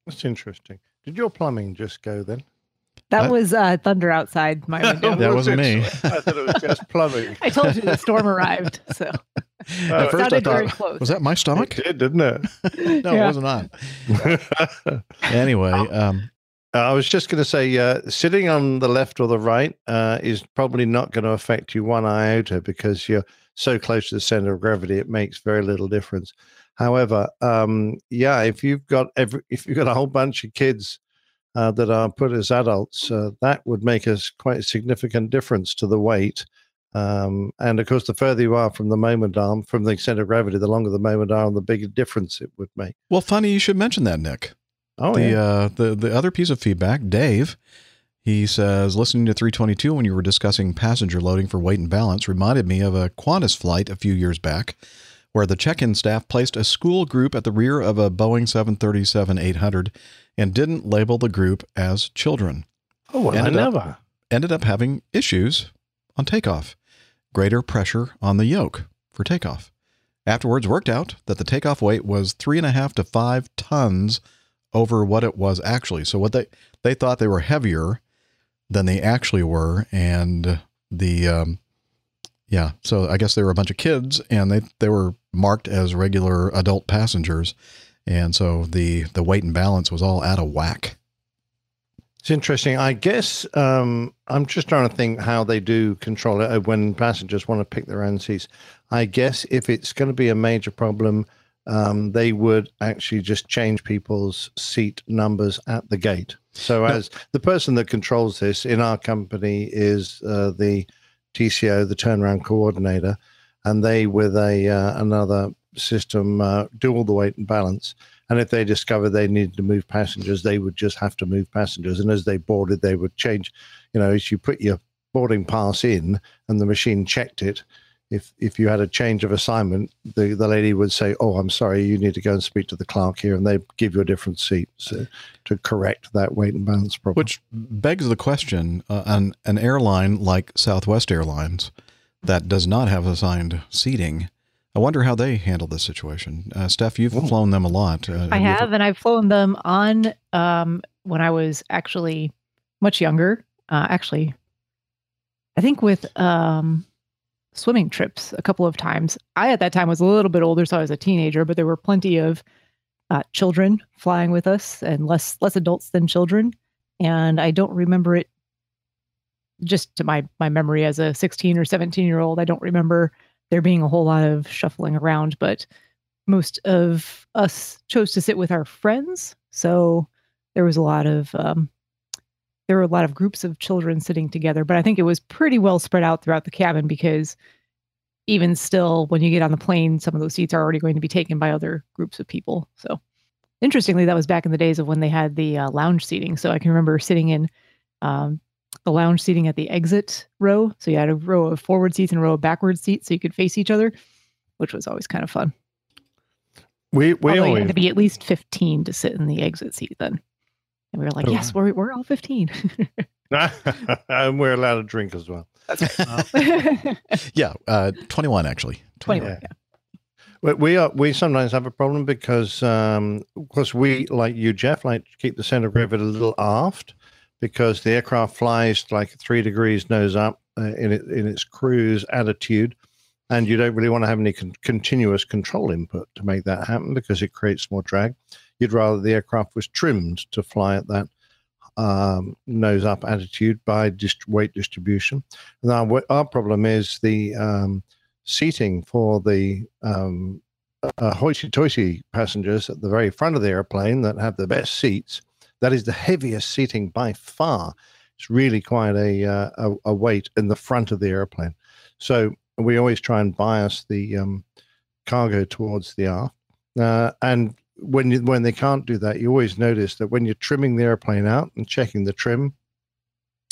That's interesting. Did your plumbing just go then? That What? was uh, thunder outside my [laughs] window. That wasn't me. [laughs] I thought it was just plumbing. I told you the storm arrived, so [laughs] At first, I sounded very thought, close. was that my stomach? It did, didn't it? no, Yeah. it was not. on. Anyway, um, Uh, I was just going to say, uh, sitting on the left or the right uh, is probably not going to affect you one iota because you're so close to the center of gravity. It makes very little difference. However, um, yeah, if you've got every, if you've got a whole bunch of kids uh, that are put as adults, uh, that would make us quite a significant difference to the weight. Um, and of course, the further you are from the moment arm, from the center of gravity, the longer the moment arm, the bigger difference it would make. well, funny you should mention that, Nick. Oh, the yeah. uh, the the other piece of feedback, Dave. He says, listening to 322 when you were discussing passenger loading for weight and balance reminded me of a Qantas flight a few years back where the check in staff placed a school group at the rear of a Boeing 737 800 and didn't label the group as children. Oh, well, I Ended up- ended up having issues on takeoff, greater pressure on the yoke for takeoff. Afterwards, worked out that the takeoff weight was three and a half to five tons over what it was actually. So what they they thought they were heavier than they actually were, and the um, yeah. So I guess they were a bunch of kids, and they they were marked as regular adult passengers, and so the the weight and balance was all out of whack. It's interesting. I guess um, I'm just trying to think how they do control it uh, when passengers want to pick their own seats. I guess if it's going to be a major problem, um, they would actually just change people's seat numbers at the gate. So, as the person that controls this in our company is uh, the TCO, the turnaround coordinator, and they, with a uh, another system, uh, do all the weight and balance. And if they discovered they needed to move passengers, they would just have to move passengers. And as they boarded, they would change. You know, as you put your boarding pass in, and the machine checked it. If if you had a change of assignment, the, the lady would say, "Oh, I'm sorry, you need to go and speak to the clerk here," and they give you a different seat so, to correct that weight and balance problem. Which begs the question: uh, an an airline like Southwest Airlines that does not have assigned seating, I wonder how they handle this situation. Uh, Steph, you've flown them a lot. Uh, I you ever- have, and I've flown them on um, when I was actually much younger. Uh, actually, I think with um, swimming trips a couple of times. I at that time was a little bit older, so I was a teenager, but there were plenty of uh, children flying with us, and less less adults than children. And I don't remember it. Just to my my memory as a 16 or 17 year old, I don't remember there being a whole lot of shuffling around, but most of us chose to sit with our friends. So there was a lot of um, there were a lot of groups of children sitting together, but I think it was pretty well spread out throughout the cabin because even still, when you get on the plane, some of those seats are already going to be taken by other groups of people. So interestingly, that was back in the days of when they had the uh, lounge seating. So I can remember sitting in um, the lounge seating at the exit row. So you had a row of forward seats and a row of backward seats, so you could face each other, which was always kind of fun. We we Although always had to be at least 15 to sit in the exit seat then. And we were like, Oh, yes, we're, we're all 15. [laughs] and we're allowed to drink as well. [laughs] [laughs] yeah, uh, 21 actually. 21. Yeah. We, we are we sometimes have a problem because um of course we like you Jeff like to keep the center of gravity a little aft because the aircraft flies like three degrees nose up uh, in it in its cruise attitude and you don't really want to have any con- continuous control input to make that happen because it creates more drag you'd rather the aircraft was trimmed to fly at that um, nose up attitude by dist- weight distribution. Now, what our problem is the um, seating for the um, uh, hoity-toity passengers at the very front of the airplane that have the best seats. That is the heaviest seating by far. It's really quite a, uh, a, a weight in the front of the airplane. So we always try and bias the um, cargo towards the aft. Uh, and when you, when they can't do that, you always notice that when you're trimming the airplane out and checking the trim,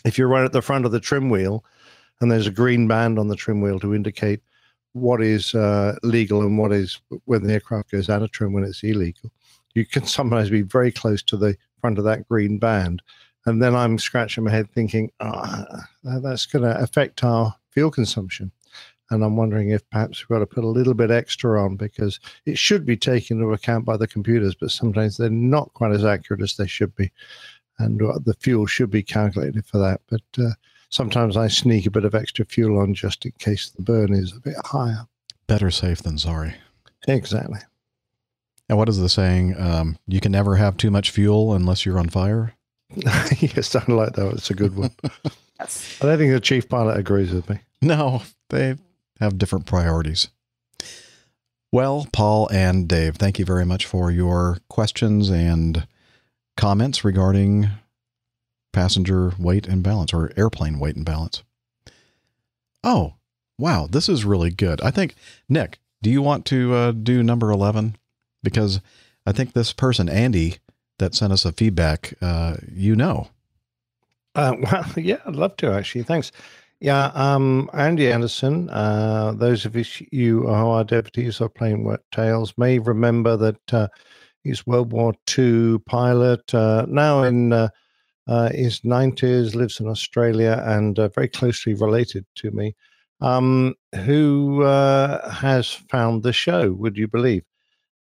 if you're right at the front of the trim wheel, and there's a green band on the trim wheel to indicate what is uh, legal and what is when the aircraft goes out of trim when it's illegal, you can sometimes be very close to the front of that green band, and then I'm scratching my head thinking, ah, that's going to affect our fuel consumption and I'm wondering if perhaps we've got to put a little bit extra on because it should be taken into account by the computers, but sometimes they're not quite as accurate as they should be, and uh, the fuel should be calculated for that. But uh, sometimes I sneak a bit of extra fuel on just in case the burn is a bit higher. Better safe than sorry. Exactly. And what is the saying? Um, you can never have too much fuel unless you're on fire. [laughs] yes, I like that. It's a good one. [laughs] I don't think the chief pilot agrees with me. No, they have different priorities. Well, Paul and Dave, thank you very much for your questions and comments regarding passenger weight and balance or airplane weight and balance. Oh, wow, this is really good. I think, Nick, do you want to uh, do number 11? Because I think this person, Andy, that sent us a feedback, uh, you know. Uh, [laughs] well, yeah, I'd love to actually. Thanks. Yeah, um, Andy Anderson. Uh, those of you who are deputies of Plane Work Tales may remember that uh, he's World War II pilot. Uh, now in uh, uh, his 90s, lives in Australia, and uh, very closely related to me. Um, who uh, has found the show? Would you believe?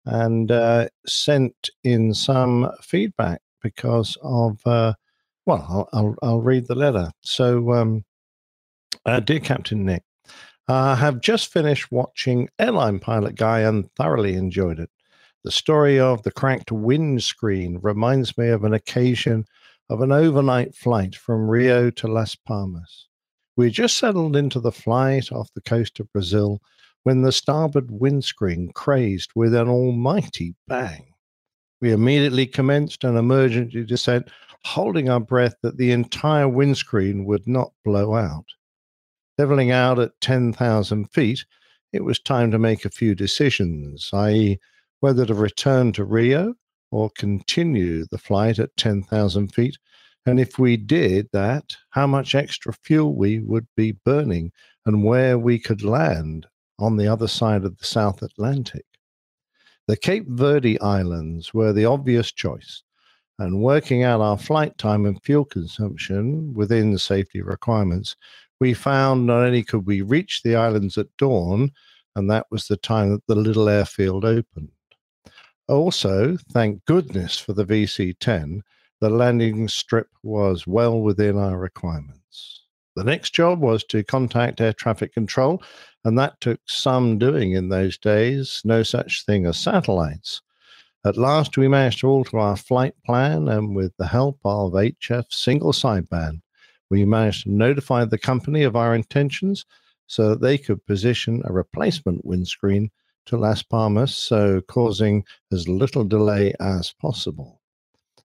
And uh, sent in some feedback because of. Uh, well, I'll, I'll, I'll read the letter. So, um, uh, dear Captain Nick, I have just finished watching Airline Pilot Guy and thoroughly enjoyed it. The story of the cracked windscreen reminds me of an occasion of an overnight flight from Rio to Las Palmas. We just settled into the flight off the coast of Brazil when the starboard windscreen crazed with an almighty bang. We immediately commenced an emergency descent, holding our breath that the entire windscreen would not blow out. Leveling out at 10,000 feet, it was time to make a few decisions, i.e., whether to return to Rio or continue the flight at 10,000 feet. And if we did that, how much extra fuel we would be burning and where we could land on the other side of the South Atlantic. The Cape Verde Islands were the obvious choice, and working out our flight time and fuel consumption within the safety requirements, we found not only could we reach the islands at dawn, and that was the time that the little airfield opened. Also, thank goodness for the VC 10, the landing strip was well within our requirements. The next job was to contact air traffic control, and that took some doing in those days. No such thing as satellites. At last, we managed to alter our flight plan, and with the help of HF single sideband, we managed to notify the company of our intentions so that they could position a replacement windscreen to Las Palmas, so causing as little delay as possible.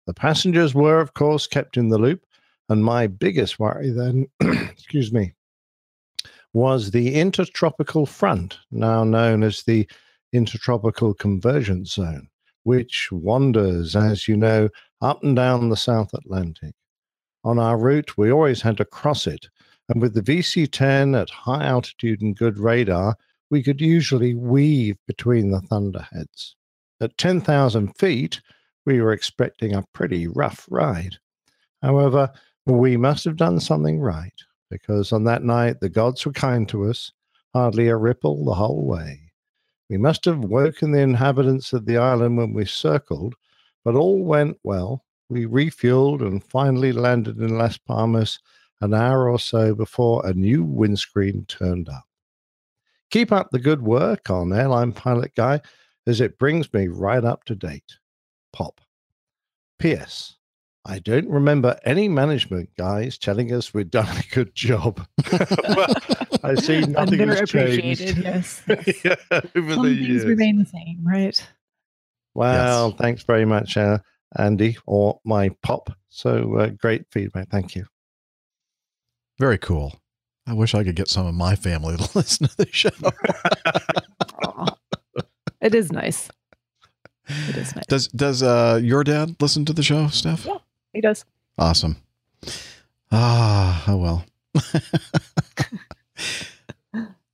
The passengers were, of course, kept in the loop, and my biggest worry then, [clears throat] excuse me, was the intertropical front, now known as the intertropical convergence zone, which wanders, as you know, up and down the South Atlantic. On our route, we always had to cross it, and with the VC 10 at high altitude and good radar, we could usually weave between the thunderheads. At 10,000 feet, we were expecting a pretty rough ride. However, we must have done something right because on that night the gods were kind to us, hardly a ripple the whole way. We must have woken the inhabitants of the island when we circled, but all went well. We refueled and finally landed in Las Palmas an hour or so before a new windscreen turned up. Keep up the good work on Airline Pilot Guy as it brings me right up to date. Pop. P.S. I don't remember any management guys telling us we'd done a good job. [laughs] well, I see [laughs] nothing has changed. Underappreciated, [laughs] yes. yeah, over Some the things years. remain the same, right? Well, thanks very much, uh, Andy, or my pop. So uh, great feedback. Thank you. Very cool. I wish I could get some of my family to listen to the show. It is nice. It is nice. Does does uh, your dad listen to the show, Steph? Yeah, he does. Awesome. Ah, oh well. [laughs]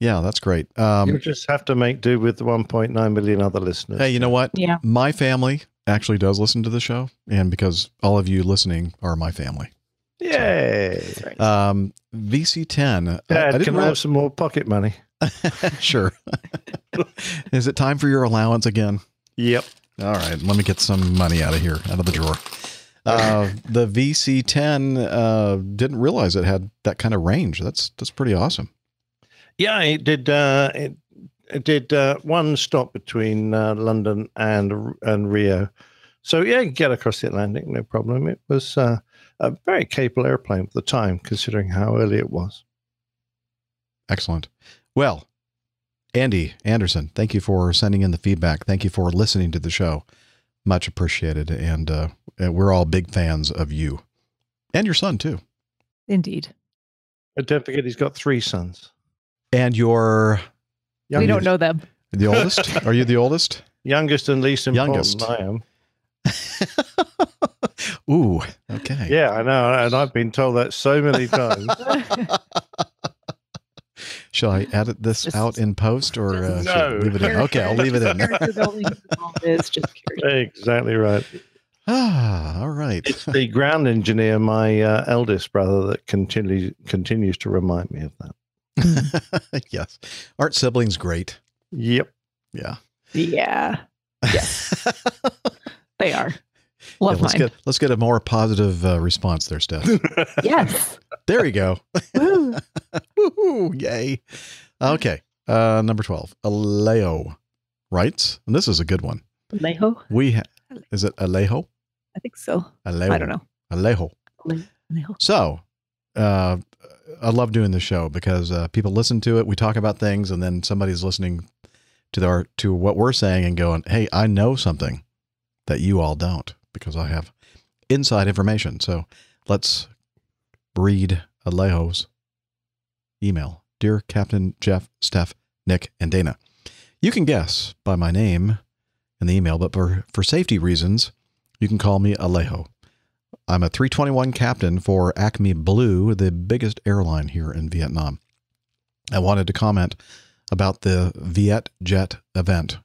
yeah, that's great. Um, you just have to make do with 1.9 million other listeners. Hey, you know what? Yeah. My family actually does listen to the show, and because all of you listening are my family. Yay! Um, VC10. I- I Dad, didn't can I real- have some more pocket money? [laughs] [laughs] sure. Is it time for your allowance again? Yep. All right. Let me get some money out of here, out of the drawer. Uh, the VC10 uh, didn't realize it had that kind of range. That's that's pretty awesome. Yeah, it did. Uh, it, it did uh, one stop between uh, London and and Rio. So yeah, you get across the Atlantic, no problem. It was uh, a very capable airplane at the time, considering how early it was. Excellent. Well, Andy Anderson, thank you for sending in the feedback. Thank you for listening to the show. Much appreciated. And uh, we're all big fans of you and your son, too. Indeed. But don't forget, he's got three sons. And your. We don't know them. The oldest? [laughs] Are you the oldest? Youngest and least important. Youngest. I am. [laughs] Ooh, okay. Yeah, I know, and I've been told that so many [laughs] times. Shall I edit this out in post or uh, No. leave it in? Okay, I'll leave it in. Character building is all it is, just curious. exactly right. Ah, all right. It's the ground engineer, my uh, eldest brother, that continues continues to remind me of that. [laughs] yes. Aren't siblings great? Yep. Yeah. Yeah. Yes. [laughs] they are. Love Yeah, let's mine. get let's get a more positive uh, response there, Steph. [laughs] Yes. there you go. [laughs] Woo. [laughs] Woohoo. Yay. Okay. Uh, number twelve. Alejo writes, and this is a good one. Alejo? We ha- is it Alejo? I think so. Alejo. I don't know. Alejo. Alejo. So, uh, I love doing the show because uh, people listen to it. We talk about things, and then somebody's listening to our to what we're saying and going, "Hey, I know something that you all don't because I have inside information." So, let's read Alejo's email, dear Captain Jeff, Steph, Nick, and Dana. You can guess by my name in the email, but for for safety reasons, you can call me Alejo. I'm a 321 captain for Acme Blue, the biggest airline here in Vietnam. I wanted to comment about the Viet Jet event.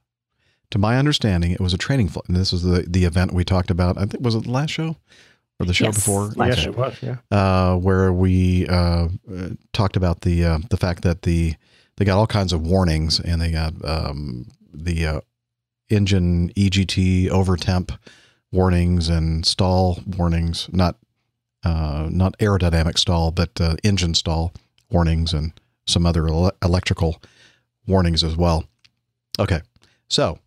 To my understanding, it was a training flight. And this was the, the event we talked about. I think was it the last show or the show Yes, before? last Yes, show. it was, yeah. Uh, where we uh, uh, talked about the uh, the fact that the they got all kinds of warnings, and they got um, the uh, engine EGT over temp warnings and stall warnings, not uh, not aerodynamic stall, but uh, engine stall warnings and some other ele- electrical warnings as well. Okay, so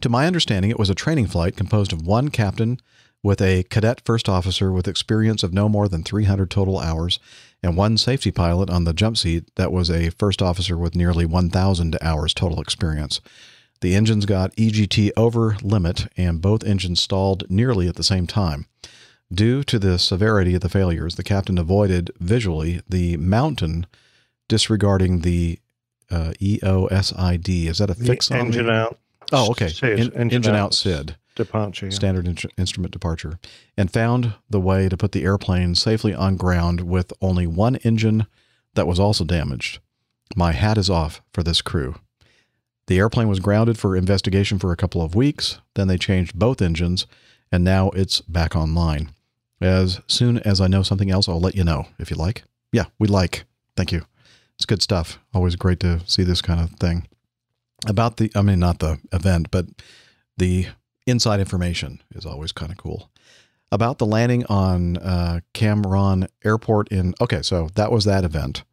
to my understanding, it was a training flight composed of one captain with a cadet first officer with experience of no more than 300 total hours and one safety pilot on the jump seat that was a first officer with nearly 1,000 hours total experience. The engines got EGT over limit and both engines stalled nearly at the same time. Due to the severity of the failures, the captain avoided visually the mountain, disregarding the uh, EOSID. Is that a The fix on engine the- out Oh, okay. In- engine out SID. departure, yeah. Standard in- instrument departure. And found the way to put the airplane safely on ground with only one engine that was also damaged. My hat is off for this crew. The airplane was grounded for investigation for a couple of weeks. Then they changed both engines, and now it's back online. As soon as I know something else, I'll let you know if you like. Yeah, we like. Thank you. It's good stuff. Always great to see this kind of thing. About the, I mean, not the event, but the inside information is always kind of cool. About the landing on uh, Cam Ranh Airport in, okay, so that was that event.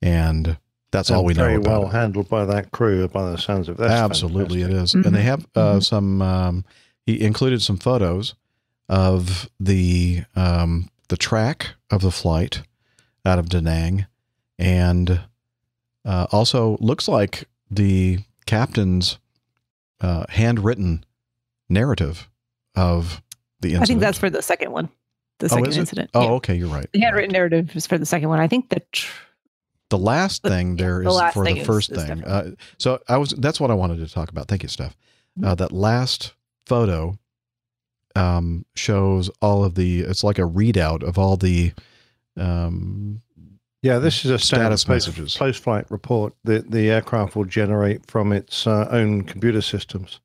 And that's all And we know very about well it. handled by that crew, by the sounds of it. That's Absolutely, it is. fantastic. And they have uh, some. Um, he included some photos of the um, the track of the flight out of Da Nang, and uh, also looks like the captain's uh, handwritten narrative of the incident. I think that's for the second one. The Oh, second is it? incident. Oh, Yeah. okay, you're right. The handwritten narrative is for the second one. I think the tr- The last thing there the is last for the first is thing. Uh, so I was that's what I wanted to talk about. Thank you, Steph. Mm-hmm. Uh, that last photo um, shows all of the. It's like a readout of all the um, Yeah, this is a status standard post, messages. post-flight report that the aircraft will generate from its uh, own computer systems,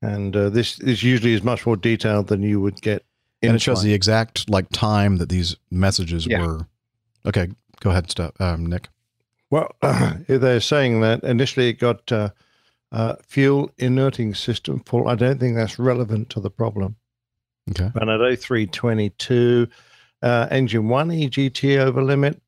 and uh, this this usually is much more detailed than you would get. In and it shows flight. the exact like time that these messages Yeah. were. Okay, go ahead, Steph, um, Nick. Well, [clears throat] they're saying that initially it got uh, uh, fuel inerting system full. I don't think that's relevant to the problem. Okay. And at 0322, uh, engine 1 EGT over limit,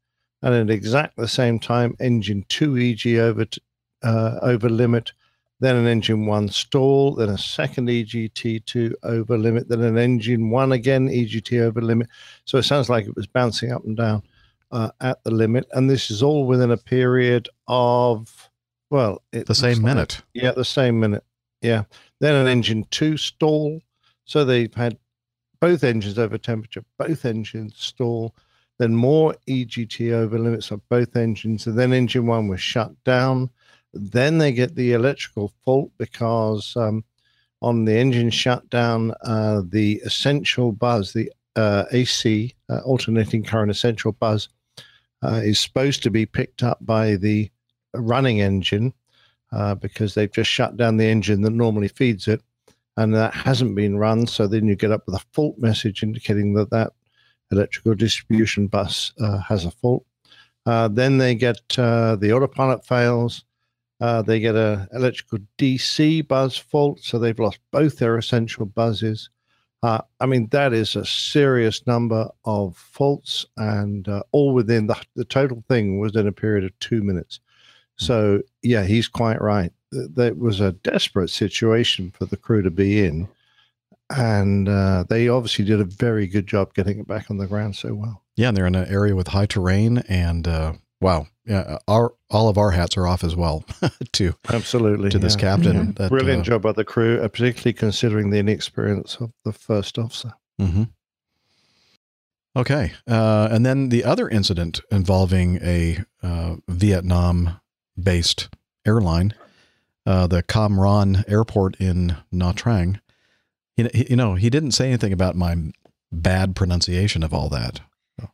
and at exact the same time, engine 2 EG over, t- uh, over limit, then an engine 1 stall, then a second EGT2 over limit, then an engine 1 again EGT over limit. So it sounds like it was bouncing up and down uh, at the limit. And this is all within a period of, well, The same like- minute. yeah, the same minute. Yeah. Then an engine two stall. So they've had both engines over temperature, both engines stall. Then more EGT over limits of both engines. And then engine one was shut down. Then they get the electrical fault because um, on the engine shutdown, uh, the essential bus, the uh, AC, uh, alternating current essential bus, uh, is supposed to be picked up by the running engine uh, because they've just shut down the engine that normally feeds it, and that hasn't been run. So then you get up with a fault message indicating that that electrical distribution bus uh, has a fault. Uh, then they get uh, the autopilot fails. Uh, they get a electrical DC bus fault, so they've lost both their essential buses. Uh, I mean, that is a serious number of faults, and uh, all within the, the total thing was in a period of two minutes. So, yeah, he's quite right. That was a desperate situation for the crew to be in. And uh, they obviously did a very good job getting it back on the ground so well. Yeah, and they're in an area with high terrain, and uh, wow, yeah, our all of our hats are off as well [laughs] to absolutely to this yeah. captain. That, Brilliant uh, job by the crew, uh, particularly considering the inexperience of the first officer. hmm Okay, uh, and then the other incident involving a uh, Vietnam-based airline, uh, the Cam Ranh Airport in Nha Trang. You know, he, you know, he didn't say anything about my bad pronunciation of all that.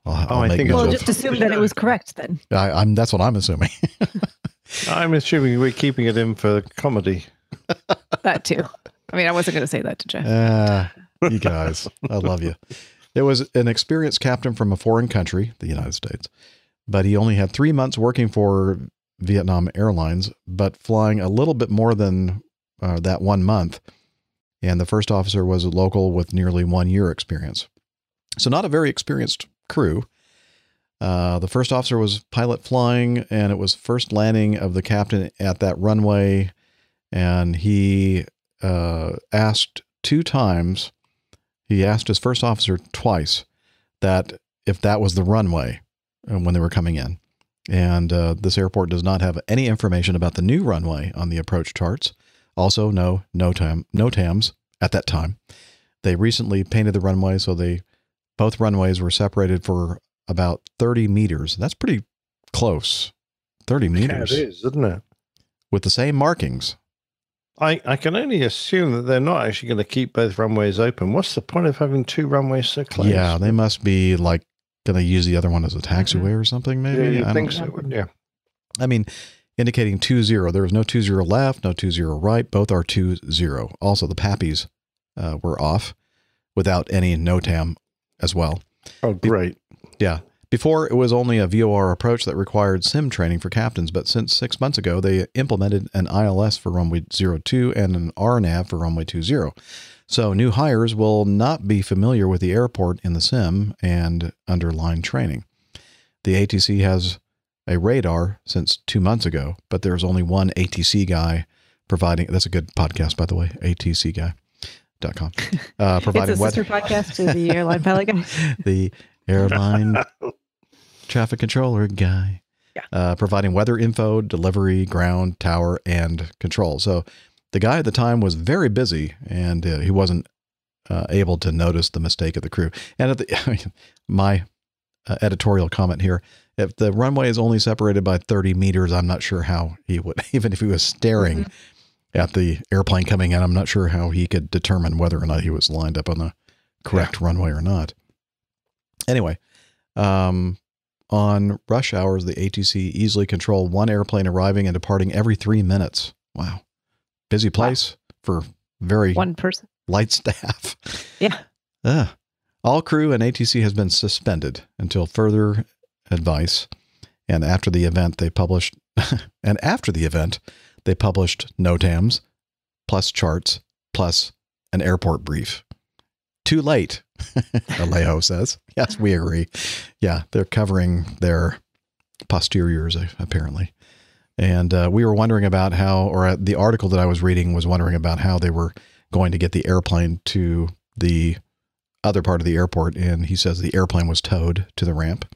I'll, I'll I think note well, just assume that it was correct then. I, I'm that's what I'm assuming. [laughs] I'm assuming we're keeping it in for comedy. [laughs] That too. I mean, I wasn't going to say that to Jeff. Ah, you guys, I love you. It was an experienced captain from a foreign country, the United States, but he only had three months working for Vietnam Airlines, but flying a little bit more than uh, that one month. And the first officer was a local with nearly one year experience. So, not a very experienced crew. Uh, the first officer was pilot flying, and it was first landing of the captain at that runway. And he uh, asked two times, he asked his first officer twice that if that was the runway uh, when they were coming in. And uh, this airport does not have any information about the new runway on the approach charts. Also, no no time no TAMs at that time. They recently painted the runway, so they both runways were separated for about 30 meters. That's pretty close. 30 meters. Yeah, it is, isn't it? With the same markings. I, I can only assume that they're not actually going to keep both runways open. What's the point of having two runways so close? Yeah, they must be like going to use the other one as a taxiway mm-hmm. or something, maybe. Yeah, you I think so? wouldn't you? I mean, indicating 2 0. There was no 2 0 left, no 2 0 right. Both are 2 0. Also, the PAPIs uh, were off without any NOTAM as well. Oh, great. Yeah. Before, it was only a VOR approach that required sim training for captains, but since six months ago, they implemented an ILS for runway 02 and an RNAV for runway 20. So, new hires will not be familiar with the airport in the sim and underline training. The ATC has a radar since two months ago, but there's only one ATC guy providing. That's a good podcast, by the way, ATC guy.com. [laughs] Uh, providing it's a sister weather- podcast to the airline pilot [laughs] guy. the airline [laughs] traffic controller guy. Uh, providing weather info, delivery, ground, tower, and control. So the guy at the time was very busy and uh, he wasn't uh, able to notice the mistake of the crew. And at the, my uh, editorial comment here if the runway is only separated by 30 meters, I'm not sure how he would, [laughs] even if he was staring at the airplane coming in, I'm not sure how he could determine whether or not he was lined up on the correct runway or not. Anyway, um, on rush hours, the ATC easily control one airplane arriving and departing every three minutes. Wow. Busy place for very One person. light [laughs] staff. Yeah. Ugh. All crew and ATC has been suspended until further advice. And after the event, they published, [laughs] and after the event, they published NOTAMs plus charts plus an airport brief. Too late, [laughs] Alejo says. Yes, we agree. Yeah, they're covering their posteriors, apparently. And uh, we were wondering about how, or uh, the article that I was reading was wondering about how they were going to get the airplane to the other part of the airport. And he says the airplane was towed to the ramp.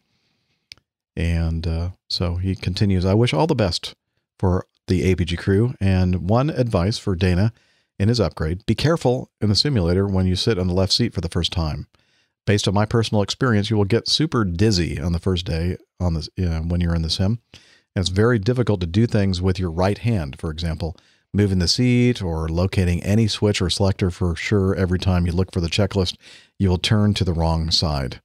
And uh, so he continues I wish all the best for the APG crew. And one advice for Dana in his upgrade be careful in the simulator when you sit on the left seat for the first time. Based on my personal experience, you will get super dizzy on the first day on this you know, when you're in the sim. And it's very difficult to do things with your right hand, for example, moving the seat or locating any switch or selector for sure every time you look for the checklist, you will turn to the wrong side.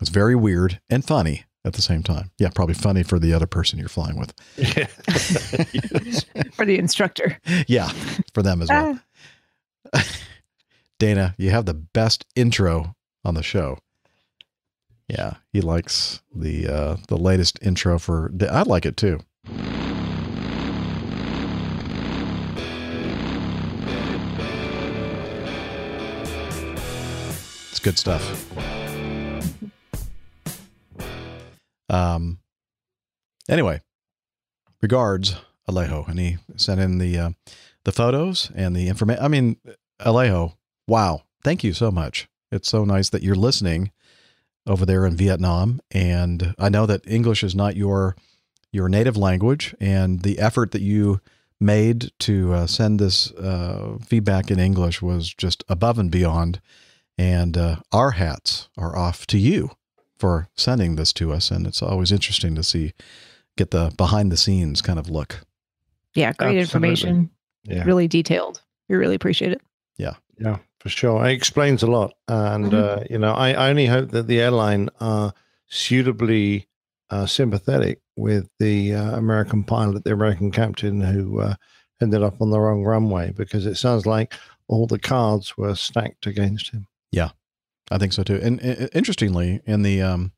It's very weird and funny at the same time. Yeah, probably funny for the other person you're flying with. [laughs] For the instructor. Yeah, for them as well. Ah, [laughs] Dana, you have the best intro on the show. Yeah, he likes the uh, the latest intro for. I like it too. It's good stuff. Um. Anyway, regards Alejo, and he sent in the uh, the photos and the information. I mean, Alejo, wow, thank you so much. It's so nice that you're listening over there in Vietnam, and I know that English is not your your native language, and the effort that you made to uh, send this uh, feedback in English was just above and beyond. And uh, our hats are off to you for sending this to us, and it's always interesting to see get the behind the scenes kind of look. Yeah, great Absolutely. information. Yeah. Really detailed. We really appreciate it. Yeah. Yeah, for sure. It explains a lot. And, Mhm. uh, you know, I, I only hope that the airline are suitably uh, sympathetic with the uh, American pilot, the American captain who uh, ended up on the wrong runway, because it sounds like all the cards were stacked against him. Yeah, I think so too. And, uh, interestingly, in the um,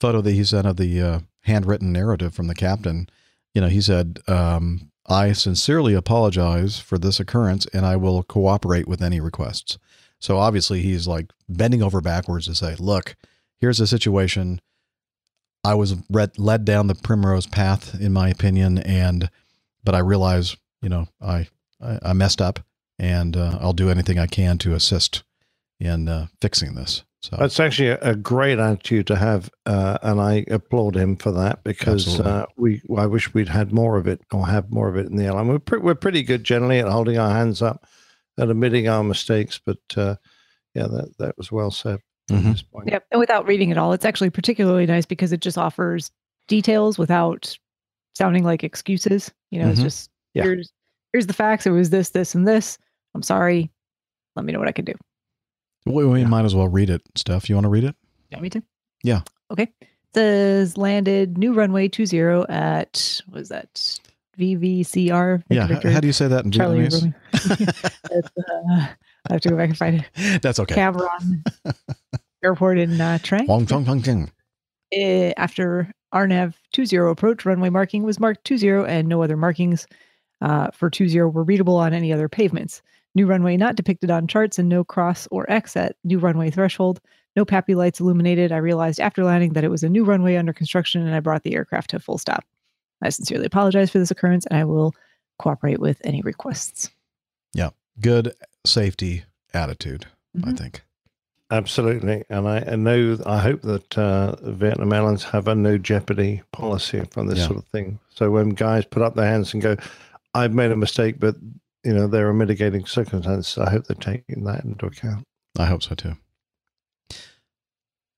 photo that he sent of the uh, handwritten narrative from the captain, you know, he said, um, I sincerely apologize for this occurrence and I will cooperate with any requests. So obviously he's like bending over backwards to say, look, here's the situation. I was read, led down the primrose path, in my opinion, and but I realize, you know, I I, I messed up, and uh, I'll do anything I can to assist in uh, fixing this. So That's actually a, a great attitude to have, uh, and I applaud him for that because uh, we. I wish we'd had more of it or have more of it in the airline. We're pre- we're pretty good generally at holding our hands up and admitting our mistakes, but uh, yeah, that that was well said. Mhm. Yep. And without reading it all, it's actually particularly nice because it just offers details without sounding like excuses. You know, it's Mhm. just Yeah. here's here's the facts. It was this, this, and this. I'm sorry. Let me know what I can do. We, we might as well read it. Steph, you want to read it? Yeah, me too. Yeah. Okay. It says landed new runway 20 at what is that? VVCR. Yeah. Victor, How do you say that in Charlie Vietnamese? [laughs] Uh, I have to go back and find it. [laughs] That's okay. Cam Ranh Airport in uh, Trang. Wong Chong Chong Ching. Eh, after RNAV 20 approach, runway marking was marked 20 and no other markings uh, for 20 were readable on any other pavements. New runway not depicted on charts and no cross or X at new runway threshold. No PAPI lights illuminated. I realized after landing that it was a new runway under construction and I brought the aircraft to a full stop. I sincerely apologize for this occurrence and I will cooperate with any requests. Yeah. Good safety attitude, I think. Absolutely, and I, I know. I hope that uh, Vietnam Airlines have a no jeopardy policy from this Yeah. sort of thing. So when guys put up their hands and go, "I've made a mistake," but you know there are mitigating circumstances, I hope they're taking that into account. I hope so too.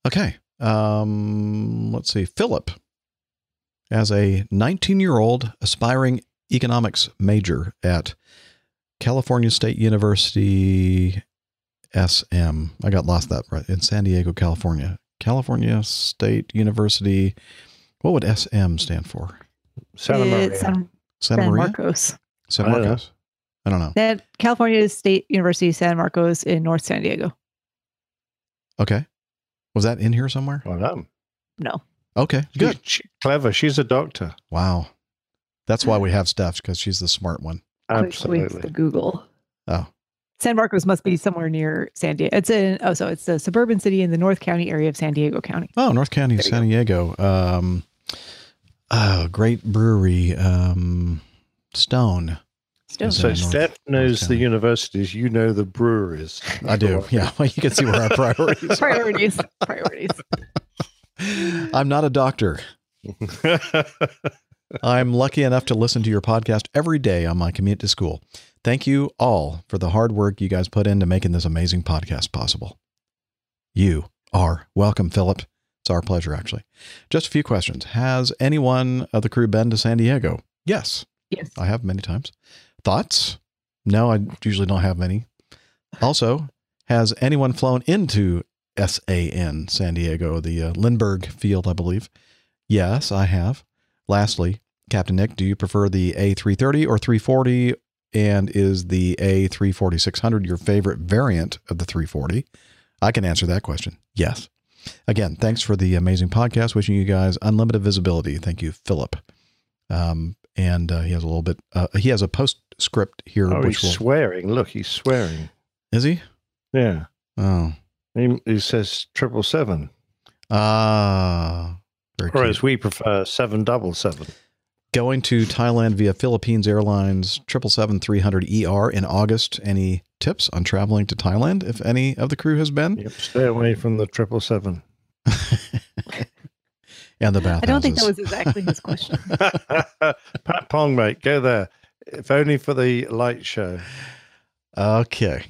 Okay. Um, let's see. Philip, as a 19 year old aspiring economics major at California State University SM. I got lost that right in San Diego, California. California State University. What would SM stand for? Santa Maria. It's San, Santa San Maria? Marcos. San I know. Marcos. I don't know. That California State University San Marcos in North San Diego. Okay. Was that in here somewhere? Well done. No. Okay. Good. She's clever. She's a doctor. Wow. That's why we [laughs] have Steph because she's the smart one. Quick links to Google. Oh, San Marcos must be somewhere near San Diego. It's in oh, so it's a suburban city in the North County area of San Diego County. oh, North County, San Diego. Um, oh, great brewery. Um, Stone. Is So Steph knows the universities. You know the breweries. I do. Yeah. Well, you can see where our priorities. [laughs] are. priorities. Priorities. [laughs] I'm not a doctor. I'm lucky enough to listen to your podcast every day on my commute to school. Thank you all for the hard work you guys put into making this amazing podcast possible. You are welcome, Philip. It's our pleasure, actually. Just a few questions. Has anyone of the crew been to San Diego? Yes. Yes. I have many times. Thoughts? No, I usually don't have many. Also, has anyone flown into SAN, San Diego, the uh, Lindbergh field, I believe? Yes, I have. Lastly, Captain Nick, do you prefer the A330 or 340? And is the A340-600 your favorite variant of the 340? I can answer that question. Yes. Again, thanks for the amazing podcast. Wishing you guys unlimited visibility. Thank you, Philip. Um, and uh, he has a little bit. Uh, he has a postscript here, Oh, which he's will. swearing. Look, he's swearing. Is he? Yeah. Oh. He, he says triple seven. Ah. very Or as we prefer, seven double seven. Going to Thailand via Philippines Airlines 777-300 ER in August. Any tips on traveling to Thailand if any of the crew has been? Yep. Stay away from the triple seven. [laughs] And the bathhouses. I don't think that was exactly his question. [laughs] Patpong, mate, go there. If only for the light show. Okay.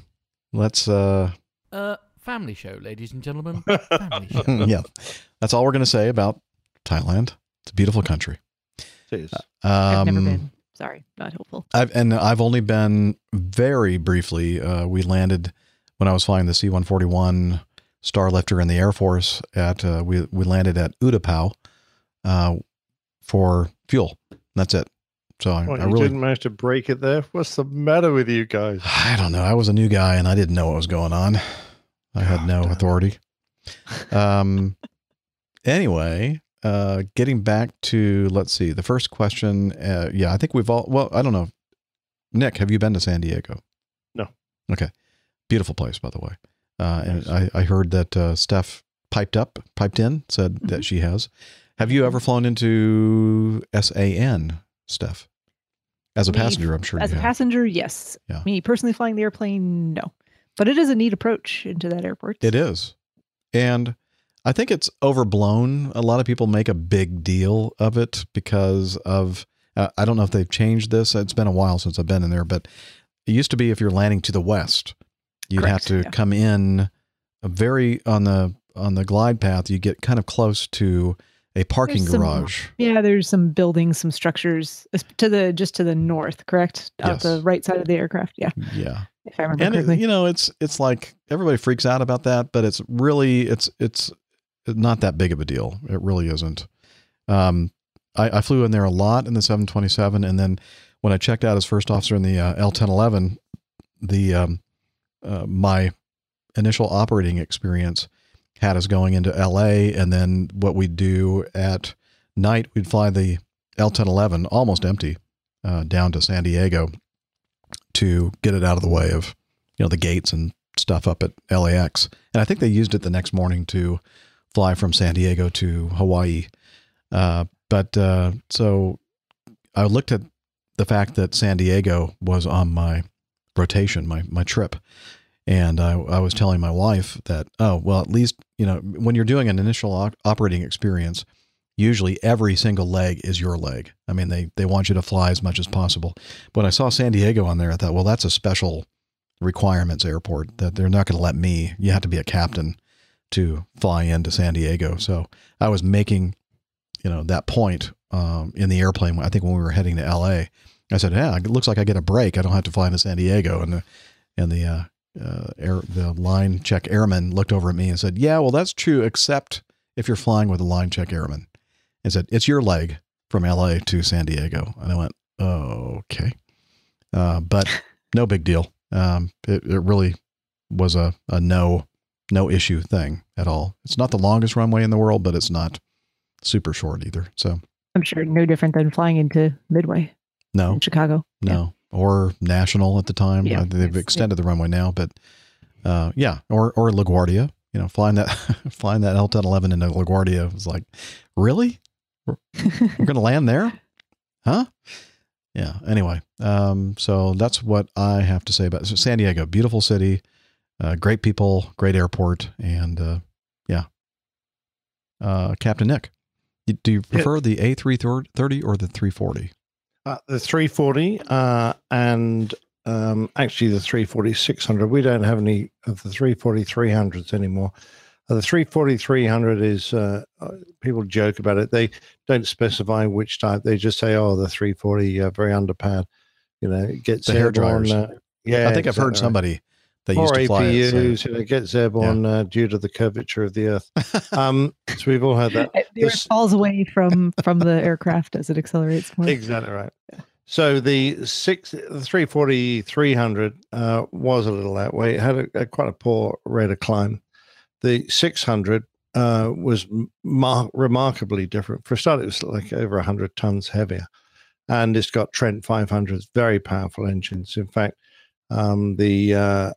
Let's uh Uh, family show, ladies and gentlemen. [laughs] Family show. [laughs] yeah. That's all we're going to say about Thailand. It's a beautiful country. It is. I've never Um, been. Sorry, not hopeful. I've and I've only been very briefly. Uh, we landed when I was flying the C-141 Starlifter in the Air Force. At uh, we we landed at Utapao uh, for fuel. That's it. So I, What, I you really didn't manage to break it there? What's the matter with you guys? [sighs] I don't know. I was a new guy and I didn't know what was going on. I had no authority. [laughs] Um. Anyway, uh, getting back to let's see the first question. Uh, yeah, I think we've all. Well, I don't know. Nick, have you been to San Diego? No. Okay, beautiful place, by the way. Uh, and I, I heard that uh, Steph piped up, piped in, said Mm-hmm. that she has. Have you ever flown into SAN, Steph? As a Me, passenger, I'm sure As a have. passenger, yes. Yeah. Me personally flying the airplane, no. But it is a neat approach into that airport. It is. And I think it's overblown. A lot of people make a big deal of it because of, uh, I don't know if they've changed this. It's been a while since I've been in there, but it used to be if you're landing to the west, you'd have to yeah. come in a very, on the, on the glide path, you get kind of close to a parking There's some- garage. yeah, there's some buildings, some structures to the just to the north, correct? Out Yes. the right side of the aircraft. Yeah. Yeah. If I remember and it, you know it's it's like everybody freaks out about that but it's really it's it's not that big of a deal it really isn't um i, I flew in there a lot in the 727 and then when i checked out as first officer in the uh, l1011 the um uh, my initial operating experience had us going into la and then what we'd do at night we'd fly the l1011 almost empty uh, down to san diego to get it out of the way of you know the gates and stuff up at LAX. And I think they used it the next morning to fly from San Diego to Hawaii. Uh, but uh, so I looked at the fact that San Diego was on my rotation, my my trip, and I, I was telling my wife that oh well at least you know when you're doing an initial op- operating experience usually every single leg is your leg. I mean, they they want you to fly as much as possible. But I saw San Diego on there, I thought, well, that's a special requirements airport that they're not going to let me. You have to be a captain to fly into San Diego. So I was making, you know, that point um, in the airplane. I think when we were heading to L.A., I said, "Yeah, it looks like I get a break. I don't have to fly into San Diego." And the and the uh, uh, air the line check airman looked over at me and said, "Yeah, well, that's true, except if you're flying with a line check airman." and said, "It's your leg from L.A. to San Diego." And I went, "Oh, okay," uh, but [laughs] no big deal. Um, it, it really was a, a no no issue thing at all. It's not the longest runway in the world, but it's not super short either. So I'm sure no different than flying into Midway no, in Chicago. no, or National at the time. Yeah, Uh, they've extended the runway now, but uh, yeah, or or LaGuardia. You know, flying that [laughs] flying that L ten eleven into LaGuardia was like, really? We're, we're going to land there, huh? Yeah. Anyway, um, so that's what I have to say about so San Diego. Beautiful city, uh, great people, great airport, and uh, yeah. Uh, Captain Nick, do you prefer the A three thirty or the three forty? Uh, the 340 uh, and um, actually the 340 600. We don't have any of the 340 300s anymore. Uh, the 340 300 is, uh, uh, people joke about it. They don't specify which type. They just say, oh, the 340, uh, very underpowered." You know, it gets The hair dryers. Yeah. I think I've heard somebody that or used to fly it. say- APUs, you know, it gets airborne uh, due to the curvature of the earth. [laughs] Um, so we've all heard that. The earth falls away from from the aircraft as it accelerates more. Exactly right. So the six, the 340, 300 uh, was a little that way. It had a, a quite a poor rate of climb. The 600 uh, was mar- remarkably different. For a start, it was like over 100 tons heavier. And it's got Trent 500s, very powerful engines. In fact, um, the uh,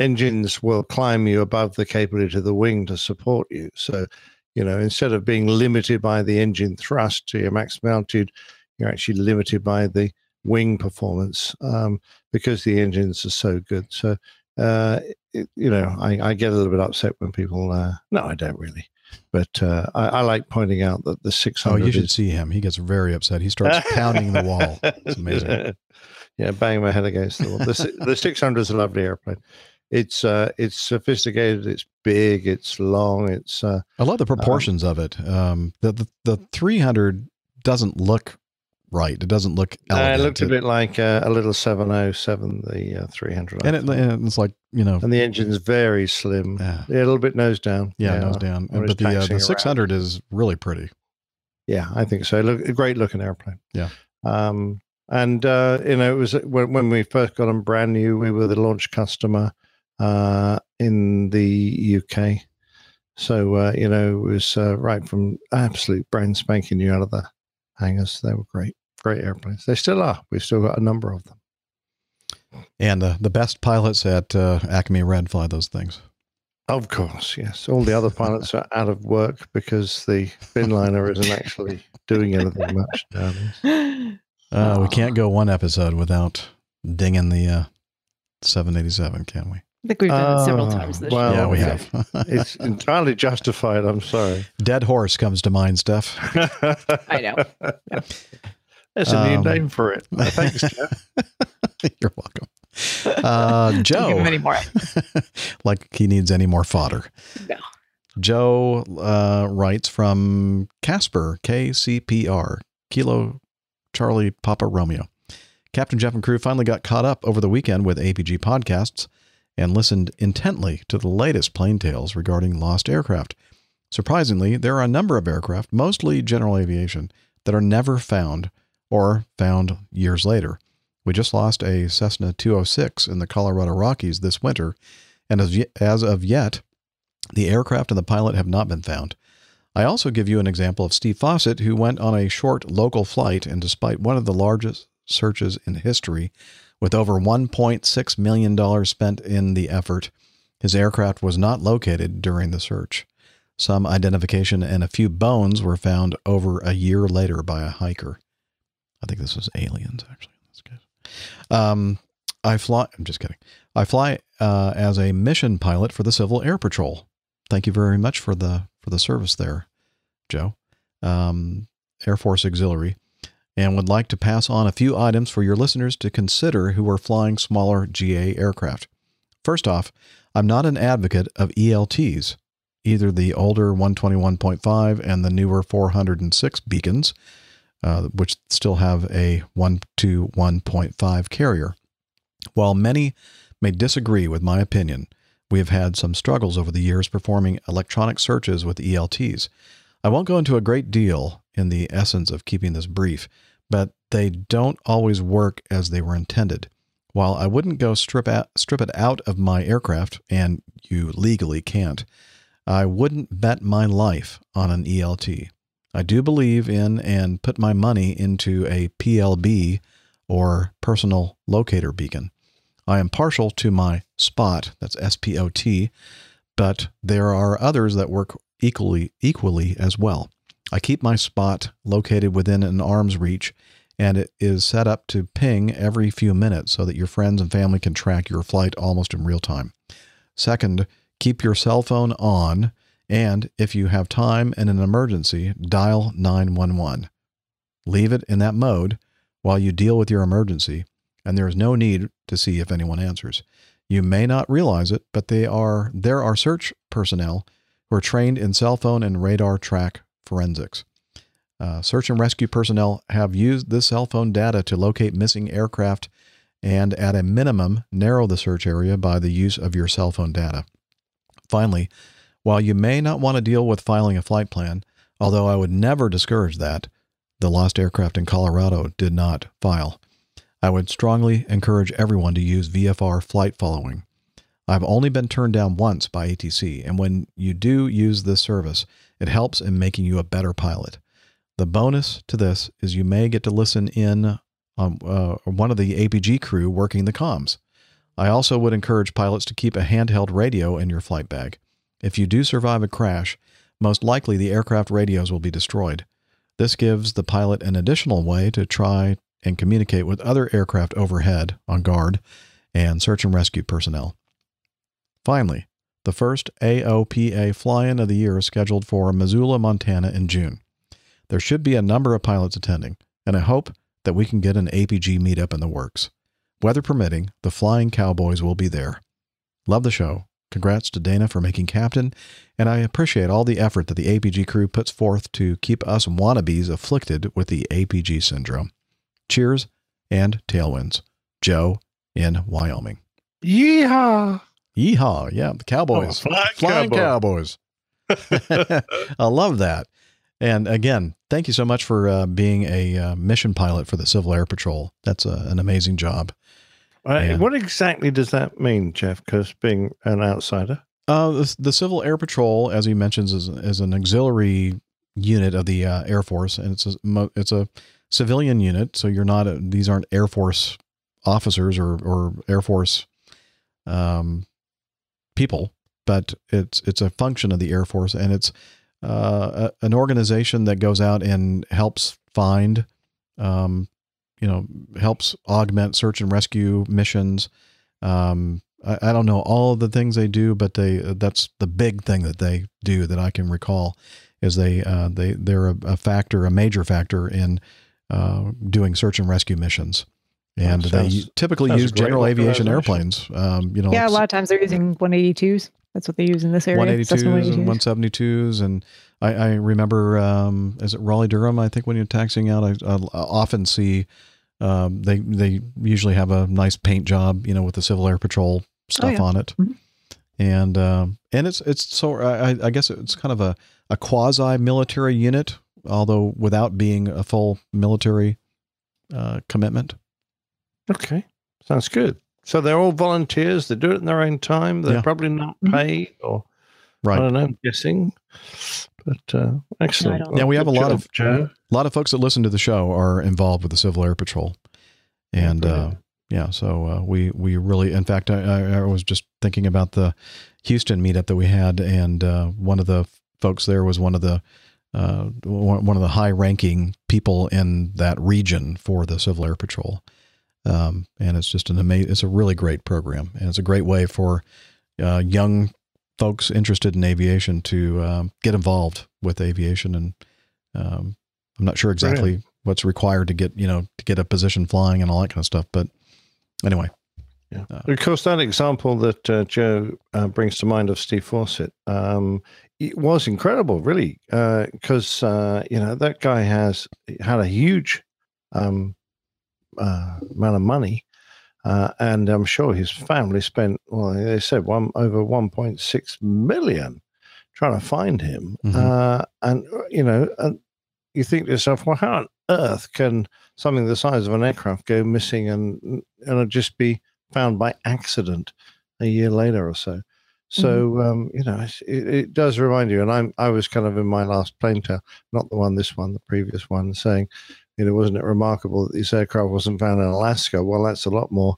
engines will climb you above the capability of the wing to support you. So, you know, instead of being limited by the engine thrust to your maximum altitude, you're actually limited by the wing performance um, because the engines are so good. So, uh, it, you know, I, I get a little bit upset when people. Uh, no, I don't really, but uh, I, I like pointing out that the 600. Oh, you should is, see him. He gets very upset. He starts [laughs] pounding the wall. It's amazing. [laughs] yeah, bang my head against the wall. The, the 600 is a lovely airplane. It's uh, it's sophisticated. It's big. It's long. It's uh, I love the proportions of it. Um, the, the the 300 doesn't look right. It doesn't look uh, it looked a bit like uh, a little 707, the uh, 300. And, it, and it's like you know, and the engine's very slim. Yeah, a little bit nose down. yeah, nose down. But the uh, the 600 is really pretty. Yeah, I think so. Look, a great looking airplane. Yeah. Um, and uh, you know, it was when, when we first got them brand new. We were the launch customer uh, in the UK, So uh, you know, it was uh, right from absolute brand spanking new out of the hangars. They were great, great airplanes. They still are. We've still got a number of them. And uh, the best pilots at uh, Acme Red fly those things. Of course, yes. All the other pilots are out of work because the binliner isn't actually doing anything much nowadays. [laughs] Uh, we can't go one episode without dinging the uh, 787, can we? I think we've done it several Oh, times this well, yeah, we have. [laughs] it's entirely justified. I'm sorry. Dead horse comes to mind, Steph. [laughs] I know. [laughs] That's a new Um, name for it. Uh, Thanks, Jeff. You're welcome. Uh, Don't Joe. give him any more. like he needs any more fodder. No. Joe uh, writes from Casper, KCPR, Kilo Charlie Papa Romeo. Captain Jeff and crew finally got caught up over the weekend with APG podcasts and listened intently to the latest plane tales regarding lost aircraft. Surprisingly, there are a number of aircraft, mostly general aviation, that are never found or found years later. We just lost a Cessna 206 in the Colorado Rockies this winter, and as, as of yet, the aircraft and the pilot have not been found. I also give you an example of Steve Fossett, who went on a short local flight, and despite one of the largest searches in history, with over $1.6 million spent in the effort, his aircraft was not located during the search. Some identification and a few bones were found over a year later by a hiker. I think this was aliens, actually. That's good. Um, I fly. I'm just kidding. I fly uh, as a mission pilot for the Civil Air Patrol. Thank you very much for the for the service there, Joe. Um, Air Force Auxiliary, and would like to pass on a few items for your listeners to consider who are flying smaller GA aircraft. First off, I'm not an advocate of ELTs, either the older 121.5 and the newer 406 beacons, uh, which still have a 121.5 carrier. While many may disagree with my opinion, we have had some struggles over the years performing electronic searches with ELTs. I won't go into a great deal in the essence of keeping this brief, but they don't always work as they were intended. While I wouldn't go strip, out, strip it out of my aircraft, and you legally can't, I wouldn't bet my life on an ELT. I do believe in and put my money into a PLB or personal locator beacon. I am partial to my spot, that's S P O T, but there are others that work equally equally as well. I keep my spot located within an arm's reach and it is set up to ping every few minutes so that your friends and family can track your flight almost in real time. Second, keep your cell phone on and if you have time in an emergency, dial 911. Leave it in that mode while you deal with your emergency, and there is no need to see if anyone answers. You may not realize it, but they are there are search personnel who are trained in cell phone and radar track forensics. Uh, search and rescue personnel have used this cell phone data to locate missing aircraft and, at a minimum, narrow the search area by the use of your cell phone data. Finally, while you may not want to deal with filing a flight plan, although I would never discourage that, the lost aircraft in Colorado did not file. I would strongly encourage everyone to use VFR flight following. I've only been turned down once by ATC, and when you do use this service, it helps in making you a better pilot. The bonus to this is you may get to listen in on uh, one of the APG crew working the comms. I also would encourage pilots to keep a handheld radio in your flight bag. If you do survive a crash, most likely the aircraft radios will be destroyed. This gives the pilot an additional way to try and communicate with other aircraft overhead on guard and search and rescue personnel. Finally, the first AOPA fly in of the year is scheduled for Missoula, Montana in June. There should be a number of pilots attending, and I hope that we can get an APG meetup in the works. Weather permitting, the Flying Cowboys will be there. Love the show. Congrats to Dana for making captain, and I appreciate all the effort that the APG crew puts forth to keep us wannabes afflicted with the APG syndrome. Cheers and tailwinds. Joe in Wyoming. Yeehaw! Yeehaw. Yeah, the Cowboys. Oh, flying Flying cowboy. Cowboys. [laughs] I love that. And again, thank you so much for uh, being a uh, mission pilot for the Civil Air Patrol. That's a, an amazing job. Uh, What exactly does that mean, Jeff? Because being an outsider, Uh, the, the Civil Air Patrol, as he mentions, is, is an auxiliary unit of the uh, Air Force, and it's a it's a civilian unit. So you're not a, these aren't Air Force officers or or Air Force um, people, but it's it's a function of the Air Force, and it's uh, a, an organization that goes out and helps find, um, you know, helps augment search and rescue missions. Um, I, I don't know all of the things they do, but they that's the big thing that they do that I can recall is they uh, they they're a, a factor, a major factor in uh, doing search and rescue missions. And That they typically use general aviation airplanes. Um, you know, yeah, a lot of times they're using 182s. That's what they use in this area. 182s Cessna and 172s. And I, I remember, um, is it Raleigh Durham? I think when you're taxiing out, I, I often see um, they they usually have a nice paint job, you know, with the Civil Air Patrol stuff yeah. on it. And um, and it's it's so I, I guess it's kind of a, a quasi military unit, although without being a full military uh, commitment. Okay, sounds good. So they're all volunteers. They do it in their own time. They're Yeah. probably not Mm-hmm. paid, or Right. I don't know. I'm guessing, but uh, excellent. Yeah, we have a lot job, of Joe. a lot of folks that listen to the show are involved with the Civil Air Patrol, and uh, yeah, so uh, we we really, in fact, I, I I was just thinking about the Houston meetup that we had, and uh, one of the folks there was one of the uh, one one of the high ranking people in that region for the Civil Air Patrol, um, and it's just an amazing, it's a really great program, and it's a great way for uh, young folks interested in aviation to um, get involved with aviation and um, I'm not sure exactly Brilliant. what's required to get you know to get a position flying and all that kind of stuff. But anyway, Yeah. of course, that example that uh, Joe uh, brings to mind of Steve Fossett um, it was incredible, really, because uh, you know that guy has had a huge um, uh, amount of money, uh, and I'm sure his family spent well. They said one over 1.6 million trying to find him, Mhm. uh, and you know, and you think to yourself, well, how on earth can something the size of an aircraft go missing and and just be found by accident a year later or so? So um, you know, it, it does remind you. And I'm I was kind of in my last plane tale, not the one this one, the previous one, saying, you know, wasn't it remarkable that this aircraft wasn't found in Alaska? Well, that's a lot more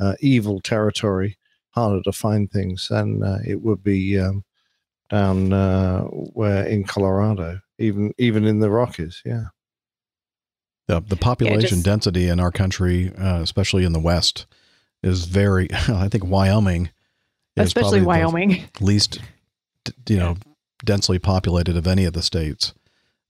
uh, evil territory, harder to find things than uh, it would be um, down uh, where in Colorado, even even in the Rockies. Yeah. the the population just- density in our country, uh, especially in the West, is very. [laughs] I think Wyoming, Especially Wyoming. least you know densely populated of any of the states.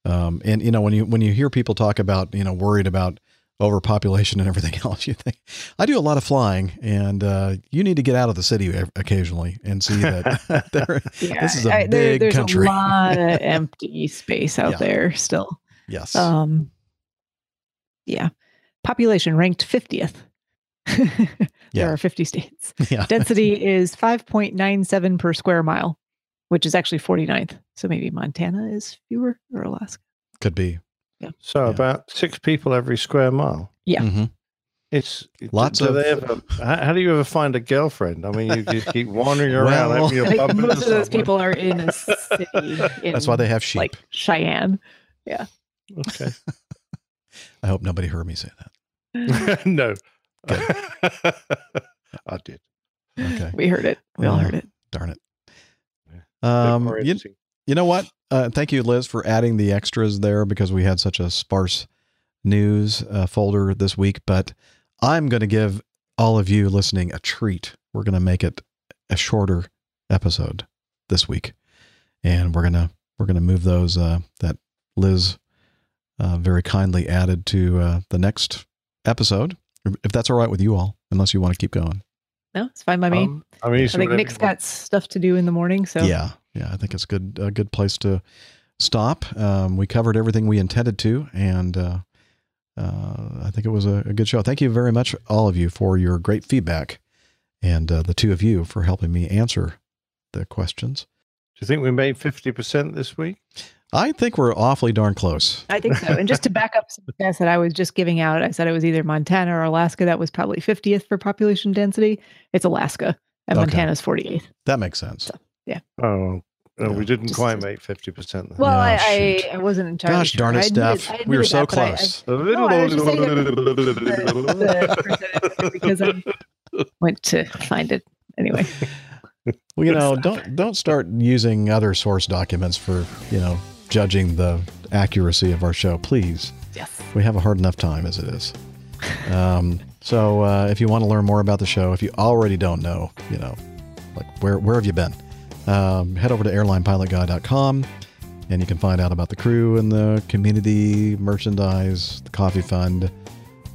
Um, and you know when you when you hear people talk about you know worried about overpopulation and everything [laughs] else, you think I do a lot of flying, and uh, you need to get out of the city occasionally and see that [laughs] [laughs] there, this is a I- there- big there's country. There's a lot of empty space out Yeah. there still. yes, Um, yeah, population ranked 50th. Yeah. There are 50 states. yeah, Density is 5.97 per square mile, which is actually 49th. So maybe Montana is fewer or Alaska. could be. Yeah. So about six people every square mile. Yeah. Mhm. It's Lots do of- They ever, how, how do you ever find a girlfriend? I mean, you just keep wandering around. Well- your I think pub into most of those somewhere. people are in a city. In, That's why they have sheep. Like Cheyenne. Yeah. Okay. [laughs] I hope nobody heard me say that. [laughs] no. [laughs] I did. Okay. We heard it. We all heard it. Darn it. Um, you, you know what? Uh, thank you, Liz, for adding the extras there because we had such a sparse news uh, folder this week. But I'm going to give all of you listening a treat. We're going to make it a shorter episode this week, and we're gonna we're gonna move those uh, that Liz uh, very kindly added to uh, the next episode, if that's all right with you all. Unless you want to keep going. No, it's fine by me. Um, I mean, I think whatever Nick's you got stuff to do in the morning. So Yeah, yeah, I think it's good a good place to stop. Um, we covered everything we intended to, and uh, uh, I think it was a, a good show. Thank you very much, all of you, for your great feedback, and uh, the two of you for helping me answer the questions. Do you think we made 50% this week? I think we're awfully darn close. I think so. And just to back up some stats that I was just giving out, I said it was either Montana or Alaska. That was probably 50th for population density. It's Alaska, and Okay. Montana's 48th. That makes sense. Yeah. Oh, no, we didn't quite make 50%. Well, I, I, I wasn't entirely Gosh sure. darn it, I admitted- Steph. We were so that, but I- I- close. [laughs] no, I was just the- the because I went to find it anyway. Well, you know, don't don't start using other source documents for you know judging the accuracy of our show, please. Yes. We have a hard enough time as it is. Um, so uh, if you want to learn more about the show, if you already don't know, you know, like where where have you been? Um, head over to airlinepilotguy.com and you can find out about the crew and the community merchandise, the coffee fund,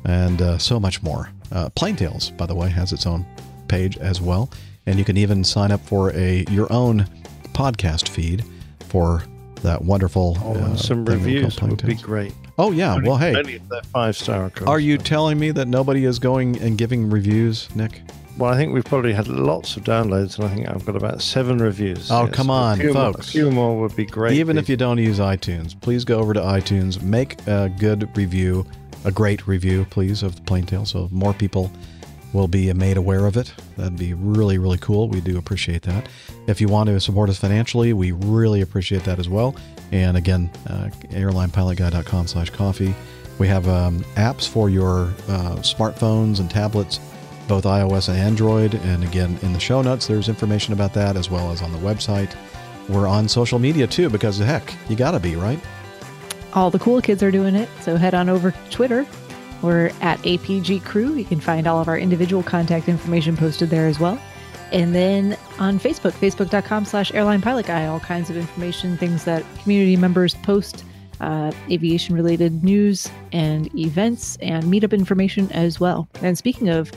and uh, so much more. Uh, Plane Tales, by the way, has its own page as well, and you can even sign up for a your own podcast feed for that wonderful Oh, uh, some thing we call reviews would be great. Oh yeah, well hey, they're five star. are you telling me that nobody is going and giving reviews, Nick? Well, I think we've probably had lots of downloads, and I think I've got about seven reviews. Oh, Yes, come a on, few more- folks. a few more would be great. Even if you don't use iTunes, please go over to iTunes, make a good review, a great review, please, of the Plane Tale, so more people will be made aware of it. That'd be really, really cool. We do appreciate that. If you want to support us financially, we really appreciate that as well. And again, uh, airlinepilotguy.com slash coffee. We have um, apps for your uh, smartphones and tablets, both iOS and Android. And again, in the show notes, there's information about that as well as on the website. We're on social media too, because heck, you gotta be, right? All the cool kids are doing it, so head on over to Twitter. We're at APG Crew. You can find all of our individual contact information posted there as well. And then on Facebook, facebook.com slash airline pilot guy, all kinds of information, things that community members post, uh, aviation related news and events, and meetup information as well. And speaking of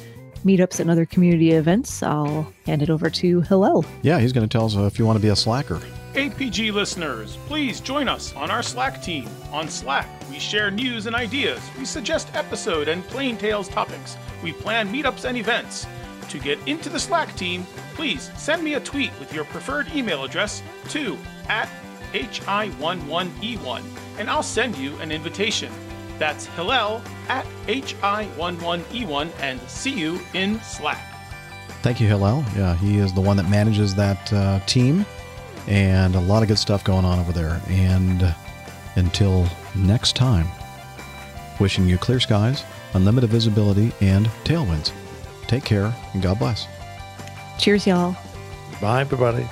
meetups and other community events, I'll hand it over to Hillel. Yeah, he's going to tell us if you want to be a slacker. APG listeners, please join us on our Slack team. On Slack, we share news and ideas, we suggest episode and plane tales topics, we plan meetups and events. To get into the Slack team, please send me a tweet with your preferred email address to at hi11e1 and I'll send you an invitation. That's Hillel at hi11e1 and see you in Slack. Thank you, Hillel. Yeah, he is the one that manages that uh, team, and a lot of good stuff going on over there. And until next time, wishing you clear skies, unlimited visibility, and tailwinds. Take care, and God bless. Cheers, y'all. Bye, everybody.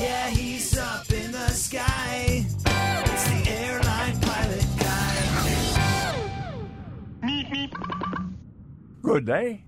Yeah, he's up in the sky. It's the airline pilot guy. Good day.